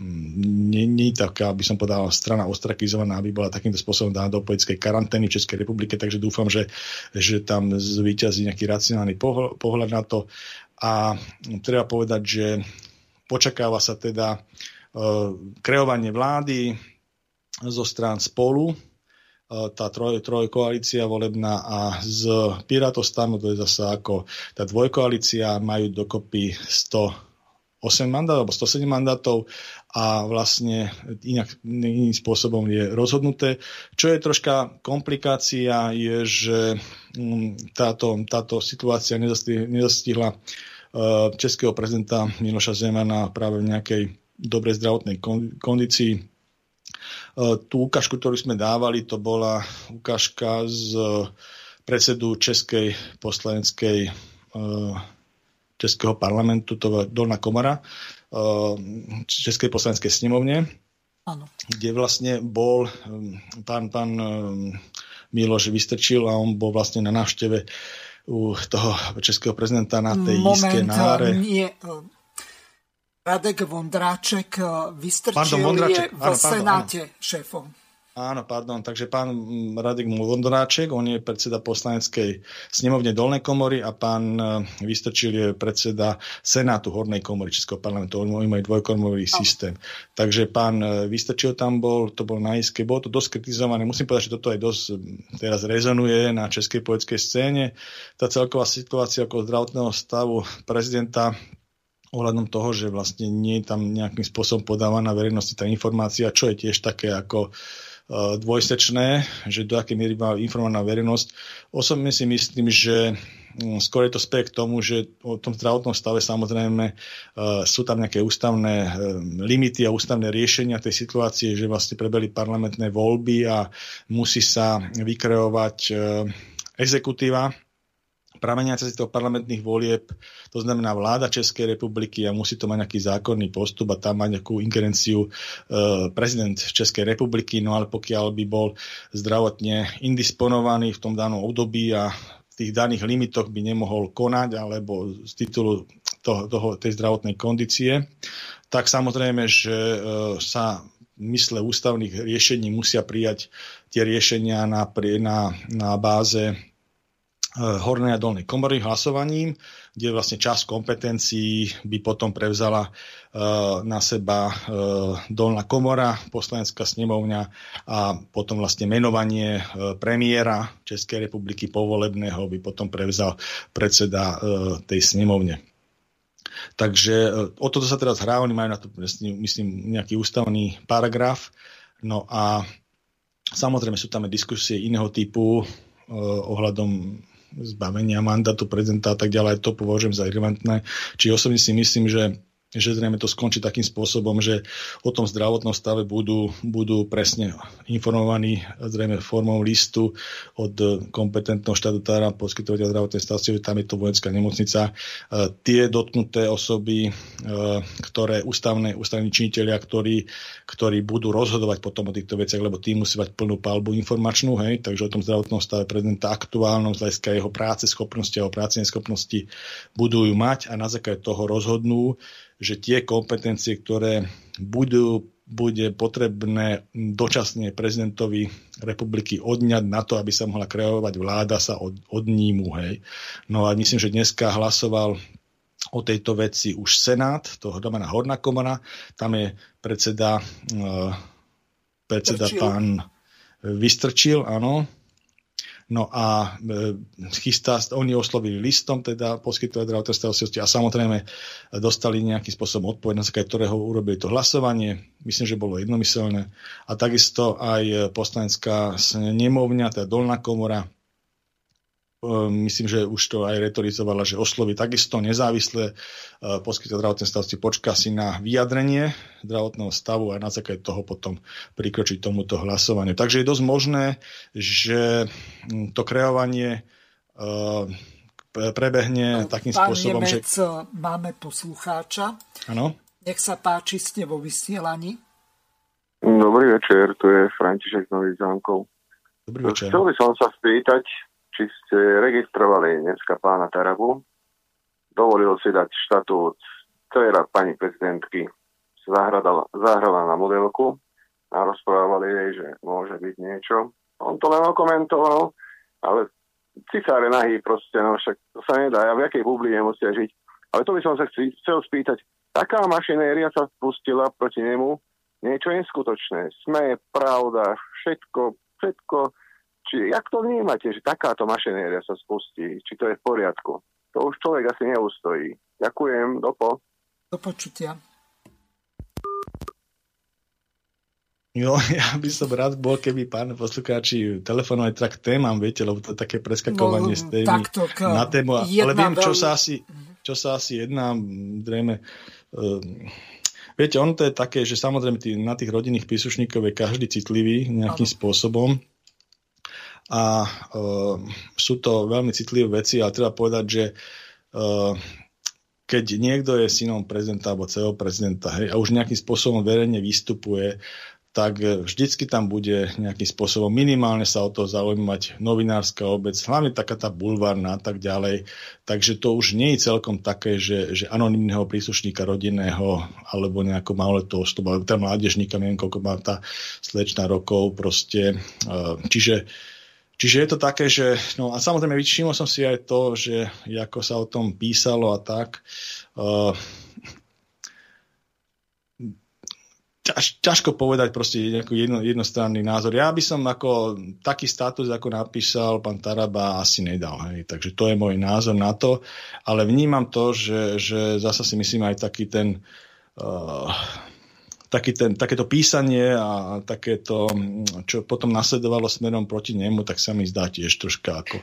mm, je taká, by som povedal, strana ostrakizovaná, aby bola takýmto spôsobom dána do politickej karantény v Českej republike, takže dúfam, že, že tam zvýťazí nejaký racionálny pohľad na to. A treba povedať, že počakáva sa teda uh, kreovanie vlády, zo strán spolu, e, tá troj, trojkoalícia volebná a z Pirátov stanu, to je zase ako tá dvojkoalícia, majú dokopy 108 mandátov alebo 107 mandátov a vlastne inak, iným spôsobom je rozhodnuté. Čo je troška komplikácia, je, že mm, táto, táto situácia nezastihla e, českého prezidenta Miloša Zemana práve v nejakej dobrej zdravotnej kondícii tú ukážku, ktorú sme dávali, to bola ukážka z predsedu Českej poslaneckej e, Českého parlamentu, to bola Dolná komora e, Českej poslaneckej snemovne, kde vlastne bol pán, pán Miloš Vystrčil a on bol vlastne na návšteve u toho českého prezidenta na tej
Moment,
iskej náre.
Nie, Radek Vondráček eh, vystrčil Pardon, Vondráček. je v áno, Senáte áno. šéfom.
Áno, pardon. Takže pán Radik Vondráček, on je predseda poslaneckej snemovne Dolnej komory a pán e, Vystrčil je predseda Senátu Hornej komory Českého parlamentu. Oni majú dvojkomorový systém. Takže pán e, Vystrčil tam bol, to bol na iske, bolo to dosť kritizované. Musím povedať, že toto aj dosť teraz rezonuje na českej politickej scéne. Tá celková situácia okolo zdravotného stavu prezidenta ohľadom toho, že vlastne nie je tam nejakým spôsobom podávaná verejnosti tá informácia, čo je tiež také ako E, dvojsečné, že do akej miery má informovaná verejnosť. Osobne si myslím, že mm, skôr je to späť k tomu, že o tom zdravotnom stave samozrejme e, sú tam nejaké ústavné e, limity a ústavné riešenia tej situácie, že vlastne prebeli parlamentné voľby a musí sa vykreovať exekutíva prameniace z toho parlamentných volieb, to znamená vláda Českej republiky a musí to mať nejaký zákonný postup a tam mať nejakú ingerenciu e, prezident Českej republiky, no ale pokiaľ by bol zdravotne indisponovaný v tom danom období a v tých daných limitoch by nemohol konať alebo z titulu toho, toho, tej zdravotnej kondície, tak samozrejme, že e, sa mysle ústavných riešení musia prijať tie riešenia na, na, na báze hornej a dolnej komory hlasovaním, kde vlastne časť kompetencií by potom prevzala uh, na seba uh, dolná komora, poslanecká snemovňa a potom vlastne menovanie premiéra Českej republiky povolebného by potom prevzal predseda tej snemovne. Takže o toto sa teraz hrá, oni majú na to, myslím, nejaký ústavný paragraf. No a samozrejme sú tam diskusie iného typu ohľadom zbavenia mandátu prezidenta a tak ďalej, to považujem za irrelevantné. Či osobne si myslím, že že zrejme to skončí takým spôsobom, že o tom zdravotnom stave budú, budú presne informovaní zrejme formou listu od kompetentného štatutára poskytovateľa zdravotnej starostlivosti, tam je to vojenská nemocnica. E, tie dotknuté osoby, e, ktoré ústavné, ústavní činiteľia, ktorí, ktorí budú rozhodovať potom o týchto veciach, lebo tým musí mať plnú palbu informačnú, hej, takže o tom zdravotnom stave prezidenta aktuálnom z hľadiska jeho práce, schopnosti a jeho práce neschopnosti budú ju mať a na základe toho rozhodnú, že tie kompetencie, ktoré budú, bude potrebné dočasne prezidentovi republiky odňať na to, aby sa mohla kreovať vláda, sa od, odnímu. Hej. No a myslím, že dneska hlasoval o tejto veci už Senát, to znamená Horná komora, tam je predseda, uh, predseda pán Vystrčil, áno, No a e, chystá, oni oslovili listom, teda poskytovať zdravotnej starostlivosti a samozrejme dostali nejaký spôsob odpoveď, na ktorého urobili to hlasovanie. Myslím, že bolo jednomyselné. A takisto aj poslanecká nemovňa, teda dolná komora, myslím, že už to aj retorizovala, že osloví takisto nezávisle ehm, poskytuje zdravotné starostlivosti, počká si na vyjadrenie zdravotného stavu a na základe toho potom prikročiť tomuto hlasovaniu. Takže je dosť možné, že hm, to kreovanie ehm, prebehne takým
Pán
spôsobom,
Nemec,
že...
máme poslucháča.
Áno.
Nech sa páči, ste vo vysielaní.
Dobrý večer, tu je František Nový zámkov.
Dobrý večer.
Chcel by som sa spýtať, či ste registrovali dneska pána Tarabu. Dovolil si dať štatút dcera pani prezidentky. Zahrala na modelku a rozprávali jej, že môže byť niečo. On to len okomentoval, ale cisáre nahý proste, no však to sa nedá. A v jakej bubline musia žiť? Ale to by som sa chcel spýtať. Taká mašinéria sa spustila proti nemu, niečo neskutočné. Sme, pravda, všetko, všetko či jak to vnímate, že takáto mašinéria sa spustí? Či to je v poriadku? To už človek asi neustojí. Ďakujem, dopo.
Do počutia.
No, ja by som rád bol, keby pán poslucháči telefonovali tak témam, viete, lebo to je také preskakovanie no, z témy takto, na tému. Ale viem, čo sa asi, čo sa asi jedná, zrejme, uh, viete, on to je také, že samozrejme tý, na tých rodinných príslušníkov je každý citlivý nejakým ano. spôsobom a uh, sú to veľmi citlivé veci, ale treba povedať, že uh, keď niekto je synom prezidenta alebo celého prezidenta hej, a už nejakým spôsobom verejne vystupuje, tak vždycky tam bude nejakým spôsobom minimálne sa o to zaujímať novinárska obec, hlavne taká tá bulvárna a tak ďalej. Takže to už nie je celkom také, že, že anonimného príslušníka rodinného alebo nejakého maloletého osoba, alebo teda mládežníka, neviem koľko má tá slečná rokov proste. Čiže Čiže je to také, že, no a samozrejme vyčímol som si aj to, že ako sa o tom písalo a tak, uh, ťaž, ťažko povedať proste nejaký jedno, jednostranný názor. Ja by som ako taký status, ako napísal pán Taraba, asi nedal. Hej. Takže to je môj názor na to. Ale vnímam to, že, že zasa si myslím aj taký ten uh, taký ten, takéto písanie a takéto, čo potom nasledovalo smerom proti nemu, tak sa mi zdá tiež troška ako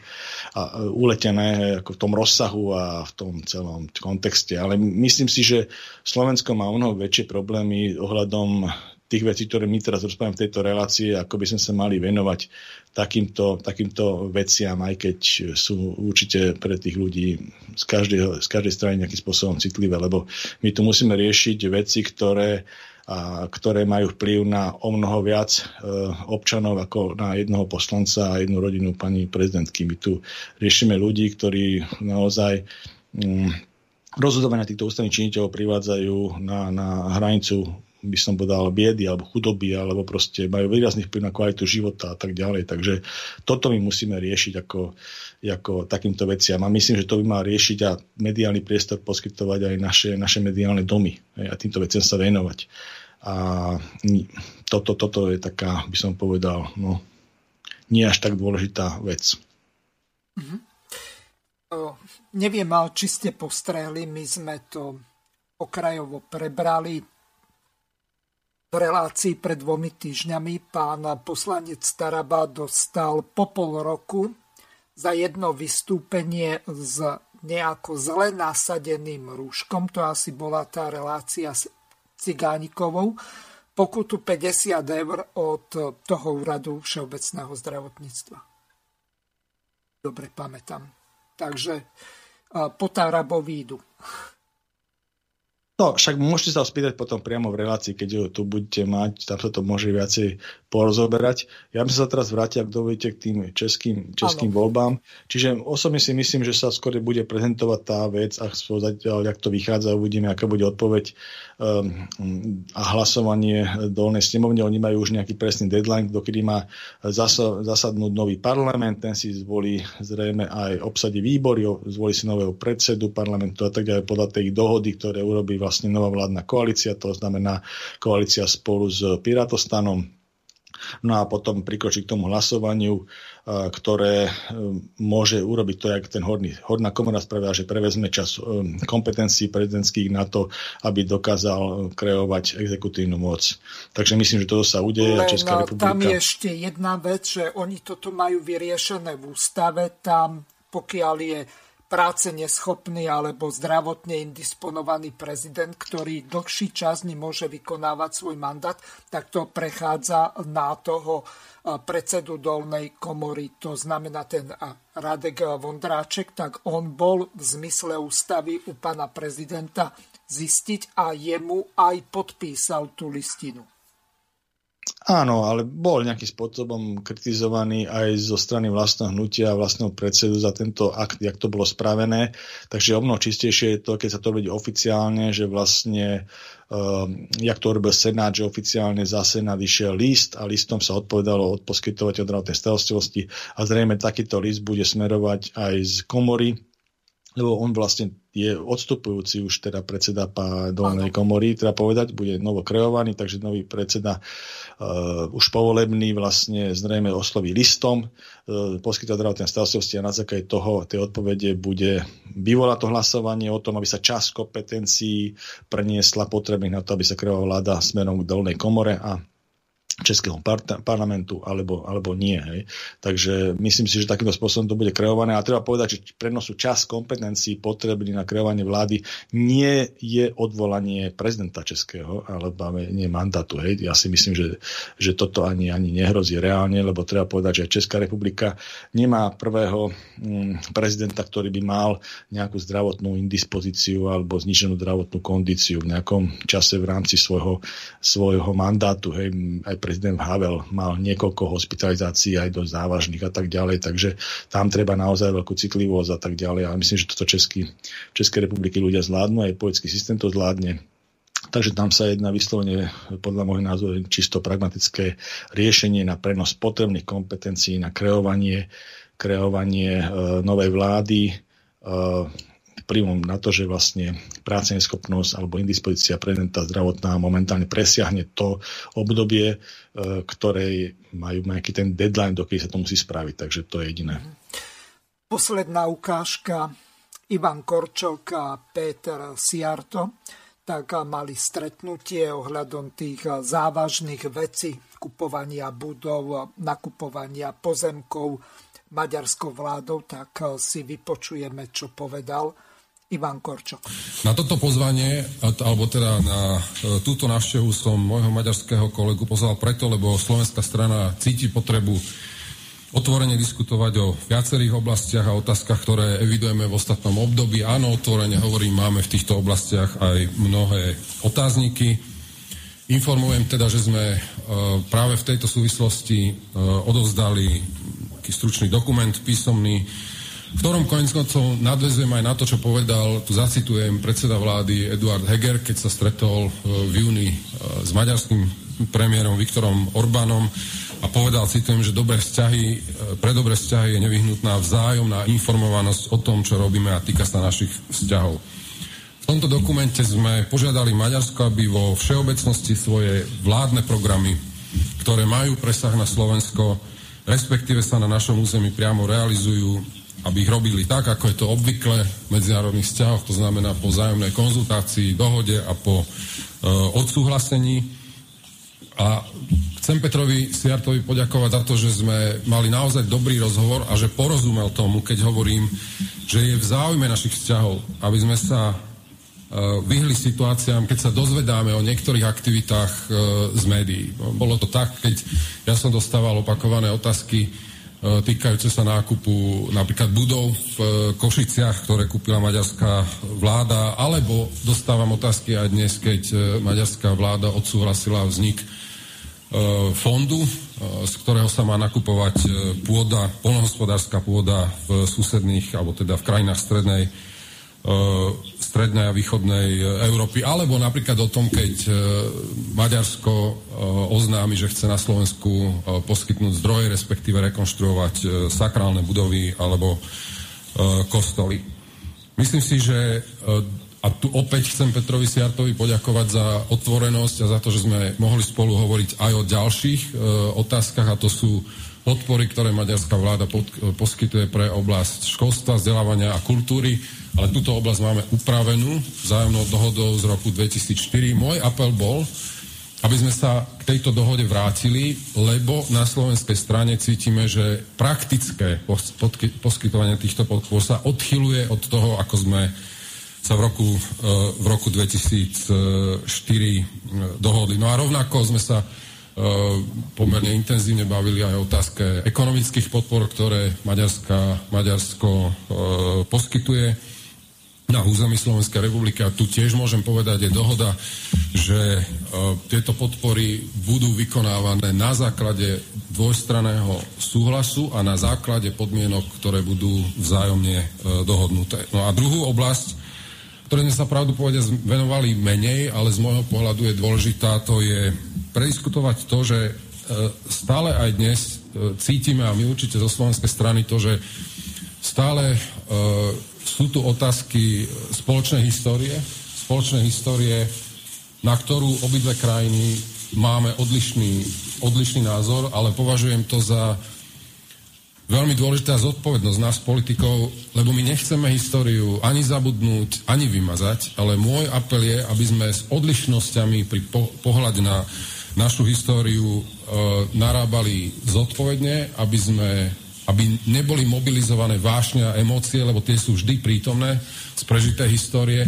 a, uletené ako v tom rozsahu a v tom celom kontexte. Ale myslím si, že Slovensko má mnoho väčšie problémy ohľadom tých vecí, ktoré my teraz rozprávame v tejto relácii, ako by sme sa mali venovať takýmto, takýmto veciam, aj keď sú určite pre tých ľudí z, každej, z každej strany nejakým spôsobom citlivé, lebo my tu musíme riešiť veci, ktoré a ktoré majú vplyv na o mnoho viac e, občanov ako na jednoho poslanca a jednu rodinu pani prezidentky. My tu riešime ľudí, ktorí naozaj mm, rozhodovania týchto ústavných činiteľov privádzajú na, na hranicu by som povedal, biedy alebo chudoby, alebo proste majú výrazný vplyv na kvalitu života a tak ďalej. Takže toto my musíme riešiť ako, ako takýmto veciam. A myslím, že to by mal riešiť a mediálny priestor poskytovať aj naše, naše mediálne domy a týmto veciam sa venovať. A toto, toto je taká, by som povedal, no, nie až tak dôležitá vec. Mm-hmm.
O, neviem, či ste postrehli, my sme to okrajovo prebrali v relácii pred dvomi týždňami. Pán poslanec Staraba dostal po pol roku za jedno vystúpenie s nejako zle nasadeným rúškom. To asi bola tá relácia s Cigánikovou pokutu 50 eur od toho úradu Všeobecného zdravotníctva. Dobre pamätám. Takže po Tárabovi idú.
No, však môžete sa spýtať potom priamo v relácii, keď ho tu budete mať, tam sa to môže viacej porozoberať. Ja by sa teraz vrátil, ak dovolíte, k tým českým, českým voľbám. Čiže osobne si myslím, že sa skôr bude prezentovať tá vec a zatiaľ, jak to vychádza, uvidíme, aká bude odpoveď um, a hlasovanie dolnej snemovne. Oni majú už nejaký presný deadline, dokedy má zasadnúť nový parlament, ten si zvolí zrejme aj obsadí výbory, zvolí si nového predsedu parlamentu a tak ďalej podľa tej dohody, ktoré urobí vlastne nová vládna koalícia, to znamená koalícia spolu s Pirátostanom. No a potom prikročí k tomu hlasovaniu, ktoré môže urobiť to, jak ten horný, horná komora spravila, že prevezme čas kompetencií prezidentských na to, aby dokázal kreovať exekutívnu moc. Takže myslím, že toto sa udeje.
Len
Česká republika...
tam je ešte jedna vec, že oni toto majú vyriešené v ústave. Tam, pokiaľ je práce neschopný alebo zdravotne indisponovaný prezident, ktorý dlhší čas nemôže vykonávať svoj mandát, tak to prechádza na toho predsedu dolnej komory, to znamená ten Radek Vondráček, tak on bol v zmysle ústavy u pána prezidenta zistiť a jemu aj podpísal tú listinu.
Áno, ale bol nejakým spôsobom kritizovaný aj zo strany vlastného hnutia a vlastného predsedu za tento akt, jak to bolo spravené. Takže o mnoho čistejšie je to, keď sa to robí oficiálne, že vlastne, um, jak to robil Senát, že oficiálne za Senát išiel list a listom sa odpovedalo od poskytovateľa zdravotnej starostlivosti a zrejme takýto list bude smerovať aj z komory lebo on vlastne je odstupujúci už teda predseda dolnej komory, teda povedať, bude novo kreovaný, takže nový predseda uh, už povolebný vlastne zrejme osloví listom, uh, poskytá zdravotné starostlivosti a na základe toho tej odpovede bude vyvolať to hlasovanie o tom, aby sa čas kompetencií preniesla potrebných na to, aby sa kreovala vláda smerom k dolnej komore a českého parlamentu, alebo, alebo nie. Hej. Takže myslím si, že takýmto spôsobom to bude kreované. A treba povedať, že prenosu čas kompetencií potrebný na kreovanie vlády nie je odvolanie prezidenta českého, alebo nie mandátu. Hej. Ja si myslím, že, že toto ani, ani nehrozí reálne, lebo treba povedať, že Česká republika nemá prvého mm, prezidenta, ktorý by mal nejakú zdravotnú indispozíciu alebo zniženú zdravotnú kondíciu v nejakom čase v rámci svojho, svojho mandátu. Hej. Aj prezident Havel mal niekoľko hospitalizácií aj dosť závažných a tak ďalej, takže tam treba naozaj veľkú citlivosť a tak ďalej. A myslím, že toto Český, České republiky ľudia zvládnu, aj politický systém to zvládne. Takže tam sa jedná vyslovene, podľa môjho názoru, čisto pragmatické riešenie na prenos potrebných kompetencií, na kreovanie, kreovanie e, novej vlády, e, vplyvom na to, že vlastne práce neschopnosť alebo indispozícia prezidenta zdravotná momentálne presiahne to obdobie, e, ktorej majú nejaký ten deadline, dokedy sa to musí spraviť. Takže to je jediné.
Posledná ukážka. Ivan Korčok a Peter Siarto tak mali stretnutie ohľadom tých závažných vecí kupovania budov, nakupovania pozemkov maďarskou vládou, tak si vypočujeme, čo povedal Ivan Korčok.
Na toto pozvanie, alebo teda na e, túto návštevu som môjho maďarského kolegu pozval preto, lebo slovenská strana cíti potrebu otvorene diskutovať o viacerých oblastiach a otázkach, ktoré evidujeme v ostatnom období. Áno, otvorene hovorím, máme v týchto oblastiach aj mnohé otázniky. Informujem teda, že sme e, práve v tejto súvislosti e, odovzdali taký stručný dokument písomný v ktorom konec koncov nadvezujem aj na to, čo povedal, tu zacitujem predseda vlády Eduard Heger, keď sa stretol e, v júni e, s maďarským premiérom Viktorom Orbánom a povedal, citujem, že dobré vzťahy, e, pre dobré vzťahy je nevyhnutná vzájomná informovanosť o tom, čo robíme a týka sa našich vzťahov. V tomto dokumente sme požiadali Maďarsko, aby vo všeobecnosti svoje vládne programy, ktoré majú presah na Slovensko, respektíve sa na našom území priamo realizujú, aby ich robili tak, ako je to obvykle v medzinárodných vzťahoch, to znamená po vzájomnej konzultácii, dohode a po e, odsúhlasení. A chcem Petrovi Siartovi poďakovať za to, že sme mali naozaj dobrý rozhovor a že porozumel tomu, keď hovorím, že je v záujme našich vzťahov, aby sme sa e, vyhli situáciám, keď sa dozvedáme o niektorých aktivitách e, z médií. Bolo to tak, keď ja som dostával opakované otázky, týkajúce sa nákupu napríklad budov v e, Košiciach, ktoré kúpila maďarská vláda, alebo dostávam otázky aj dnes, keď e, maďarská vláda odsúhlasila vznik fondu, z ktorého sa má nakupovať pôda, polnohospodárska pôda v susedných, alebo teda v krajinách strednej strednej a východnej e, Európy, alebo napríklad o tom, keď e, Maďarsko e, oznámi, že chce na Slovensku poskytnúť zdroje, respektíve rekonštruovať sakrálne budovy alebo kostoly. Myslím si, že a tu opäť chcem Petrovi Siartovi poďakovať za otvorenosť a za to, že sme mohli spolu hovoriť aj o ďalších otázkach a to sú podpory, ktoré maďarská vláda poskytuje pre oblasť školstva, vzdelávania a kultúry ale túto oblasť máme upravenú vzájomnou dohodou z roku 2004. Môj apel bol, aby sme sa k tejto dohode vrátili, lebo na slovenskej strane cítime, že praktické poskytovanie týchto podpor sa odchyluje od toho, ako sme sa v roku, e, v roku 2004 e, dohodli. No a rovnako sme sa e, pomerne intenzívne bavili aj o otázke ekonomických podpor, ktoré Maďarska, Maďarsko poskytuje na území Slovenskej republiky a tu tiež môžem povedať, je dohoda, že e, tieto podpory budú vykonávané na základe dvojstraného súhlasu a na základe podmienok, ktoré budú vzájomne e, dohodnuté. No a druhú oblasť, ktoré sme sa pravdu povedať venovali menej, ale z môjho pohľadu je dôležitá, to je prediskutovať to, že e, stále aj dnes cítime a my určite zo slovenskej strany to, že stále sú tu otázky spoločnej histórie, spoločnej histórie, na ktorú obidve krajiny máme odlišný, odlišný názor, ale považujem to za veľmi dôležitá zodpovednosť nás politikov, lebo my nechceme históriu ani zabudnúť, ani vymazať, ale môj apel je, aby sme s odlišnosťami pri po- pohľade na našu históriu e, narábali zodpovedne, aby sme aby neboli mobilizované vášne a emócie, lebo tie sú vždy prítomné z prežitej histórie,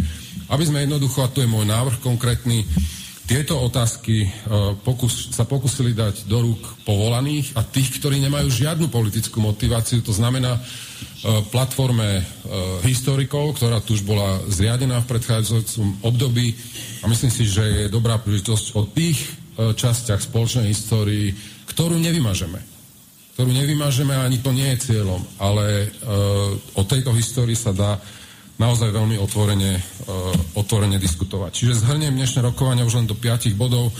aby sme jednoducho, a to je môj návrh konkrétny, tieto otázky e, pokus, sa pokusili dať do rúk povolaných a tých, ktorí nemajú žiadnu politickú motiváciu, to znamená e, platforme e, historikov, ktorá tu už bola zriadená v predchádzajúcom období. A myslím si, že je dobrá príležitosť o tých častiach spoločnej histórii, ktorú nevymažeme ktorú nevymážeme ani to nie je cieľom, ale uh, o tejto histórii sa dá naozaj veľmi otvorene, uh, otvorene diskutovať. Čiže zhrniem dnešné rokovania už len do piatich bodov.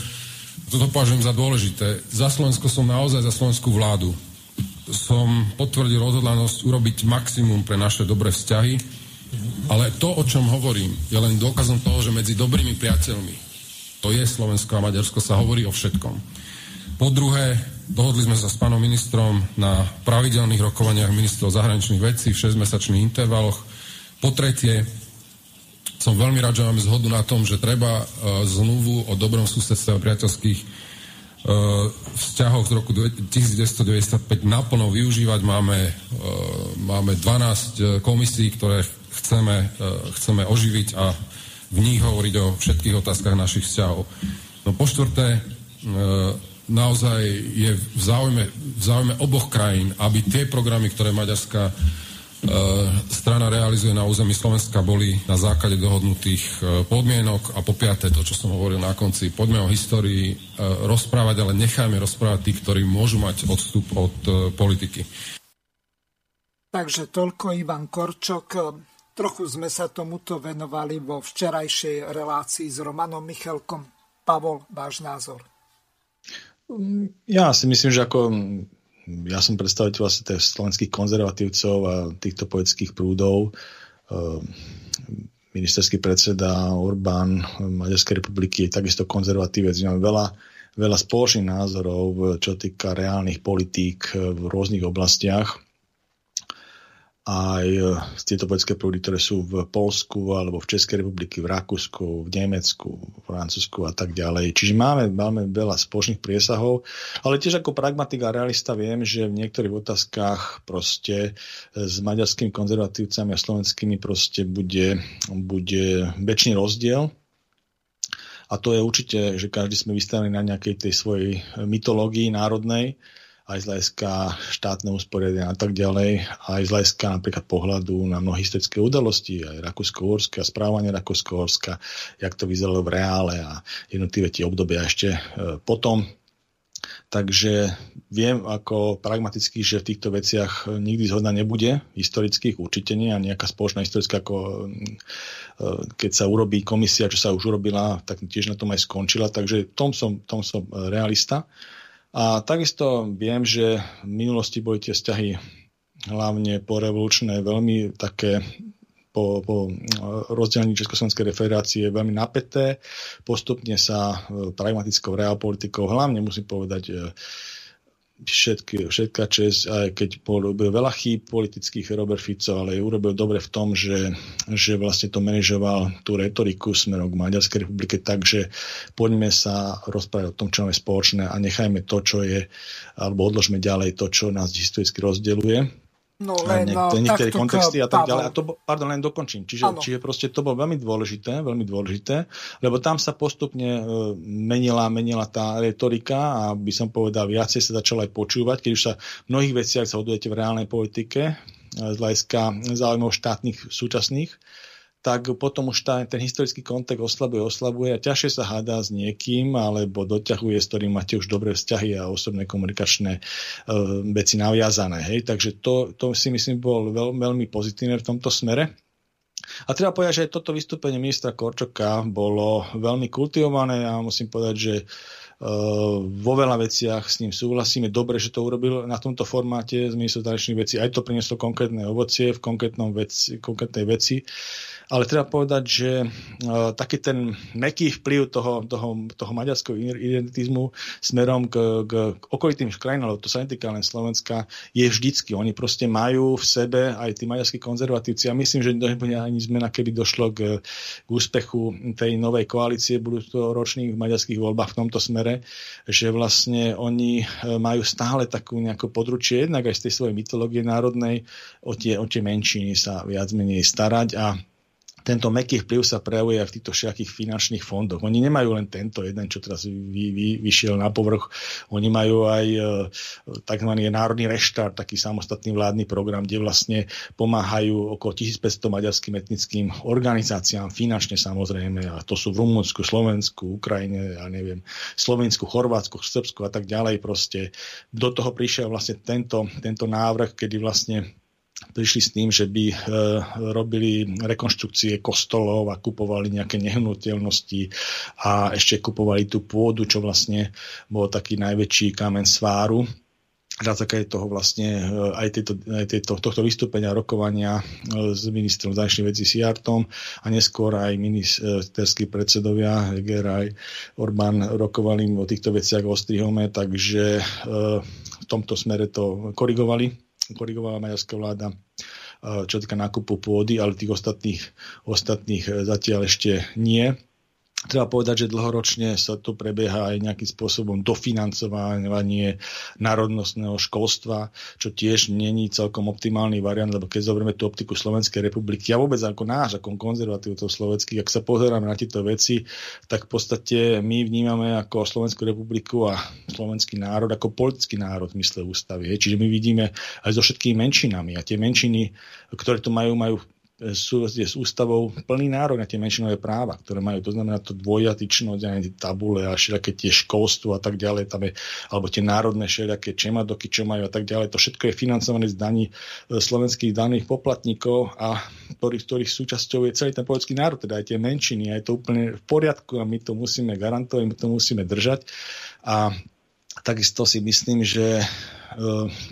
Toto považujem za dôležité. Za Slovensko som naozaj za slovenskú vládu. Som potvrdil odhodlanosť urobiť maximum pre naše dobré vzťahy, ale to, o čom hovorím, je len dôkazom toho, že medzi dobrými priateľmi, to je Slovensko a Maďarsko, sa hovorí o všetkom. Po druhé, Dohodli sme sa s pánom ministrom na pravidelných rokovaniach ministrov zahraničných vecí v 6-mesačných intervaloch. Po tretie, som veľmi rád, že máme zhodu na tom, že treba uh, zmluvu o dobrom susedstve a priateľských uh, vzťahoch z roku 1995 naplno využívať. Máme, uh, máme 12 komisí, ktoré chceme, chceme oživiť a v nich hovoriť o všetkých otázkach našich vzťahov. No po štvrté, naozaj je v záujme, v záujme oboch krajín, aby tie programy, ktoré maďarská e, strana realizuje na území Slovenska, boli na základe dohodnutých e, podmienok. A po piaté, to, čo som hovoril na konci, poďme o histórii e, rozprávať, ale nechajme rozprávať tých, ktorí môžu mať odstup od politiky.
Takže toľko Ivan Korčok. Trochu sme sa tomuto venovali vo včerajšej relácii s Romanom Michalkom. Pavol, váš názor.
Ja si myslím, že ako ja som predstaviteľ vlastne tých slovenských konzervatívcov a týchto poetických prúdov. Ehm, ministerský predseda Orbán Maďarskej republiky je takisto konzervatívec. Máme veľa, veľa spoločných názorov, čo týka reálnych politík v rôznych oblastiach aj e, tieto vojenské prúdy, ktoré sú v Polsku alebo v Českej republiky, v Rakúsku, v Nemecku, v Francúzsku a tak ďalej. Čiže máme, máme veľa spoločných priesahov, ale tiež ako pragmatik a realista viem, že v niektorých otázkach proste s maďarskými konzervatívcami a slovenskými proste bude, bude väčší rozdiel. A to je určite, že každý sme vystavení na nejakej tej svojej mytológii národnej, aj z hľadiska štátneho usporiadania a tak ďalej, aj z hľadiska napríklad pohľadu na mnohé historické udalosti, aj Rakúsko-Horské a správanie Rakúsko-Horska, jak to vyzeralo v reále a jednotlivé tie obdobia ešte e, potom. Takže viem ako pragmaticky, že v týchto veciach nikdy zhodna nebude, historických určite nie a nejaká spoločná historická, ako e, keď sa urobí komisia, čo sa už urobila, tak tiež na tom aj skončila, takže tom som, tom som realista. A takisto viem, že v minulosti boli tie vzťahy hlavne po revolučné veľmi také po, po rozdelení Československej federácie veľmi napäté. Postupne sa e, pragmatickou realpolitikou, hlavne musím povedať, e, všetky, všetká čest, aj keď urobil veľa chýb politických Robert Fico, ale urobil dobre v tom, že, že vlastne to manažoval tú retoriku smerom k Maďarskej republike tak, že poďme sa rozprávať o tom, čo máme spoločné a nechajme to, čo je, alebo odložme ďalej to, čo nás historicky rozdeluje
No len no,
niektoré kontexty a tak ďalej. A to, pardon, len dokončím. Čiže, čiže proste to bolo veľmi dôležité, veľmi dôležité, lebo tam sa postupne e, menila, menila tá retorika a by som povedal, viacej sa začalo aj počúvať, keď už sa v mnohých veciach zhodujete v reálnej politike e, z hľadiska záujmov štátnych súčasných, tak potom už tá, ten historický kontext oslabuje, oslabuje a ťažšie sa hádá s niekým alebo doťahuje, s ktorým máte už dobré vzťahy a osobné komunikačné uh, veci naviazané. Hej? Takže to, to si myslím bol veľ, veľmi pozitívne v tomto smere. A treba povedať, že aj toto vystúpenie ministra Korčoka bolo veľmi kultivované a musím povedať, že Uh, vo veľa veciach s ním súhlasíme. Dobre, že to urobil na tomto formáte z ministerstva zahraničných vecí. Aj to prinieslo konkrétne ovocie v konkrétnom veci, konkrétnej veci. Ale treba povedať, že uh, taký ten meký vplyv toho, toho, toho maďarského identitizmu smerom k, k okolitým krajinám, to sa netýka len Slovenska, je vždycky. Oni proste majú v sebe aj tí maďarskí konzervatívci. A myslím, že nebude ani zmena, keby došlo k, k úspechu tej novej koalície budúcoročných maďarských voľbách v tomto smere že vlastne oni majú stále takú nejakú područie, jednak aj z tej svojej mytológie národnej, o tie, o tie menšiny sa viac menej starať a tento meký vplyv sa prejavuje aj v týchto všetkých finančných fondoch. Oni nemajú len tento jeden, čo teraz vy, vy, vyšiel na povrch, oni majú aj e, tzv. národný reštart, taký samostatný vládny program, kde vlastne pomáhajú okolo 1500 maďarským etnickým organizáciám, finančne samozrejme, a to sú v Rumunsku, Slovensku, Ukrajine, ja neviem, Slovensku, Chorvátsku, Srbsku a tak ďalej proste. Do toho prišiel vlastne tento, tento návrh, kedy vlastne prišli s tým, že by e, robili rekonštrukcie kostolov a kupovali nejaké nehnuteľnosti a ešte kupovali tú pôdu, čo vlastne bol taký najväčší kamen sváru. Na základe toho vlastne e, aj, tejto, aj tejto, tohto vystúpenia rokovania e, s ministrom zahraničných vecí Siartom a neskôr aj ministerskí predsedovia Heger aj Orbán rokovali o týchto veciach o Strihome, takže v tomto smere to korigovali korigovala maďarská vláda, čo týka nákupu pôdy, ale tých ostatných, ostatných e, zatiaľ ešte nie. Treba povedať, že dlhoročne sa tu prebieha aj nejakým spôsobom dofinancovanie národnostného školstva, čo tiež není celkom optimálny variant, lebo keď zoberieme tú optiku Slovenskej republiky a vôbec ako náš, ako konzervatívcov slovenských, ak sa pozeráme na tieto veci, tak v podstate my vnímame ako Slovenskú republiku a slovenský národ ako politický národ v mysle ústavy. Čiže my vidíme aj so všetkými menšinami a tie menšiny, ktoré tu majú, majú sú, s ústavou plný nárok na tie menšinové práva, ktoré majú, to znamená to dvojjatyčnosť, aj tabule a všelijaké tie školstvo a tak ďalej, tam je, alebo tie národné všelijaké čemadoky, čo majú a tak ďalej. To všetko je financované z daní e, slovenských daných poplatníkov a ktorých, ktorých súčasťou je celý ten politický národ, teda aj tie menšiny. A je to úplne v poriadku a my to musíme garantovať, my to musíme držať. A takisto si myslím, že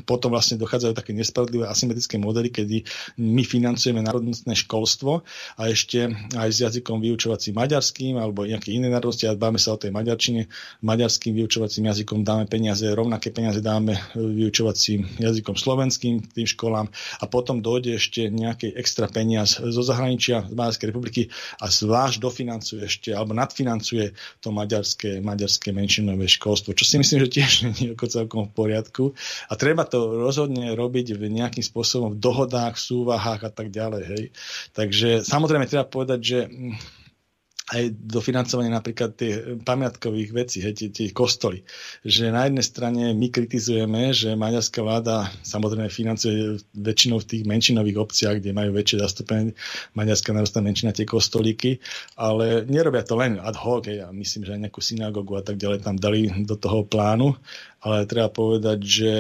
potom vlastne dochádzajú také nespravodlivé asymetrické modely, kedy my financujeme národnostné školstvo a ešte aj s jazykom vyučovacím maďarským alebo nejaké iné národnosti a báme sa o tej maďarčine, maďarským vyučovacím jazykom dáme peniaze, rovnaké peniaze dáme vyučovacím jazykom slovenským tým školám a potom dojde ešte nejaký extra peniaz zo zahraničia z Maďarskej republiky a zvlášť dofinancuje ešte alebo nadfinancuje to maďarské, maďarské menšinové školstvo, čo si myslím, že tiež nie je celkom v poriadku. A treba to rozhodne robiť v nejakým spôsobom v dohodách, v súvahách a tak ďalej. Hej. Takže samozrejme treba povedať, že mm, aj do financovania napríklad tých pamiatkových vecí, hej, tie, kostoly. Že na jednej strane my kritizujeme, že maďarská vláda samozrejme financuje väčšinou v tých menšinových obciach, kde majú väčšie zastúpenie maďarská národná menšina tie kostolíky, ale nerobia to len ad hoc, hej, ja myslím, že aj nejakú synagogu a tak ďalej tam dali do toho plánu, ale treba povedať, že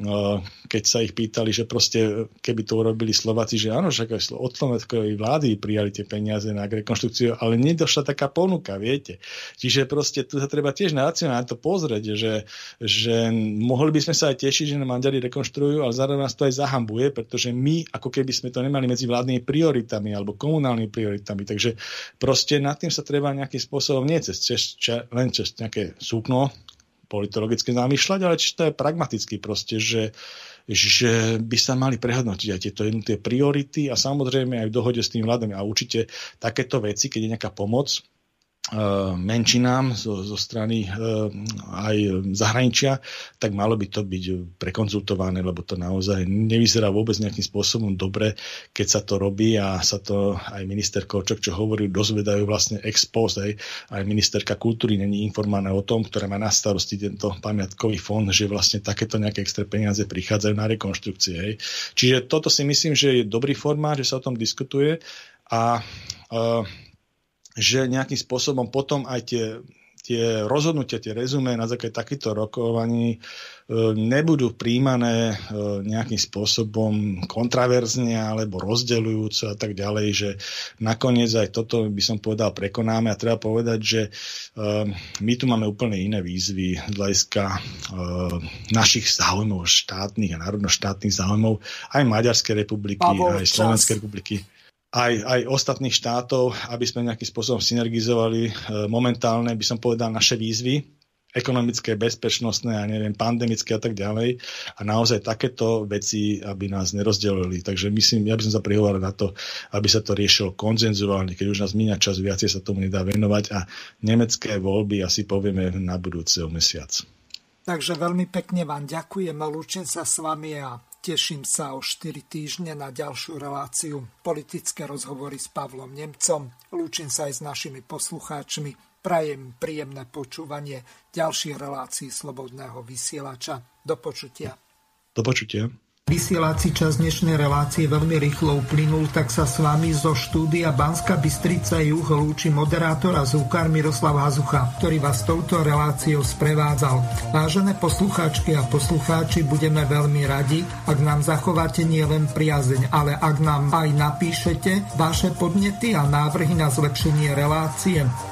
no, keď sa ich pýtali, že proste keby to urobili Slováci, že áno, aj od slovenskej vlády prijali tie peniaze na rekonštrukciu, ale nedošla taká ponuka, viete. Čiže proste tu sa treba tiež na na to pozrieť, že, že mohli by sme sa aj tešiť, že nám Maďari rekonštruujú, ale zároveň nás to aj zahambuje, pretože my ako keby sme to nemali medzi vládnymi prioritami alebo komunálnymi prioritami. Takže proste nad tým sa treba nejakým spôsobom nie cez, cez, len cez nejaké súkno politologicky zamýšľať, ale či to je pragmaticky proste, že, že by sa mali prehodnotiť aj tieto jednotlivé priority a samozrejme aj v dohode s tým vládami. A určite takéto veci, keď je nejaká pomoc, menšinám zo, zo strany e, aj zahraničia, tak malo by to byť prekonzultované, lebo to naozaj nevyzerá vôbec nejakým spôsobom dobre, keď sa to robí a sa to aj minister Kočok, čo hovorí, dozvedajú vlastne ex post, aj, aj ministerka kultúry není informovaná o tom, ktorá má na starosti tento pamiatkový fond, že vlastne takéto nejaké extra peniaze prichádzajú na rekonštrukcie. Hej. Čiže toto si myslím, že je dobrý formát, že sa o tom diskutuje a uh, že nejakým spôsobom potom aj tie, tie rozhodnutia, tie rezume na základe takýchto rokovaní e, nebudú príjmané e, nejakým spôsobom kontraverzne alebo rozdeľujúco a tak ďalej, že nakoniec aj toto by som povedal prekonáme a treba povedať, že e, my tu máme úplne iné výzvy z hľadiska našich záujmov štátnych a národnoštátnych záujmov aj Maďarskej republiky, Pavol, aj Slovenskej republiky aj, aj ostatných štátov, aby sme nejakým spôsobom synergizovali e, momentálne, by som povedal, naše výzvy ekonomické, bezpečnostné a neviem, pandemické a tak ďalej. A naozaj takéto veci, aby nás nerozdelili. Takže myslím, ja by som sa prihovoril na to, aby sa to riešilo konzenzuálne, keď už nás míňa čas, viacej sa tomu nedá venovať a nemecké voľby asi povieme na budúci mesiac.
Takže veľmi pekne vám ďakujem lúčim sa s vami a teším sa o 4 týždne na ďalšiu reláciu politické rozhovory s Pavlom Nemcom. Lúčim sa aj s našimi poslucháčmi. Prajem príjemné počúvanie ďalších relácií Slobodného vysielača. Do počutia.
Do počutia.
Vysielací čas dnešnej relácie veľmi rýchlo uplynul, tak sa s vami zo štúdia Banska Bystrica Juh lúči moderátor a zúkar Miroslav Hazucha, ktorý vás touto reláciou sprevádzal. Vážené poslucháčky a poslucháči, budeme veľmi radi, ak nám zachováte nielen priazeň, ale ak nám aj napíšete vaše podnety a návrhy na zlepšenie relácie